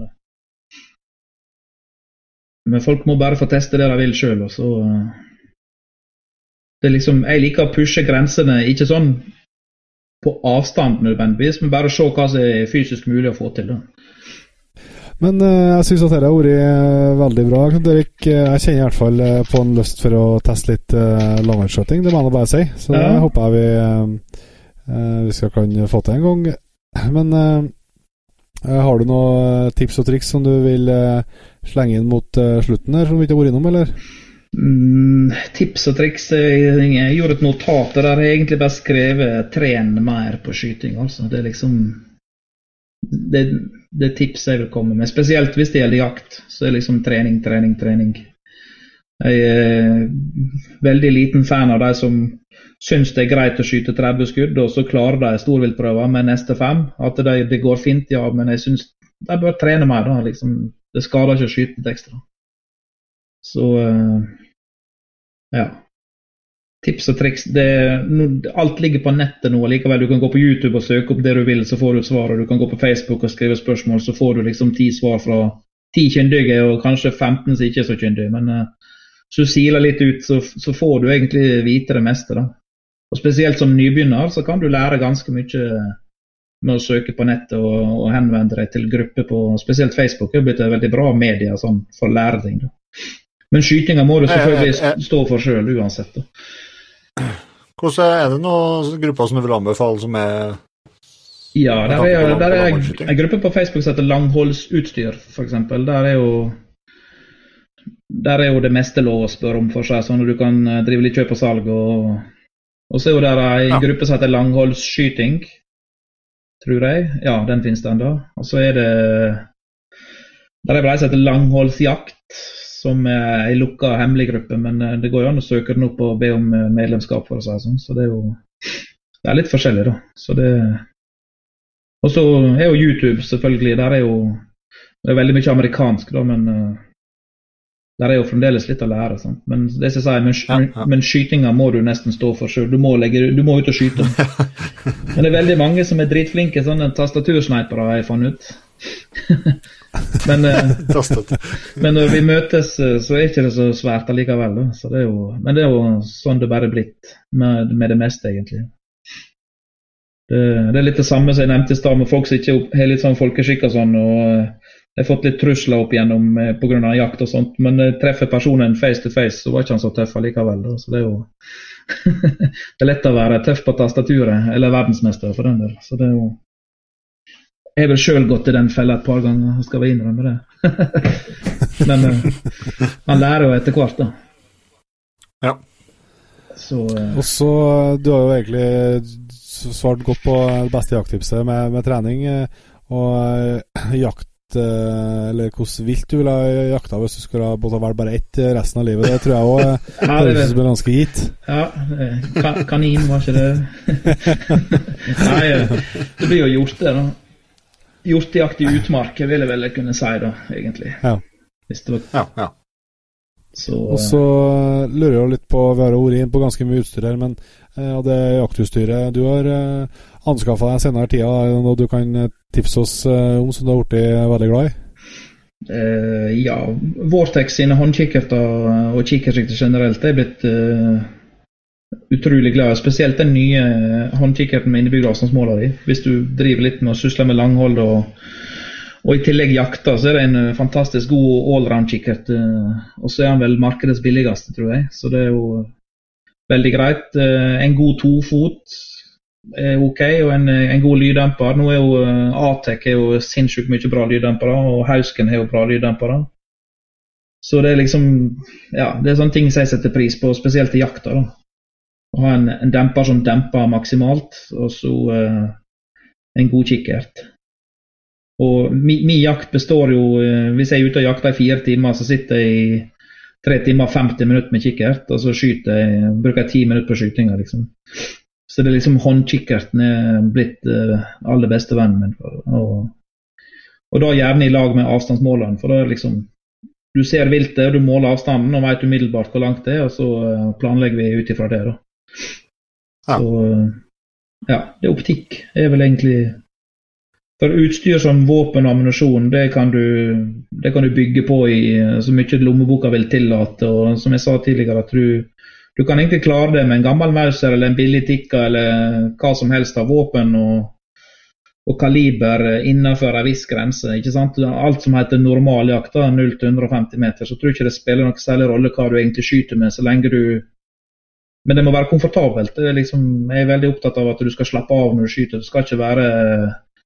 men folk må bare få teste det de vil sjøl. Det liksom, jeg liker å pushe grensene, ikke sånn på avstand nødvendigvis, men bare se hva som er fysisk mulig å få til. Da. Men uh, jeg syns at dette har vært uh, veldig bra. Erik, uh, jeg kjenner i hvert fall på en lyst for å teste litt uh, langrennsskøyting, det må jeg bare si. Så ja. det håper jeg vi, vi skal kan få til en gang. Men har du noen tips og triks som du vil slenge inn mot slutten her, som vi ikke har vært innom, eller? Mm, tips og triks Jeg gjorde et notat der jeg egentlig bare skrev 'tren mer på skyting'. altså. Det er liksom det, det tipset jeg vil komme med. Spesielt hvis det gjelder jakt. Så er det liksom trening, trening, trening. Jeg er veldig liten fan av de som syns det er greit å skyte 30 skudd, og så klarer de storviltprøver med neste fem. At det, det går fint, ja, men jeg syns de bør trene mer. da, liksom det skader ikke å skyte litt ekstra. Så uh, ja. tips og triks det, Alt ligger på nettet nå likevel. Du kan gå på YouTube og søke opp det du vil, så får du svar. Og du kan gå på Facebook og skrive spørsmål, så får du liksom ti svar fra ti kyndige og kanskje 15 som ikke er så kyndige. Men uh, hvis du siler litt ut, så, så, får du egentlig vite det meste. da. Og Spesielt som nybegynner så kan du lære ganske mye med å søke på nettet og, og henvende deg til grupper på spesielt Facebook. Det er blitt et veldig bra media sånn, for å lære ting. Da. Men skytinga må du selvfølgelig stå for sjøl uansett. Da. Hvordan Er det noen grupper som du vil anbefale som er Ja, der er, der er en gruppe på Facebook som heter Langholdsutstyr, f.eks. Der er jo der er jo det meste lov å spørre om for seg, sånn at du kan eh, drive litt kjøp og salg. Og, og så er der ei ja. gruppe som heter Langholdsskyting, tror jeg. Ja, den finnes den da. Og så er det Der er vel ei som heter Langholdsjakt, som er ei lukka hemmelig gruppe, men eh, det går jo an å søke den opp og be om eh, medlemskap, for å si sånn. Så det er jo det er litt forskjellig, da. Så det Og så er jo YouTube, selvfølgelig. Der er jo det er veldig mye amerikansk, da, men der er jo fremdeles litt å lære. Sant? Men det som jeg sier, men, skytinga må du nesten stå for sjøl. Du, du må ut og skyte. [LAUGHS] men det er veldig mange som er dritflinke sånne tastatursneipere, har jeg funnet ut. [LAUGHS] men, eh, [LAUGHS] men, når vi møtes, eh, så er ikke det så svært allikevel. Så det jo, men det er jo sånn det bare er blitt med, med, det meste, egentlig. Det, det, er litt det samme som jeg nevnte i stad, med folk som ikke har litt sånn folkeskikk og sånn. og eh, jeg har fått litt trusler opp igjennom pga. jakt og sånt, men treffer personen face to face, så var ikke han så tøff allikevel. Da. Så det er jo [LAUGHS] Det er lett å være tøff på tastaturet, eller verdensmester for den del. Så det er jo jeg har vel sjøl gått i den fella et par ganger, skal vi innrømme det. [LAUGHS] Men man lærer jo etter hvert, da. Ja. Så, uh, og så, Du har jo egentlig svart godt på det beste jakttipset med, med trening. Og uh, jakt eller hvordan vilt du ville ha jakta hvis du skulle ha valgt bare ett resten av livet. Det tror jeg òg [LAUGHS] høres ja, ganske gitt. Ja, kan, kanin, var ikke det? [LAUGHS] Nei, det blir jo gjort, det, da hjortejakt i utmark, vil jeg vel kunne si, da, egentlig. Ja. Hvis det var... ja, ja. Så, og så lurer jeg litt på Vi har vært inn på ganske mye utstyr her, men uh, det jaktutstyret du har anskaffa deg senere tida, er noe du kan tipse oss uh, om som du har blitt veldig glad i? Uh, ja, Vortex sine håndkikkerter og kikkersikter generelt er blitt uh, utrolig glad i. Spesielt den nye håndkikkerten med innebygd avstandsmåler i. Hvis du driver litt med å susle med langhold og, og, i tillegg jakter, så er det en fantastisk god allround-kikkert. Uh, og så er han vel markedets billigste, tror jeg. Så det er jo veldig greit. Eh, en god tofot er ok, og en, en god lyddemper. Nå er jo eh, Atec er jo sinnssykt mye bra lyddempere, og Hausken har jo bra lyddempere. Så det er liksom Ja, det er sånne ting som jeg setter pris på, spesielt i jakta. da å ha en, en, demper som demper maksimalt, og så uh, en god kikkert. Og min, mi jakt består jo uh, Hvis jeg er ute og jakter i fire timer, så sitter jeg i tre timer og 50 minutter med kikkert, og så skyter jeg, bruker jeg ti minutter på skytinga, liksom. Så det er liksom håndkikkerten er blitt uh, aller beste vennen min. Og, og da gjerne i lag med avstandsmåleren, for da er liksom du ser viltet, og du måler avstanden og vet umiddelbart hvor langt det er, og så planlegger vi ut ifra det. da. Ja. Så ja, det er optikk Det er vel egentlig For utstyr som våpen og ammunisjon, det, det, kan du bygge på i så mye lommeboka vil tillate. Og som jeg sa tidligere, at du, du kan egentlig klare det med en gammel Mauser eller en billig Tikka eller hva som helst av våpen og, og kaliber innenfor en viss grense. ikke sant? Alt som heter normaljakt, 0-150 meter, så tror jeg ikke det spiller noen særlig rolle hva du egentlig skyter med, så lenge du men det må være komfortabelt. Er liksom, jeg er veldig opptatt av at du skal slappe av når du skyter. Det skal ikke være,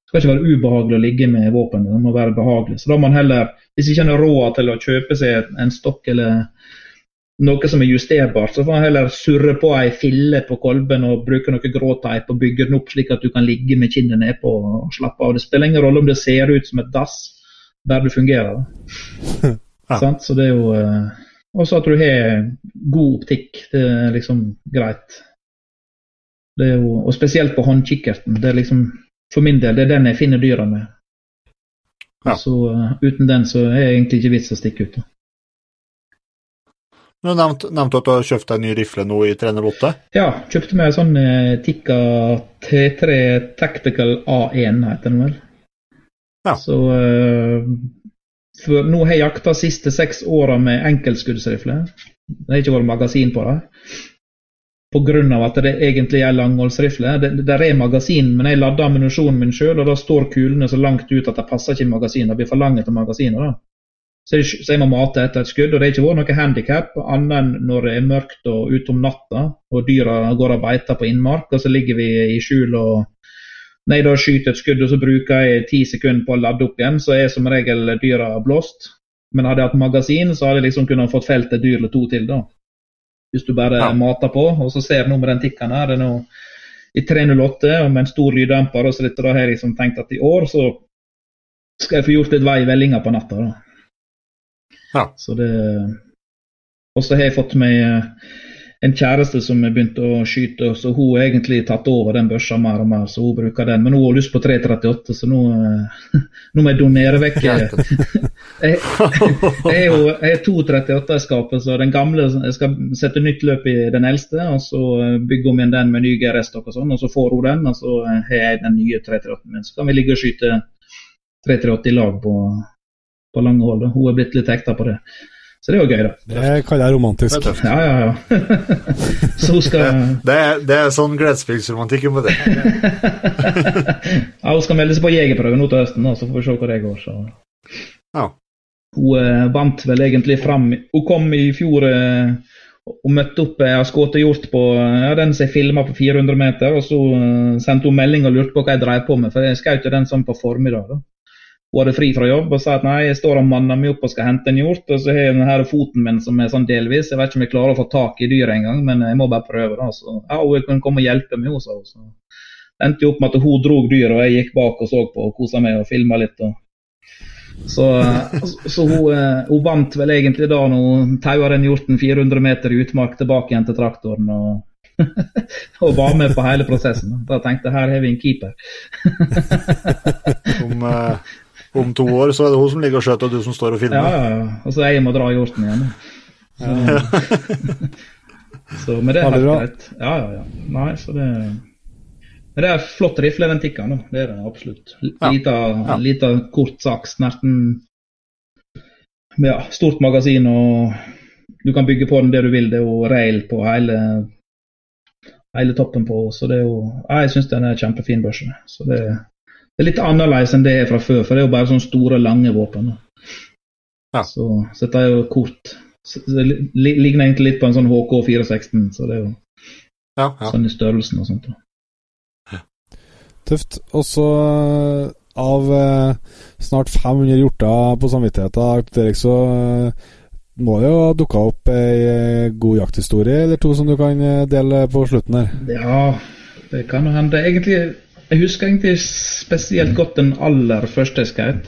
skal ikke være ubehagelig å ligge med våpen. Det må være behagelig. Så da må man heller, hvis ikke en har råd til å kjøpe seg en stokk eller noe som er justerbart, så får man heller surre på ei fille på kolben og bruke noe gråteip og bygge den opp slik at du kan ligge med kinnet nedpå og slappe av. Det spiller ingen rolle om det ser ut som et dass, bare det fungerer. [LAUGHS] ja. Så det er jo eh, og så at du har god optikk. Det er liksom greit. Det er jo, og spesielt på håndkikkerten. Det er liksom, for min del, det er den jeg finner dyra med. Ja. Så uh, uten den så er det egentlig ikke vits å stikke ut. Du nevnte, nevnte at du har kjøpt deg en ny rifle nå i 308? Ja, kjøpte meg en sånn eh, Tikka T3 Tactical A1, heter den vel. Ja. Så eh, for nå har jeg jakta siste seks åra med enkeltskuddsrifle. Det har ikke vært magasin på det. Pga. at det egentlig er langholdsrifle. Det, det er magasin, men jeg lader ammunisjonen min sjøl, og da står kulene så langt ut at det passer ikke i magasinet. Det blir for langt til magasinet. da. Så, så jeg må mate etter et skudd. og Det har ikke vært noe handikap annet enn når det er mørkt og ute om natta og dyra går og beiter på innmark, og så ligger vi i skjul og når jeg da skyter et skudd og så bruker jeg ti sekunder på å lade opp igjen, så er som regel dyra blåst. Men hadde jeg hatt magasin, så hadde jeg liksom kunnet fått felt et dyr eller to til. da. Hvis du bare ja. mater på. Og så ser du nå med den tikkeren her, det er nå i 308 og med en stor lyddemper. og så dette Da har jeg liksom tenkt at i år så skal jeg få gjort litt vei i vellinga på natta. da. Ja. Så det Og så har jeg fått meg eh, en kjæreste som har begynt å skyte, så hun har egentlig tatt over den børsa mer og mer, så hun bruker den. Men hun har lyst på 338, så nå, eh, [LAUGHS] nå må jeg donere vekk [LAUGHS] Jeg, jeg, jeg har to 38 i skapet, så den gamle Jeg skal sette nytt løp i den eldste, og så bygger bygge om igjen den med ny GRS-stokk og sånn, og så får hun den, og så har jeg den nye 338 min. Så kan vi ligge og skyte 338 i lag på på lange hold. Hun er blitt litt hekta på det. Så det er jo gøy, da. Det kaller jeg romantisk. Ja, ja, ja. [LAUGHS] så hun skal Det, er, det er sånn gledesspillsromantikk på det. [LAUGHS] ja, hun skal melde seg på jegerprøve nå til høsten, da, så får vi se hvor det går. Så. Ja. Hun eh, vant vel egentlig fram Hun kom i fjor eh, og møtte opp Jeg har skutt hjort på ja, den som jeg filma på 400 meter, og så uh, sendte hun melding og lurte på hva jeg drev på med, for jeg skjøt den sånn på formiddag. da. Hun hadde fri fra jobb og sa at nei, jeg står og manner meg opp og skal hente en hjort. Og så har jeg denne foten min som er sånn delvis. Jeg vet ikke om jeg klarer å få tak i dyret engang, men jeg må bare prøve. da. Så ja, hun kan komme og hjelpe meg, sa hun. Så endte jo opp med at hun drog dyret, og jeg gikk bak og så på og kosa meg og filma litt. Og... Så, så hun, eh, hun, vant vel egentlig da når hun taua den hjorten 400 meter i utmark tilbake igjen til traktoren. og [LAUGHS] og var med på hele prosessen. Da tenkte jeg her har vi en keeper. Som, uh, om to år så er det hun som ligger og skjøter, og du som står og filmer. Ja, ja, ja. Og så jeg må dra hjorten igjen. Så, [LAUGHS] så men det er helt greit. Ja, ja, ja. Nei, så det Men det er flott rifle, den tikka nå. Det er det absolutt. Lita, ja. lita kort saks, nesten ja, stort magasin, og du kan bygge på den det du vil. Det er jo rail på hele, hele toppen på. Så det er jo Jeg syns den er kjempefin børse. Så det er det er litt annerledes enn det er fra før, for det er jo bare sånne store, lange våpen. Ja. Så, så dette er jo kort. Så det ligner egentlig litt på en sånn HK 416, så det er jo ja, ja. sånn i størrelsen og sånt. Ja. Tøft. Og så eh, av eh, snart 500 hjorter på samvittigheten, Erik, så eh, må det jo ha dukka opp ei eh, god jakthistorie eller to som du kan dele på slutten her? Ja, det kan jo hende. Egentlig jeg husker egentlig spesielt godt den aller første jeg.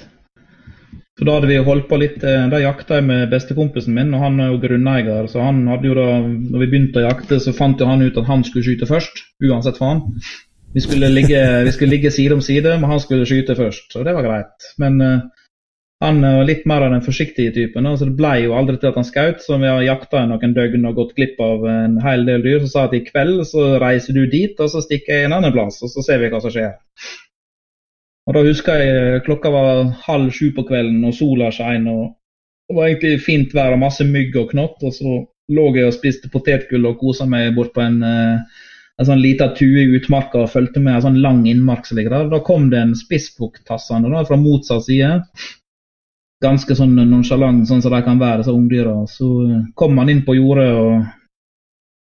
For da hadde vi holdt på litt eh, Da jakta jeg med bestekompisen min, og han er jo grunneier. Så han hadde jo da Når vi begynte å jakte, så fant jo han ut at han skulle skyte først. Uansett faen. Vi skulle ligge, vi skulle ligge side om side, men han skulle skyte først. Så det var greit. Men uh, han var litt mer av den forsiktige typen, så det ble jo aldri til at han skjøt. Så vi har jakta i noen døgn og gått glipp av en hel del dyr. Så sa at i kveld så reiser du dit, og så stikker jeg en annen plass, og så ser vi hva som skjer. Og Da husker jeg klokka var halv sju på kvelden, og sola skein. og Det var egentlig fint vær og masse mygg og knott. Og så lå jeg og spiste potetgull og kosa meg bort på en, eh, en sånn lita tue i utmarka og fulgte med en sånn lang innmark som ligger der. Da kom det en spissbukk tassende fra motsatt side ganske sånn nonsjalant, sånn som de kan være, disse ungdyra. Så eh, kom han inn på jordet og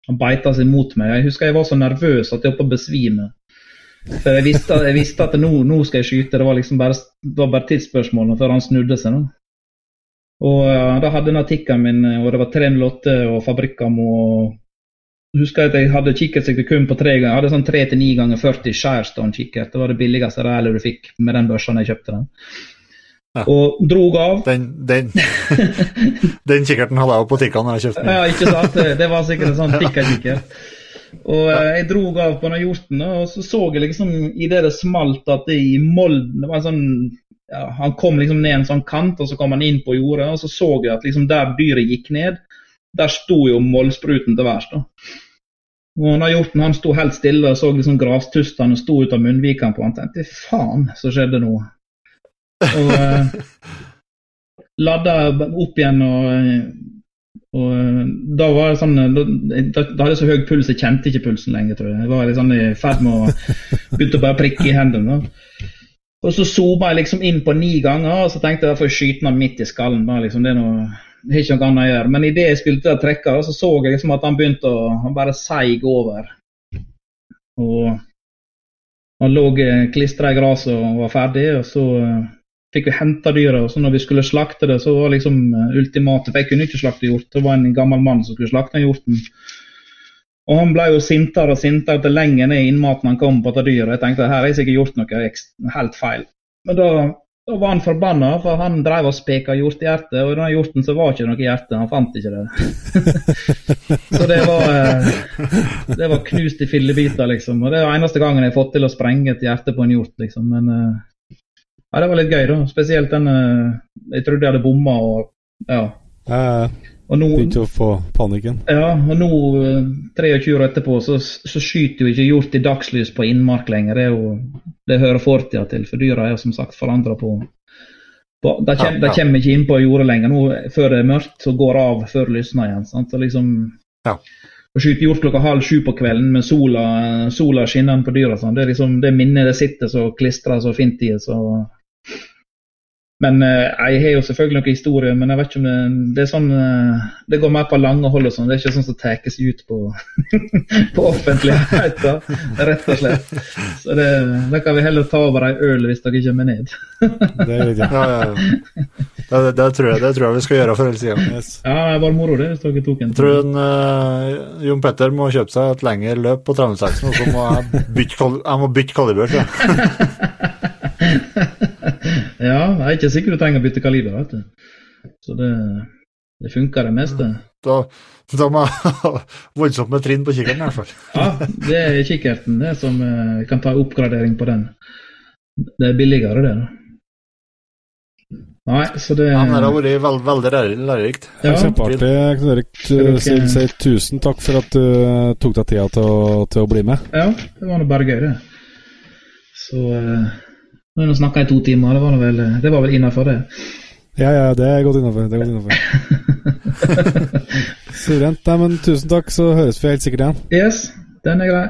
han beita seg mot meg. Jeg husker jeg var så nervøs at jeg holdt på å besvime. For jeg visste, jeg visste at nå, nå, skal jeg skyte, det var liksom bare, det bare tidsspørsmål før han snudde seg. nå. Og ja, Da hadde jeg artikkelen min, og det var 308 og Fabrikkamo. og husker jeg at jeg hadde kikkertsikte kun på tre ganger. Jeg hadde sånn 3 9 ganger 40 Skjærstone-kikkert. Det var det billigste reelle du fikk med den børsa jeg kjøpte den. Ja. Og drog av. Den, den, [LAUGHS] den kikkerten hadde jeg jo på Tikka når jeg kjøpte den. Ja, ikke sant? Det var sikkert en sånn Tikka-kikkert. Og. Eh, jeg drog av på den hjorten, og så så jeg liksom i det det smalt at det i molden det var en sånn ja, Han kom liksom ned en sånn kant, og så kom han inn på jordet, og så så jeg at liksom der dyret gikk ned, der sto jo mollspruten til værs. Og når hjorten han sto helt stille og så liksom grastustene sto ut av munnvikene på han, tenkte jeg faen, så skjedde nå. Og uh, ladda opp igjen og, og da var det sånn da, da hadde jeg så høy puls, jeg kjente ikke pulsen lenger, tror jeg. Jeg var sånn i ferd med å begynne å bare prikke i hendene. Og så zooma jeg liksom inn på ni ganger, og så tenkte jeg da får jeg skyte den midt i skallen. da liksom, det er noe det er ikke noe annet å gjøre. Men idet jeg spilte av trekka, så så jeg liksom at han begynte å Han bare seig over. Og han lå klistra i gresset og var ferdig. Og så fikk vi henta dyret. Og så når vi skulle slakte det, så var liksom uh, ultimatet For jeg kunne ikke slakte hjort. Det var en gammel mann som skulle slakte hjorten. Og han ble jo sintere og sintere til lenger ned innmaten han kom på dette dyret. Jeg tenkte her har jeg sikkert gjort noe helt feil. Men da da var han forbanna, for han drev og speka hjortehjerte, og i denne hjorten så var ikke noe hjerte, han fant ikke det. [LAUGHS] så det var eh, det var knust i fillebiter, liksom. Og det er eneste gangen jeg har fått til å sprenge et hjerte på en hjort, liksom. Men eh, ja, det var litt gøy, da. Spesielt den eh, Jeg trodde jeg hadde bomma, og ja. Og nå, Begynte å få panikken? Ja, og nå, 23 år etterpå, så, så skyter jo ikke hjort i dagslys på innmark lenger. Det, er jo, det hører fortida til, for dyra er som sagt forandra på, på de, kommer, de kommer ikke inn på jordet lenger nå før det er mørkt, så går av før det lysner igjen. Sant? Så liksom, ja. Å skyte hjort klokka halv sju på kvelden med sola, sola skinnende på dyra, sånn, det er liksom, det minnet det sitter så klistra så fint i. så men uh, jeg har jo selvfølgelig noen historier, men jeg vet ikke om det, det er sånn uh, Det går mer på lange hold og sånn. Det er ikke sånn som tas ut på, [LAUGHS] på offentligheten, rett og slett. Så det, da kan vi heller ta over ei øl hvis dere kommer ned. [LAUGHS] det er ja. ja, ja. Det, det, tror jeg, det, tror jeg, vi skal gjøre for hele tida. Yes. Ja, det var moro det, hvis dere tok en. Jeg tror en, uh, Jon Petter må kjøpe seg et lengre løp på Travenseksen, og så må jeg bytte, jeg må bytte kaliber. [LAUGHS] [LAUGHS] ja, jeg er ikke sikker du trenger å bytte kaliber. vet du. Så det, det funker det meste. Da, da må jeg ha voldsomt med trinn på kikkerten i hvert fall. ja, det er kikkerten det som eh, kan ta oppgradering på den. Det er billigere, det. da. Nei, så det ja, Det har vært veld, veldig lærerikt. Ja. Kjempeartig, Knut Erik. Si, si tusen takk for at du tok deg tida til til å bli med. Ja, det var nå bare gøy, det. Så uh, nå snakka jeg i to timer, det var, vel, det var vel innafor, det? Ja, ja, det er godt innafor. [LAUGHS] Suverent. Nei, men tusen takk, så høres vi helt sikkert igjen. Yes, den er grei.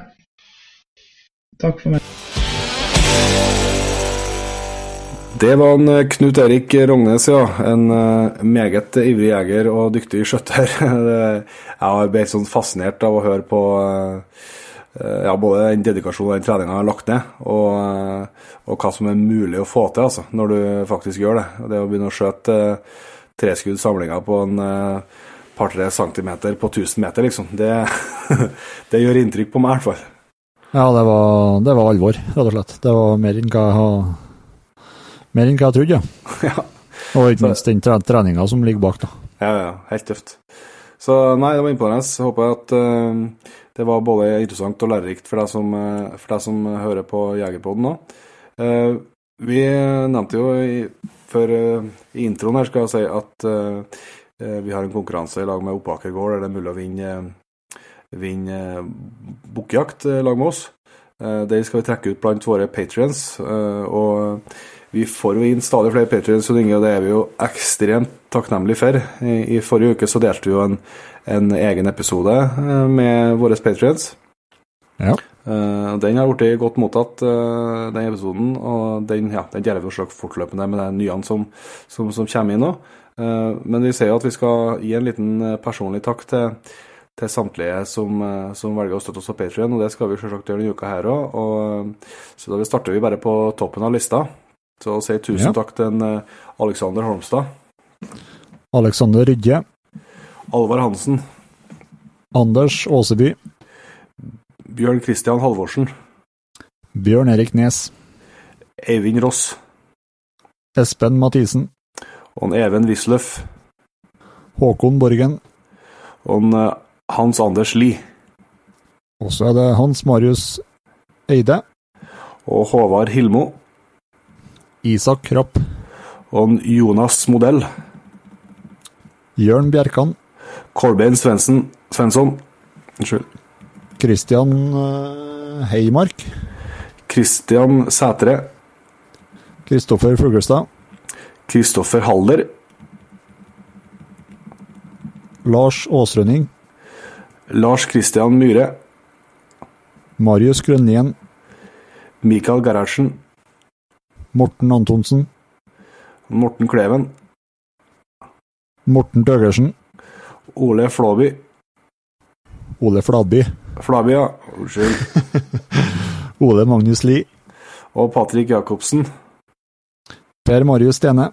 Takk for meg. Det var en eh, Knut Erik Rognes, ja. En uh, meget ivrig jeger og dyktig skjøtter. [LAUGHS] jeg har blitt sånn fascinert av å høre på Eh, ja, både den dedikasjonen og den treninga jeg har lagt ned, og, eh, og, hva som er mulig å få til altså, når du faktisk gjør det. Det å begynne å skjøte eh, treskudd samlinger på en par-tre centimeter på 1000 meter, liksom, det, [LAUGHS] det, gjør inntrykk på meg i hvert fall. Ja, det var, det var alvor, rett og slett. Det var mer enn hva jeg, mer enn hva jeg trodde, ja. [LAUGHS] ja. Og ikke minst den treninga som ligger bak, da. Ja, ja, helt tøft. Så nei, det var imponerende. Jeg at uh, det var både interessant og lærerikt for deg som, uh, for deg som hører på Jegerpodden nå. Uh, vi nevnte jo i, før i introen her skal jeg si at vi har en konkurranse i lag med Oppaker gård der det er mulig å vinne, vinne bukkjakt i lag med oss. Det skal vi trekke ut blant våre patrions. og vi får jo inn stadig flere patrions, og det er vi jo ekstremt takknemlige for. I, I, forrige uke så delte vi jo en, en egen episode eh, med våre patrions. Ja. Uh, den har blitt godt mottatt, uh, den episoden. Og den, ja, den gjør vi jo fortløpende med de nye som, som, som, kommer inn nå. Uh, men vi ser jo at vi skal gi en liten personlig takk til, til samtlige som, som, velger å støtte oss på Patrion, og det skal vi selvsagt gjøre denne uka her òg. Så da starter vi bare på toppen av lista. Så å si tusen ja. takk til en, uh, Alexander Holmstad. Alexander Rydje. Alvar Hansen. Anders Åseby. Bjørn Christian Halvorsen. Bjørn Erik Nes. Eivind Ross. Espen Mathisen. Og Even Wisløff. Håkon Borgen. Og uh, Hans Anders Lie. Og så er det Hans Marius Eide. Og Håvard Hilmo. Isak Rapp. Og Jonas Modell. Jørn Bjerkan. Kolbein Svensson. Svensson. Unnskyld. Christian uh, Heimark. Christian Sætre. Kristoffer Fuglestad. Kristoffer Haller. Lars Aasrønning. Lars Christian Myhre. Marius Grønnien. Mikael Gerhardsen. Morten Antonsen. Morten Kleven. Morten Tøgersen. Ole Flåby. Ole Fladby. Flaby, ja. Unnskyld. [LAUGHS] Ole Magnus Lie. Og Patrick Jacobsen. Per Marius Stene.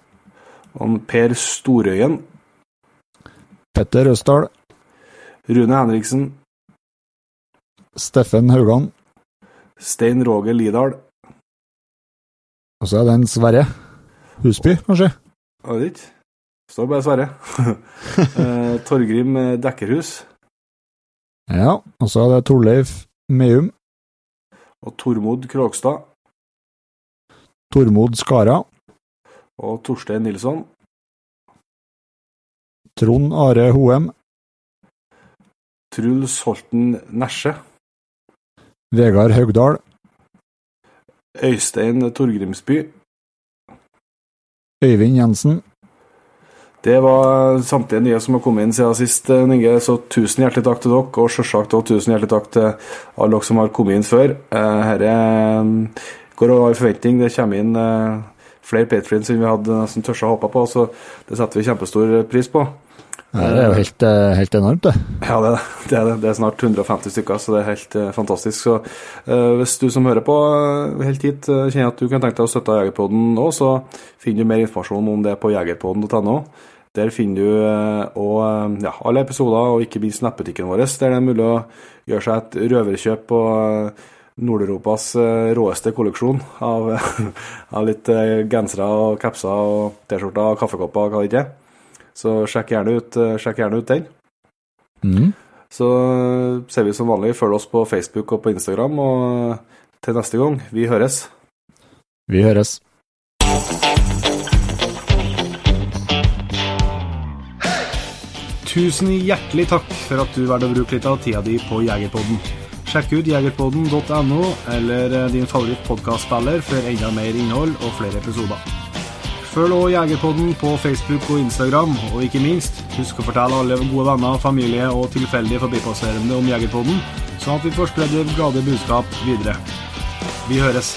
Og Per Storøyen. Petter Østdal. Rune Henriksen. Steffen Haugan. Stein Roger Lidahl. Og så er det en Sverre. Husby, kanskje? Jeg vet ikke. Står bare Sverre. [LAUGHS] eh, Torgrim Dekkerhus. Ja, og så er det Torleif Meum. Og Tormod Krogstad. Tormod Skara. Og Torstein Nilsson. Trond Are Hoem. Truls Holten Nesje. Vegard Haugdal. Øystein Torgrimsby. Øyvind Jensen. Det var samtlige nye som har kommet inn siden sist, Inge. Så tusen hjertelig takk til dere, og selvsagt også tusen hjertelig takk til alle dere som har kommet inn før. Dette går over forventning. Det kommer inn flere patrions enn vi hadde nesten tørst å håpe på, så det setter vi kjempestor pris på. Det er jo helt, helt enormt, det. Ja, det, det, er det. Er snart 150 stykker, så det er helt uh, fantastisk. Så uh, hvis du som hører på uh, helt hit kjenner at du kan tenke deg å støtte Jegerpoden nå, så finner du mer informasjon om det på jegerpoden.no. Der finner du og, ja, alle episoder, og ikke minst nettbutikken vår, der det er mulig å gjøre seg et røverkjøp på Nord-Europas råeste kolleksjon av, [LAUGHS] av litt gensere og capser og T-skjorter og kaffekopper og hva det ikke er. Så sjekk gjerne ut, sjekk gjerne ut den. Mm. Så ser vi som vanlig, følg oss på Facebook og på Instagram, og til neste gang, vi høres. Vi høres. Tusen hjertelig takk for at du valgte å bruke litt av tida di på Jegerpodden. Sjekk ut jegerpodden.no eller din favoritt-podkastspiller for enda mer innhold og flere episoder. Følg også Jegerpodden på Facebook og Instagram, og ikke minst, husk å fortelle alle gode venner, familie og tilfeldige forbipasserende om Jegerpodden, sånn at vi får spredd det glade budskap videre. Vi høres.